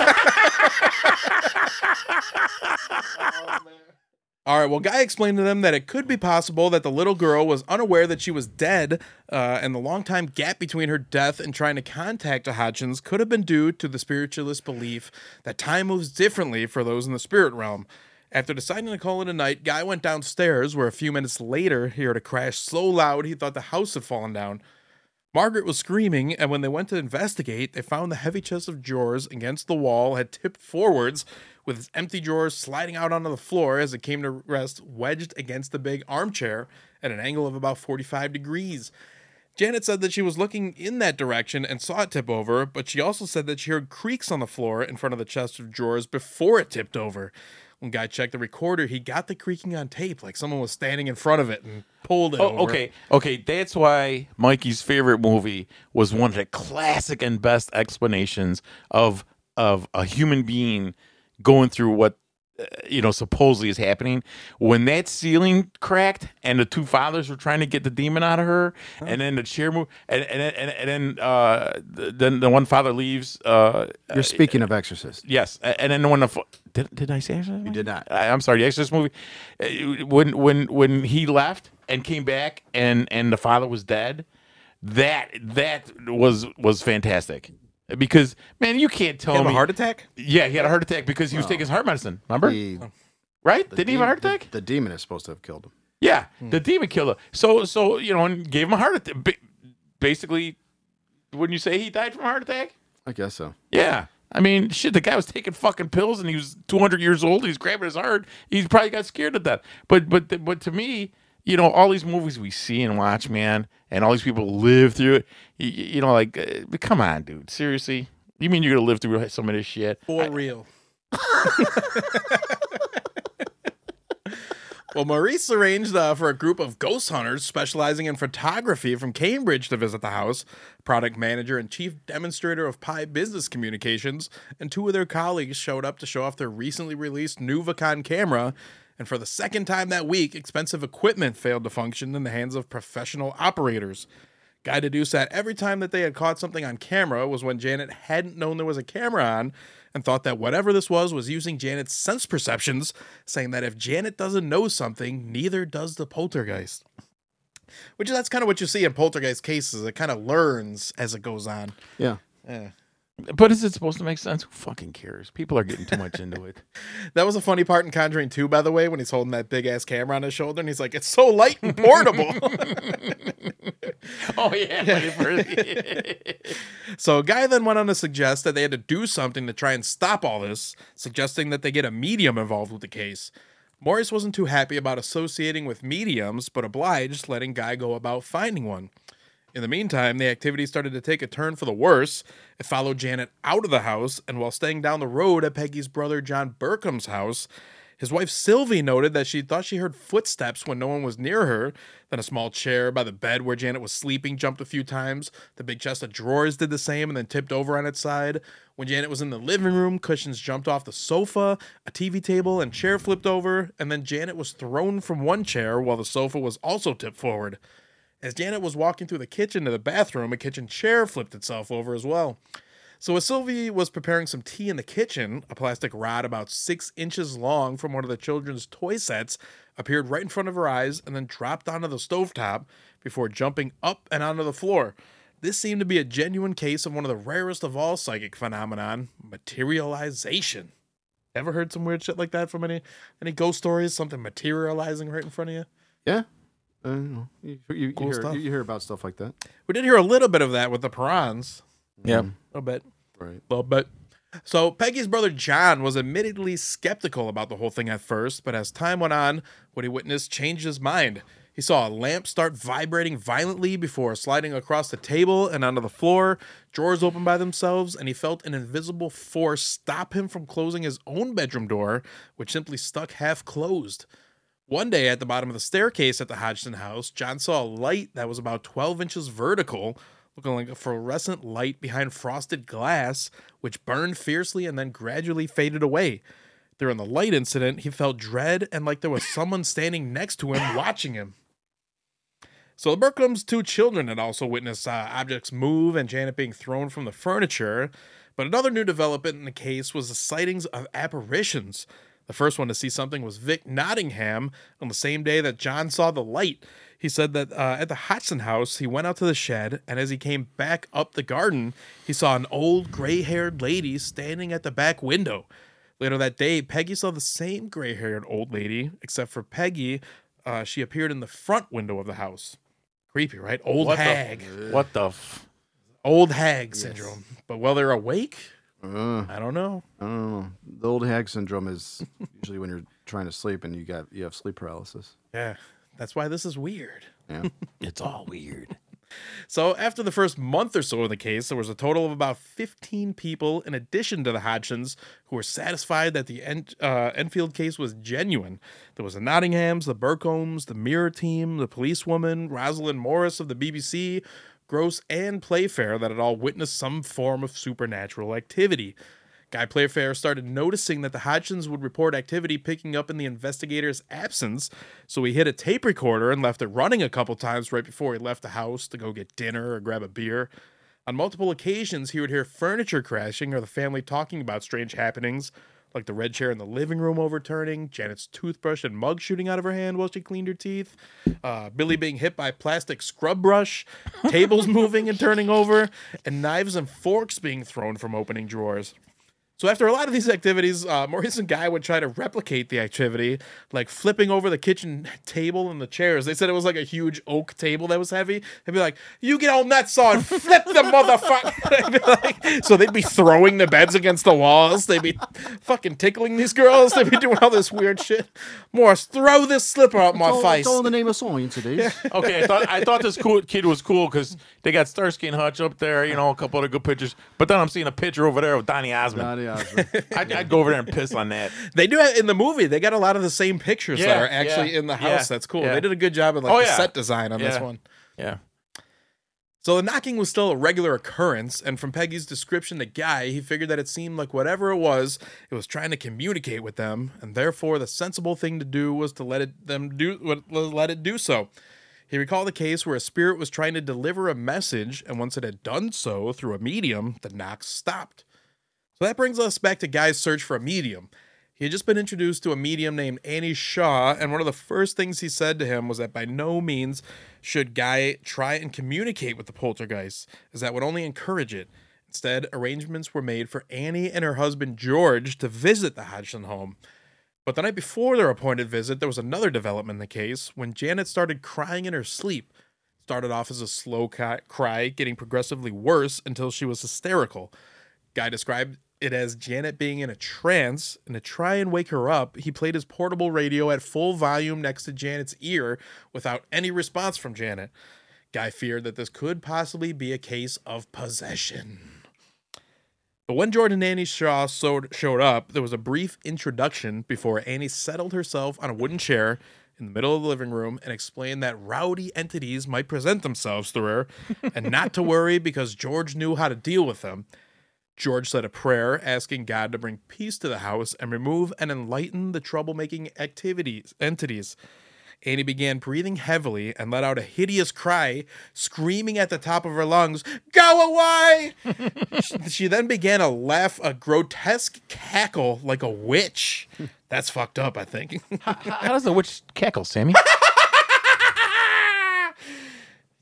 S3: All right. Well, Guy explained to them that it could be possible that the little girl was unaware that she was dead, uh, and the long time gap between her death and trying to contact the Hodgins could have been due to the spiritualist belief that time moves differently for those in the spirit realm. After deciding to call it a night, Guy went downstairs, where a few minutes later he heard a crash so loud he thought the house had fallen down. Margaret was screaming, and when they went to investigate, they found the heavy chest of drawers against the wall had tipped forwards, with its empty drawers sliding out onto the floor as it came to rest wedged against the big armchair at an angle of about 45 degrees. Janet said that she was looking in that direction and saw it tip over, but she also said that she heard creaks on the floor in front of the chest of drawers before it tipped over. When Guy checked the recorder, he got the creaking on tape, like someone was standing in front of it and pulled it.
S2: Oh,
S3: over.
S2: okay, okay. That's why Mikey's favorite movie was one of the classic and best explanations of of a human being going through what uh, you know supposedly is happening. When that ceiling cracked and the two fathers were trying to get the demon out of her, and then the chair moved, and and and, and then uh, the, then the one father leaves. Uh,
S1: You're speaking of Exorcist.
S2: Yes, and then when the fa- did, did I say Exorcist?
S1: You did not.
S2: I, I'm sorry, the Exorcist movie. uh, When when when he left and came back, and and the father was dead. That that was was fantastic because man, you can't tell
S3: He had
S2: me
S3: a heart attack?
S2: Yeah, he had a heart attack because he was oh. taking his heart medicine. Remember?
S1: The,
S2: right?
S1: the
S2: Didn't he have a heart
S1: the-
S2: attack?
S1: The, demon is supposed to have killed him.
S2: yeah, hmm. the demon killer. So so you know, and gave him a heart attack. Ba- Basically, wouldn't you say he died from a heart attack?
S1: I guess so.
S2: Yeah. I mean, shit, the guy was taking fucking pills and he was 200 years old. He's grabbing his heart. He's probably got scared to death. But, but, but to me, you know, all these movies we see and watch, man, and all these people live through it, you, you know, like, uh, come on, dude. Seriously? You mean you're going to live through some of this shit?
S3: For real. well, Maurice arranged uh, for a group of ghost hunters specializing in photography from Cambridge to visit the house. Product manager and chief demonstrator of Pye Business Communications and two of their colleagues showed up to show off their recently released Newvicon camera. And for the second time that week, expensive equipment failed to function in the hands of professional operators. Guy deduced that every time that they had caught something on camera was when Janet hadn't known there was a camera on and thought that whatever this was was using Janet's sense perceptions, saying that if Janet doesn't know something, neither does the poltergeist. Which that's kind of what you see in poltergeist cases. It kind of learns as it goes on.
S1: Yeah.
S3: Yeah.
S2: But is it supposed to make sense? Who fucking cares? People are getting too much into it.
S3: That was a funny part in Conjuring 2, by the way, when he's holding that big ass camera on his shoulder and he's like, it's so light and portable.
S2: Oh, yeah. when it first-
S3: So, Guy then went on to suggest that they had to do something to try and stop all this, suggesting that they get a medium involved with the case. Morris wasn't too happy about associating with mediums, but obliged, letting Guy go about finding one. In the meantime, the activity started to take a turn for the worse. It followed Janet out of the house, and while staying down the road at Peggy's brother John Burcombe's house, his wife Sylvie noted that she thought she heard footsteps when no one was near her. Then a small chair by the bed where Janet was sleeping jumped a few times. The big chest of drawers did the same and then tipped over on its side. When Janet was in the living room, cushions jumped off the sofa, a TV table and chair flipped over, and then Janet was thrown from one chair while the sofa was also tipped forward. As Janet was walking through the kitchen to the bathroom, a kitchen chair flipped itself over as well. So as Sylvie was preparing some tea in the kitchen, a plastic rod about six inches long from one of the children's toy sets appeared right in front of her eyes and then dropped onto the stovetop before jumping up and onto the floor. This seemed to be a genuine case of one of the rarest of all psychic phenomenon, materialization. Ever heard some weird shit like that from any any ghost stories? Something materializing right in front of you?
S1: Yeah. Uh, you, know, you, you, you hear,
S3: stuff.
S1: you, you hear about stuff like that.
S3: We did hear a little bit of that with the prawns.
S2: Yeah.
S3: A little bit.
S1: Right.
S3: A little bit. So Peggy's brother John was admittedly skeptical about the whole thing at first, but as time went on, what he witnessed changed his mind. He saw a lamp start vibrating violently before sliding across the table and onto the floor. Drawers opened by themselves, and he felt an invisible force stop him from closing his own bedroom door, which simply stuck half closed. One day at the bottom of the staircase at the Hodgson house, John saw a light that was about 12 inches vertical, looking like a fluorescent light behind frosted glass, which burned fiercely and then gradually faded away. During the light incident, he felt dread and like there was someone standing next to him watching him. So the Burcombe's two children had also witnessed uh, objects move and Janet being thrown from the furniture. But another new development in the case was the sightings of apparitions. The first one to see something was Vic Nottingham on the same day that John saw the light. He said that uh, at the Hodgson house, he went out to the shed, and as he came back up the garden, he saw an old gray haired lady standing at the back window. Later that day, Peggy saw the same gray haired old lady, except for Peggy, uh, she appeared in the front window of the house. Creepy, right? Old
S2: What the-
S3: hag.
S2: What the? F-
S3: Old hag syndrome. But while they're awake,
S1: Uh,
S3: I don't know.
S1: I don't know. The old hag syndrome is usually when you're trying to sleep and you got you have sleep paralysis.
S3: Yeah, that's why this is weird.
S1: Yeah.
S2: it's all weird.
S3: So, after the first month or so of the case, there was a total of about 15 people, in addition to the Hodgsons, who were satisfied that the En- uh, Enfield case was genuine. There was the Nottinghams, the Burcombes, the Mirror Team, the policewoman, Rosalind Morris of the BBC, Grosse, and Playfair that had all witnessed some form of supernatural activity. Guy Playfair started noticing that the Hodgsons would report activity picking up in the investigator's absence, so he hit a tape recorder and left it running a couple times right before he left the house to go get dinner or grab a beer. On multiple occasions, he would hear furniture crashing or the family talking about strange happenings, like the red chair in the living room overturning, Janet's toothbrush and mug shooting out of her hand while she cleaned her teeth, uh, Billy being hit by a plastic scrub brush, tables moving and turning over, and knives and forks being thrown from opening drawers. So after a lot of these activities, uh, Maurice and Guy would try to replicate the activity, like flipping over the kitchen table and the chairs. They said it was like a huge oak table that was heavy. They'd be like, "You get on that saw and flip the motherfucker!" Like- so they'd be throwing the beds against the walls. They'd be fucking tickling these girls. They'd be doing all this weird shit. Maurice, throw this slipper up my face.
S1: the name of science it is.
S2: Okay, I thought I thought this cool kid was cool because they got Starsky and Hutch up there, you know, a couple of good pictures. But then I'm seeing a picture over there of Donny Osmond.
S1: Donny Osmond.
S2: I'd, I'd go over there and piss on that.
S3: They do it in the movie. They got a lot of the same pictures that
S2: Yeah,
S3: are actually
S2: yeah,
S3: in the
S2: yeah,
S3: house. That's cool.
S2: yeah.
S3: They did a good job of like
S2: Oh,
S3: the
S2: yeah.
S3: set design on this
S2: Yeah.
S3: one.
S2: Yeah.
S3: So the knocking was still a regular occurrence, and from Peggy's description to Guy, he figured that it seemed like whatever it was, it was trying to communicate with them, and therefore the sensible thing to do was to let it them do what- let it do so. He recalled a case where a spirit was trying to deliver a message, and once it had done so through a medium, the knocks stopped. So that brings us back to Guy's search for a medium. He had just been introduced to a medium named Annie Shaw, and one of the first things he said to him was that by no means should Guy try and communicate with the poltergeist, as that would only encourage it. Instead, arrangements were made for Annie and her husband George to visit the Hodgson home. But the night before their appointed visit, there was another development in the case when Janet started crying in her sleep. Started off as a slow cry, getting progressively worse until she was hysterical. Guy described it as Janet being in a trance, and to try and wake her up, he played his portable radio at full volume next to Janet's ear without any response from Janet. Guy feared that this could possibly be a case of possession. But when George and Annie Shaw showed, up, there was a brief introduction before Annie settled herself on a wooden chair in the middle of the living room and explained that rowdy entities might present themselves to her and not to worry because George knew how to deal with them. George said a prayer asking God to bring peace to the house and remove and enlighten the troublemaking activities entities. Annie began breathing heavily and let out a hideous cry, screaming at the top of her lungs, Go away! she, she then began to laugh a grotesque cackle like a witch. That's fucked up, I think.
S2: How does the witch cackle, Sammy?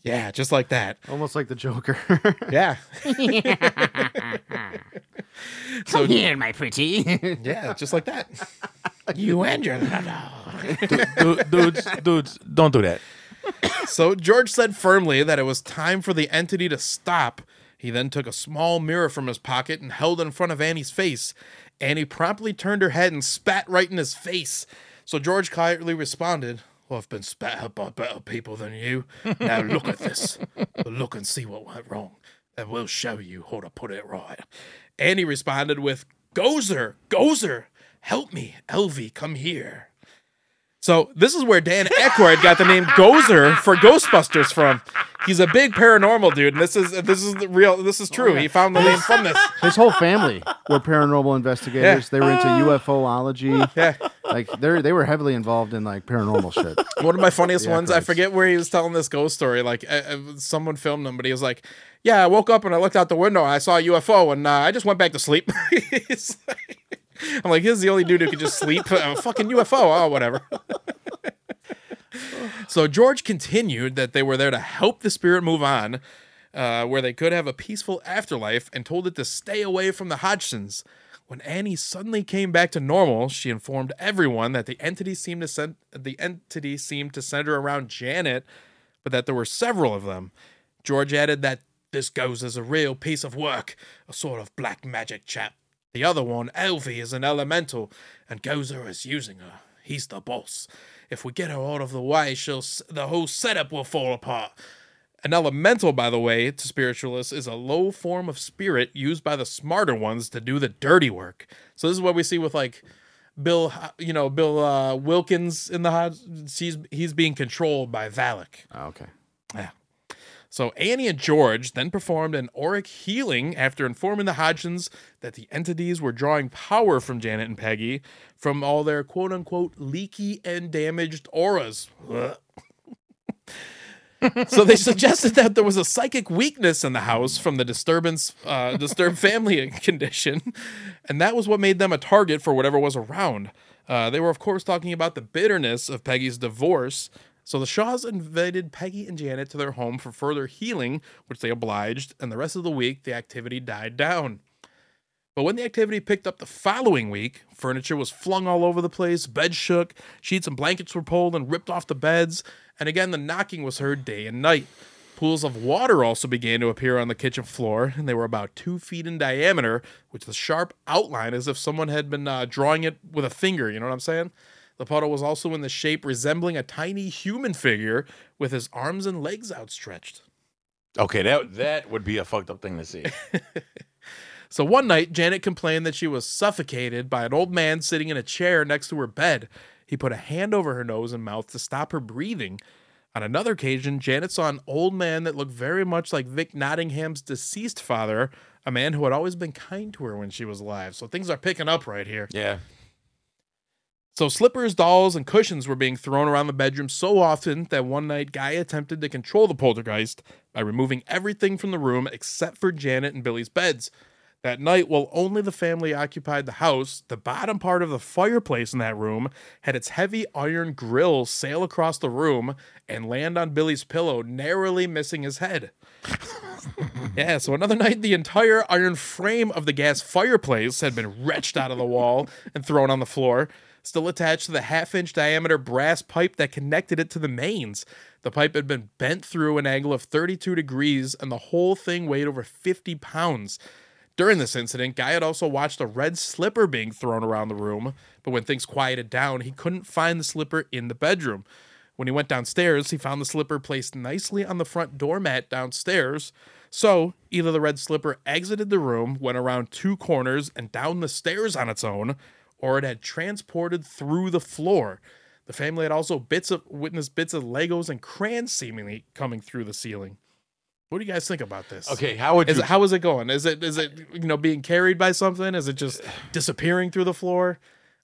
S3: yeah, just like that.
S1: Almost like the Joker.
S3: Yeah. so,
S5: Here, my pretty.
S3: yeah, just like that.
S5: you and your
S2: Du- dudes, dudes, don't do that.
S3: So George said firmly that it was time for the entity to stop. He then took a small mirror from his pocket and held it in front of Annie's face. Annie promptly turned her head and spat right in his face. So George quietly responded, Well, I've been spat at by better people than you. Now look at this. Look and see what went wrong. And we'll show you how to put it right. Annie responded with, Gozer, Gozer, help me. Elvie, come here. So this is where Dan Aykroyd got the name Gozer for Ghostbusters from. He's a big paranormal dude, and this is this is the real. This is true. He found the name from this.
S1: His whole family were paranormal investigators. They were into UFOlogy.
S3: Yeah.
S1: Like they they were heavily involved in like paranormal shit.
S3: One of my funniest ones. I forget where he was telling this ghost story. Like uh, uh, someone filmed him, but he was like, "Yeah, I woke up and I looked out the window and I saw a UFO, and uh, I just went back to sleep." Like- I'm like, "He's the only dude who could just sleep." Uh, fucking UFO. Oh, whatever. so George continued that they were there to help the spirit move on, uh, where they could have a peaceful afterlife, and told it to stay away from the Hodgsons. When Annie suddenly came back to normal, she informed everyone that the entity seemed to cent- the entity seemed to center around Janet, but that there were several of them. George added that this Gozer's a real piece of work, a sort of black magic chap. The other one, Elvie, is an elemental, and Gozer is using her. He's the boss. If we get her out of the way, she'll s- the whole setup will fall apart. An elemental, by the way, to spiritualists, is a low form of spirit used by the smarter ones to do the dirty work. So this is what we see with like Bill, you know, Bill uh, Wilkins in the hot. He's he's being controlled by Valak.
S1: Oh, okay.
S3: Yeah. So Annie and George then performed an auric healing after informing the Hodgsons that the entities were drawing power from Janet and Peggy from all their quote unquote leaky and damaged auras. So they suggested that there was a psychic weakness in the house from the disturbance, uh, disturbed family condition, and that was what made them a target for whatever was around. Uh, they were, of course, talking about the bitterness of Peggy's divorce. So the Shaws invited Peggy and Janet to their home for further healing, which they obliged, and the rest of the week the activity died down. But when the activity picked up the following week, furniture was flung all over the place, beds shook, sheets and blankets were pulled and ripped off the beds, and again the knocking was heard day and night. Pools of water also began to appear on the kitchen floor, and they were about two feet in diameter, with the sharp outline as if someone had been uh, drawing it with a finger. You know what I'm saying? The puddle was also in the shape resembling a tiny human figure with his arms and legs outstretched.
S2: Okay, that that would be a fucked up thing to see.
S3: So one night, Janet complained that she was suffocated by an old man sitting in a chair next to her bed. He put a hand over her nose and mouth to stop her breathing. On another occasion, Janet saw an old man that looked very much like Vic Nottingham's deceased father, a man who had always been kind to her when she was alive. So things are picking up right here.
S2: yeah.
S3: So slippers, dolls, and cushions were being thrown around the bedroom so often that one night Guy attempted to control the poltergeist by removing everything from the room except for Janet and Billy's beds. That night, while only the family occupied the house, the bottom part of the fireplace in that room had its heavy iron grill sail across the room and land on Billy's pillow, narrowly missing his head. Yeah, so another night, the entire iron frame of the gas fireplace had been wrenched out of the wall and thrown on the floor, still attached to the half inch diameter brass pipe that connected it to the mains. The pipe had been bent through an angle of 32 degrees, and the whole thing weighed over 50 pounds. During this incident, Guy had also watched a red slipper being thrown around the room, but when things quieted down, he couldn't find the slipper in the bedroom. When he went downstairs, he found the slipper placed nicely on the front doormat downstairs. So, either the red slipper exited the room, went around two corners, and down the stairs on its own, or it had transported through the floor. The family had also bits of witnessed bits of Legos and crayons seemingly coming through the ceiling. What do you guys think about this?
S2: Okay, how would
S3: Is
S2: you
S3: it, how is it going? Is it is it you know being carried by something? Is it just disappearing through the floor?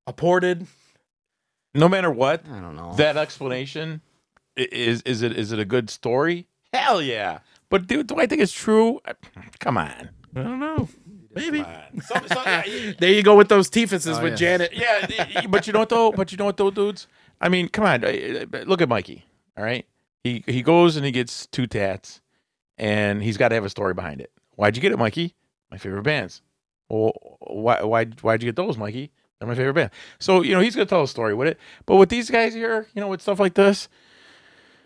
S3: Apported?
S2: No matter what,
S1: I don't know.
S2: that explanation is is it is it a good story? Hell yeah. But do, do I think it's true? Come on.
S3: I don't know. Maybe.
S2: Some- some- yeah,
S3: There you go with those teefuses
S1: Oh,
S3: with
S1: yeah.
S3: Janet.
S2: yeah, but you know what though? But you know what though, dudes? I mean, come on. Look at Mikey. All right, he he goes and he gets two tats, and he's got to have a story behind it. Why'd you get it, Mikey? My favorite bands. Well, why why why'd you get those, Mikey? They're my favorite band. So you know he's gonna tell a story with it. But with these guys here, you know, with stuff like this,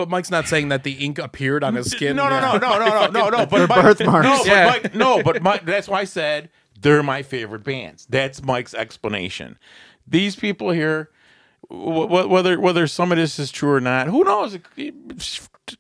S3: But Mike's not saying that the ink appeared on his skin.
S2: no, no, no, no, no, no, no, no. But Mike-
S1: birthmarks.
S2: No, but
S3: Yeah.
S2: Mike, no, but Mike, that's why I said they're my favorite bands. That's Mike's explanation. These people here, wh- wh- whether whether some of this is true or not, who knows?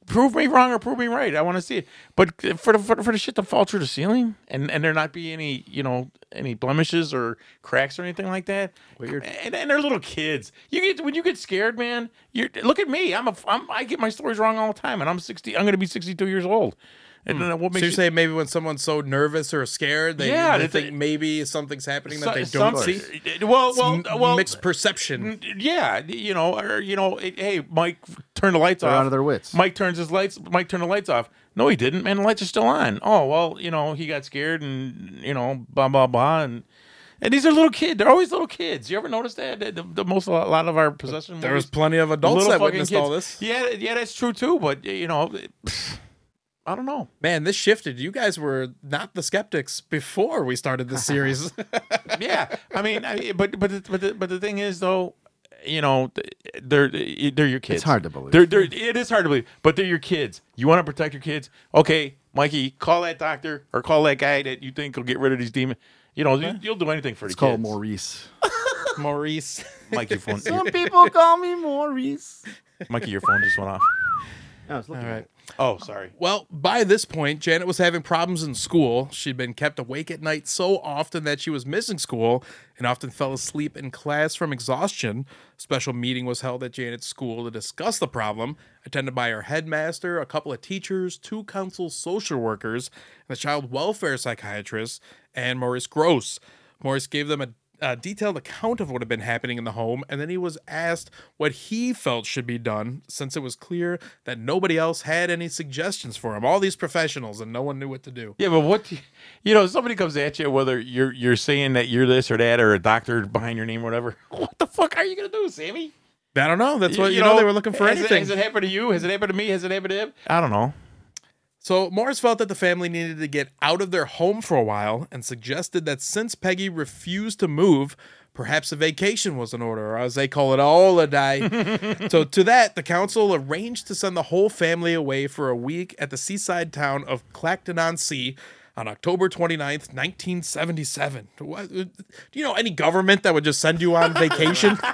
S2: Prove me wrong or prove me right. I want to see it. But for the for, for the shit to fall through the ceiling and and there not be any you know any blemishes or cracks or anything like that. Weird. And, and they're little kids. You get when you get scared, man. You look at me. I'm a I'm, I get my stories wrong all the time, and I'm sixty. I'm going to be sixty two years old. And hmm. then what
S3: So
S2: makes
S3: you're
S2: you
S3: saying maybe when someone's so nervous or scared, they,
S2: Yeah,
S3: they
S2: they
S3: think
S2: think-
S3: maybe something's happening that they don't see?
S2: Well, well,
S3: M-
S2: well.
S3: mixed perception.
S2: Yeah, you know, or you know, it- hey, Mike, turn the lights
S1: They're
S2: off.
S1: out of their wits.
S2: Mike turns his lights. Mike turned the lights off. No, he didn't. Man, the lights are still on. Oh well, you know, he got scared and you know, blah blah blah, and and these are little kids. They're always little kids. You ever notice that? The, the, the most a lot of our possession.
S3: There was
S2: movies,
S3: plenty of adults that
S2: fucking
S3: witnessed
S2: kids.
S3: all this.
S2: Yeah, yeah, that's true too. But you know, I don't know.
S3: Man, this shifted. You guys were not the skeptics before we started this series.
S2: yeah, I mean, I but but the, but the, but the thing is though, you know, they're they're your kids.
S1: It's hard to believe.
S2: They're, they're it is hard to believe, but they're your kids. You want to protect your kids. Okay, Mikey, call that doctor or call that guy that you think will get rid of these demons. You know, you, you'll do anything for
S1: It's
S2: the
S1: called
S2: kids.
S1: Maurice.
S3: Maurice.
S2: Mikey, phone.
S1: Some people call me Maurice.
S2: Mikey, your phone just went off.
S1: I was looking
S3: All
S1: at it.
S2: Oh, sorry.
S3: Well, by this point, Janet was having problems in school. She'd been kept awake at night so often that she was missing school and often fell asleep in class from exhaustion. A special meeting was held at Janet's school to discuss the problem, attended by her headmaster, a couple of teachers, two council social workers, and the child welfare psychiatrist, and Maurice Grosse. Maurice gave them a a detailed account of what had been happening in the home, and then he was asked what he felt should be done since it was clear that nobody else had any suggestions for him. All these professionals, and no one knew what to do.
S2: Yeah, but what do you, you know? Somebody comes at you, whether you're you're saying that you're this or that, or a doctor behind your name, or whatever. What the fuck are you gonna do, Sammy?
S3: I don't know. That's what you, know, They were looking for
S2: has
S3: anything.
S2: It, has it happened to you? Has it happened to me? Has it happened to him? I don't know.
S3: So Maurice felt that the family needed to get out of their home for a while and suggested that since Peggy refused to move, perhaps a vacation was in order, or as they call it, a holiday. so to that, the council arranged to send the whole family away for a week at the seaside town of Clacton-on-Sea on October 29th, 1977. What, do you know any government that would just send you on vacation?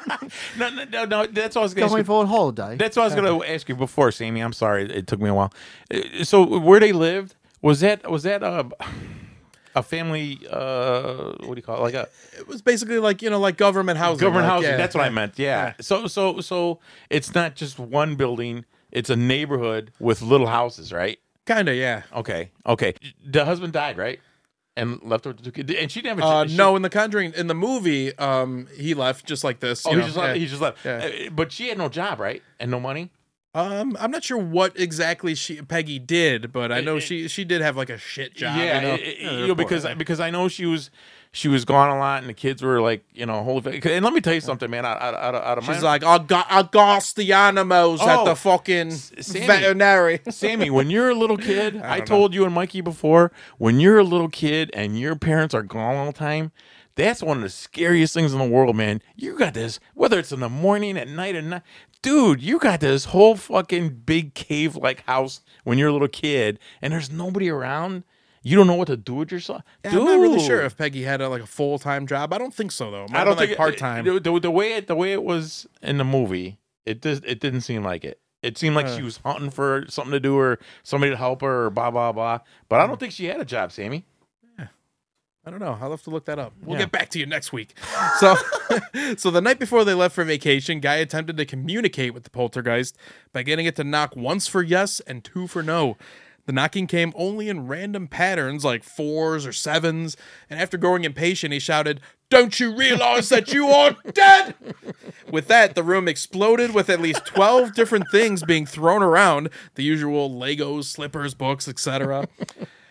S2: No, no, no, no. That's what I was going
S1: Going
S2: to.
S1: for a holiday.
S2: That's what I was going to ask you before, Sammy. I'm sorry, it took me a while. Uh, So where they lived was that was that a a family? Uh, what do you call it? Like a
S3: it was basically like, you know, like government housing.
S2: government
S3: like,
S2: housing.
S3: yeah,
S2: That's what I
S3: yeah.
S2: meant. Yeah. So so so it's not just one building. It's a neighborhood with little houses, right?
S3: Kinda, yeah.
S2: Okay. Okay. The husband died, right? And left her with two kids. And she didn't have a
S3: Uh,
S2: she-
S3: no, in the Conjuring, in the movie, um, he left just like this.
S2: Oh,
S3: you
S2: he
S3: know,
S2: just left.
S3: yeah.
S2: He just left.
S3: Yeah.
S2: Uh, But she had no job, right? And no money.
S3: Um, I'm not sure what exactly she Peggy did, but I know she she did have like a shit job.
S2: yeah,
S3: you know?
S2: it- it- you know, because because I know she was she was gone a lot, and the kids were like, you know, holy. And let me tell you something, man. Out, out, out, of- out of
S3: she's
S2: my
S3: like, I got I got the animals at
S2: Oh,
S3: the fucking
S2: Sammy.
S3: veterinary.
S2: Sammy, when you're a little kid, I,
S3: don't
S2: told you and Mikey before, when you're a little kid and your parents are gone all the time, that's one of the scariest things in the world, man. You got this, whether it's in the morning, at night, at night. Dude, you got this whole fucking big cave like house when you're a little kid and there's nobody around. You don't know what to do with yourself.
S3: Yeah, I'm not really sure if Peggy had a, like a full time job. I don't think so though. It might
S2: I don't
S3: been,
S2: think
S3: like part time.
S2: The, the, the way it the way it was in the movie, it just it didn't seem like it. It seemed like
S3: Uh.
S2: she was hunting for something to do or somebody to help her or blah blah blah. But I don't think she had a job, Sammy.
S3: I don't know. I'll have to look that up. We'll
S2: Yeah.
S3: get back to you next week. So, so the night before they left for vacation, Guy attempted to communicate with the poltergeist by getting it to knock once for yes and two for no. The knocking came only in random patterns like fours or sevens, and after growing impatient, he shouted, Don't you realize that you are dead? With that, the room exploded with at least 12 different things being thrown around the usual Legos, slippers, books, etc.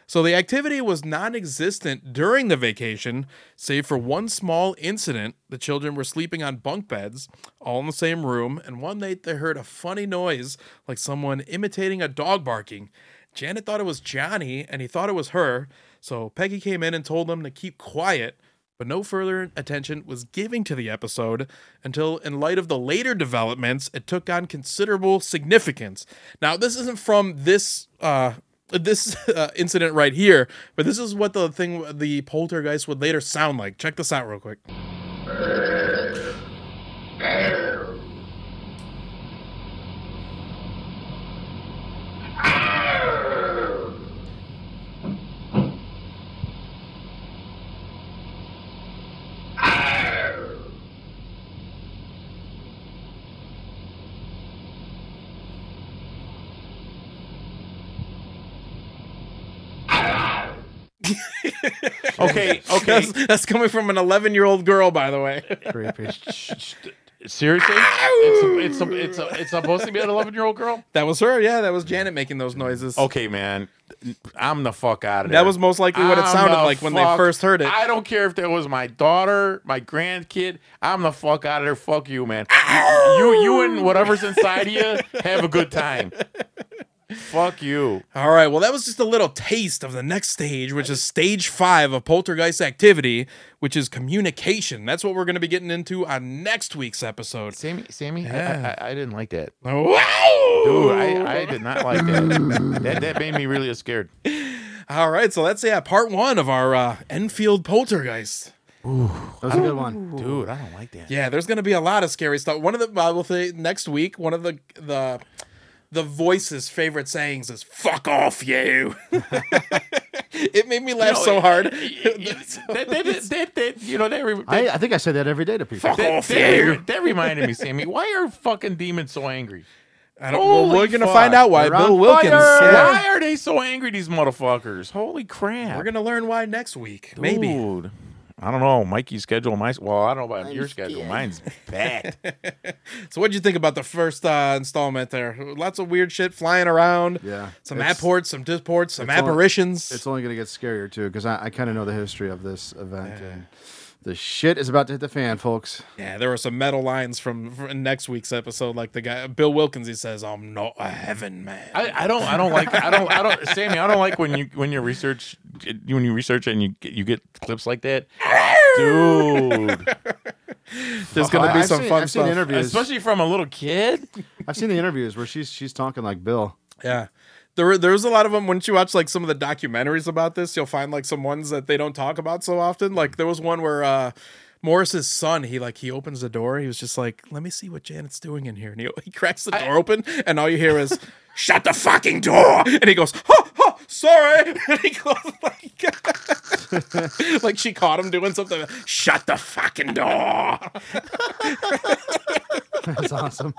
S3: So the activity was non existent during the vacation, save for one small incident. The children were sleeping on bunk beds, all in the same room, and one night they heard a funny noise like someone imitating a dog barking. Janet thought it was Johnny, and he thought it was her. So Peggy came in and told them to keep quiet, but no further attention was given to the episode until, in light of the later developments, it took on considerable significance. Now, this isn't from this uh, this uh, incident right here, but this is what the thing the poltergeist would later sound like. Check this out real quick.
S2: Okay, okay.
S3: That's, that's coming from an 11 year old girl, by the way.
S1: Creepy.
S2: Seriously, it's it's it's it's supposed to be an 11 year old girl.
S3: that was her. Yeah, that was Janet making those noises.
S2: Okay, man, I'm the fuck out of there.
S3: That was most likely what it
S2: I'm
S3: sounded
S2: the
S3: like when they
S2: fuck-
S3: first heard it.
S2: I don't care if that was my daughter, my grandkid. I'm the fuck out of there. Fuck you, man. You, you, you and whatever's inside of you have a good time. Fuck you.
S3: All right, well, that was just a little taste of the next stage, which is stage five of poltergeist activity, which is communication. That's what we're going to be getting into on next week's episode.
S2: Sammy, Sammy,
S3: Yeah.
S2: I, I, I didn't like that.
S3: Wow!
S2: Dude, I, I did not like that. that. That made me really scared.
S3: All right, so that's yeah, part one of our uh, Enfield poltergeist.
S1: That was a good one.
S2: Dude, I don't like that.
S3: Yeah, there's going to be a lot of scary stuff. One of the I will say next week, one of the the the voice's favorite sayings is "fuck off, you." it made me laugh
S2: know,
S3: so hard.
S2: you know, that,
S1: I, I think I say that every day to people.
S3: Fuck
S2: that,
S3: off,
S2: that,
S3: you.
S2: re- that reminded me, Sammy. Why are fucking demons so angry?
S3: I don't, well, we're gonna find out why.
S1: They're
S3: Bill Wilkins. yeah.
S2: Why are they so angry, these motherfuckers? Holy crap.
S3: We're gonna learn why next week. Maybe.
S2: Dude. I don't know. Mikey's schedule, my well, I don't know about your schedule. Mine's bad.
S3: So, what'd you think about the first uh, installment? There, lots of weird shit flying around.
S1: Yeah.
S3: Some
S1: It's-
S3: apports, some disports, some
S1: it's all-
S3: apparitions.
S1: It's only going to get scarier too because I, I kind of know the history of this event and the shit is about to hit the fan, folks.
S3: yeah, there were some metal lines from, from next week's episode, like the guy Bill Wilkins. He says, "I'm not a heaven man."
S2: I, I don't I don't like I don't I don't Sammy, I don't like when you when you research when you research it and you get you get clips like that. Dude.
S3: There's gonna be
S1: I've
S3: some
S1: seen-
S3: fun
S1: I've seen interviews.
S2: Especially from a little kid.
S1: I've seen the interviews where she's she's talking like Bill.
S3: Yeah. There, were- there's a lot of them. Once you watch like some of the documentaries about this, you'll find like some ones that they don't talk about so often. Like there was one where uh Maurice's son, he like he opens the door. He was just like, "Let me see what Janet's doing in here." And he, he cracks the door open, and all you hear is, "Shut the fucking door!" And he goes, "Oh, oh sorry." And he goes like, like she caught him doing something. Shut the fucking door.
S1: That's awesome.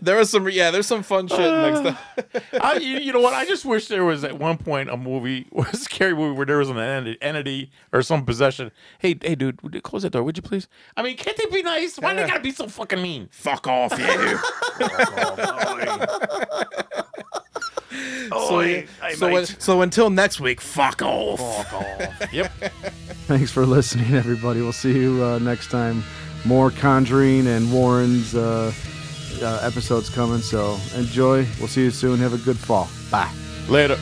S3: There was some, yeah. There's some fun shit next uh, time.
S2: I, you, you know what? I just wish there was at one point a movie, a scary movie where there was an entity or some possession. Hey, hey, dude, would you close that door, would you please? I mean, can't they be nice? Why they gotta be so fucking mean?
S3: Fuck off, you.
S2: Oh,
S3: So, so, so until next week, fuck off.
S2: Yep.
S1: Thanks for listening, everybody. We'll see you uh, next time. More Conjuring and Warren's uh, uh, episodes coming. So enjoy. We'll see you soon. Have a good fall. Bye.
S2: Later.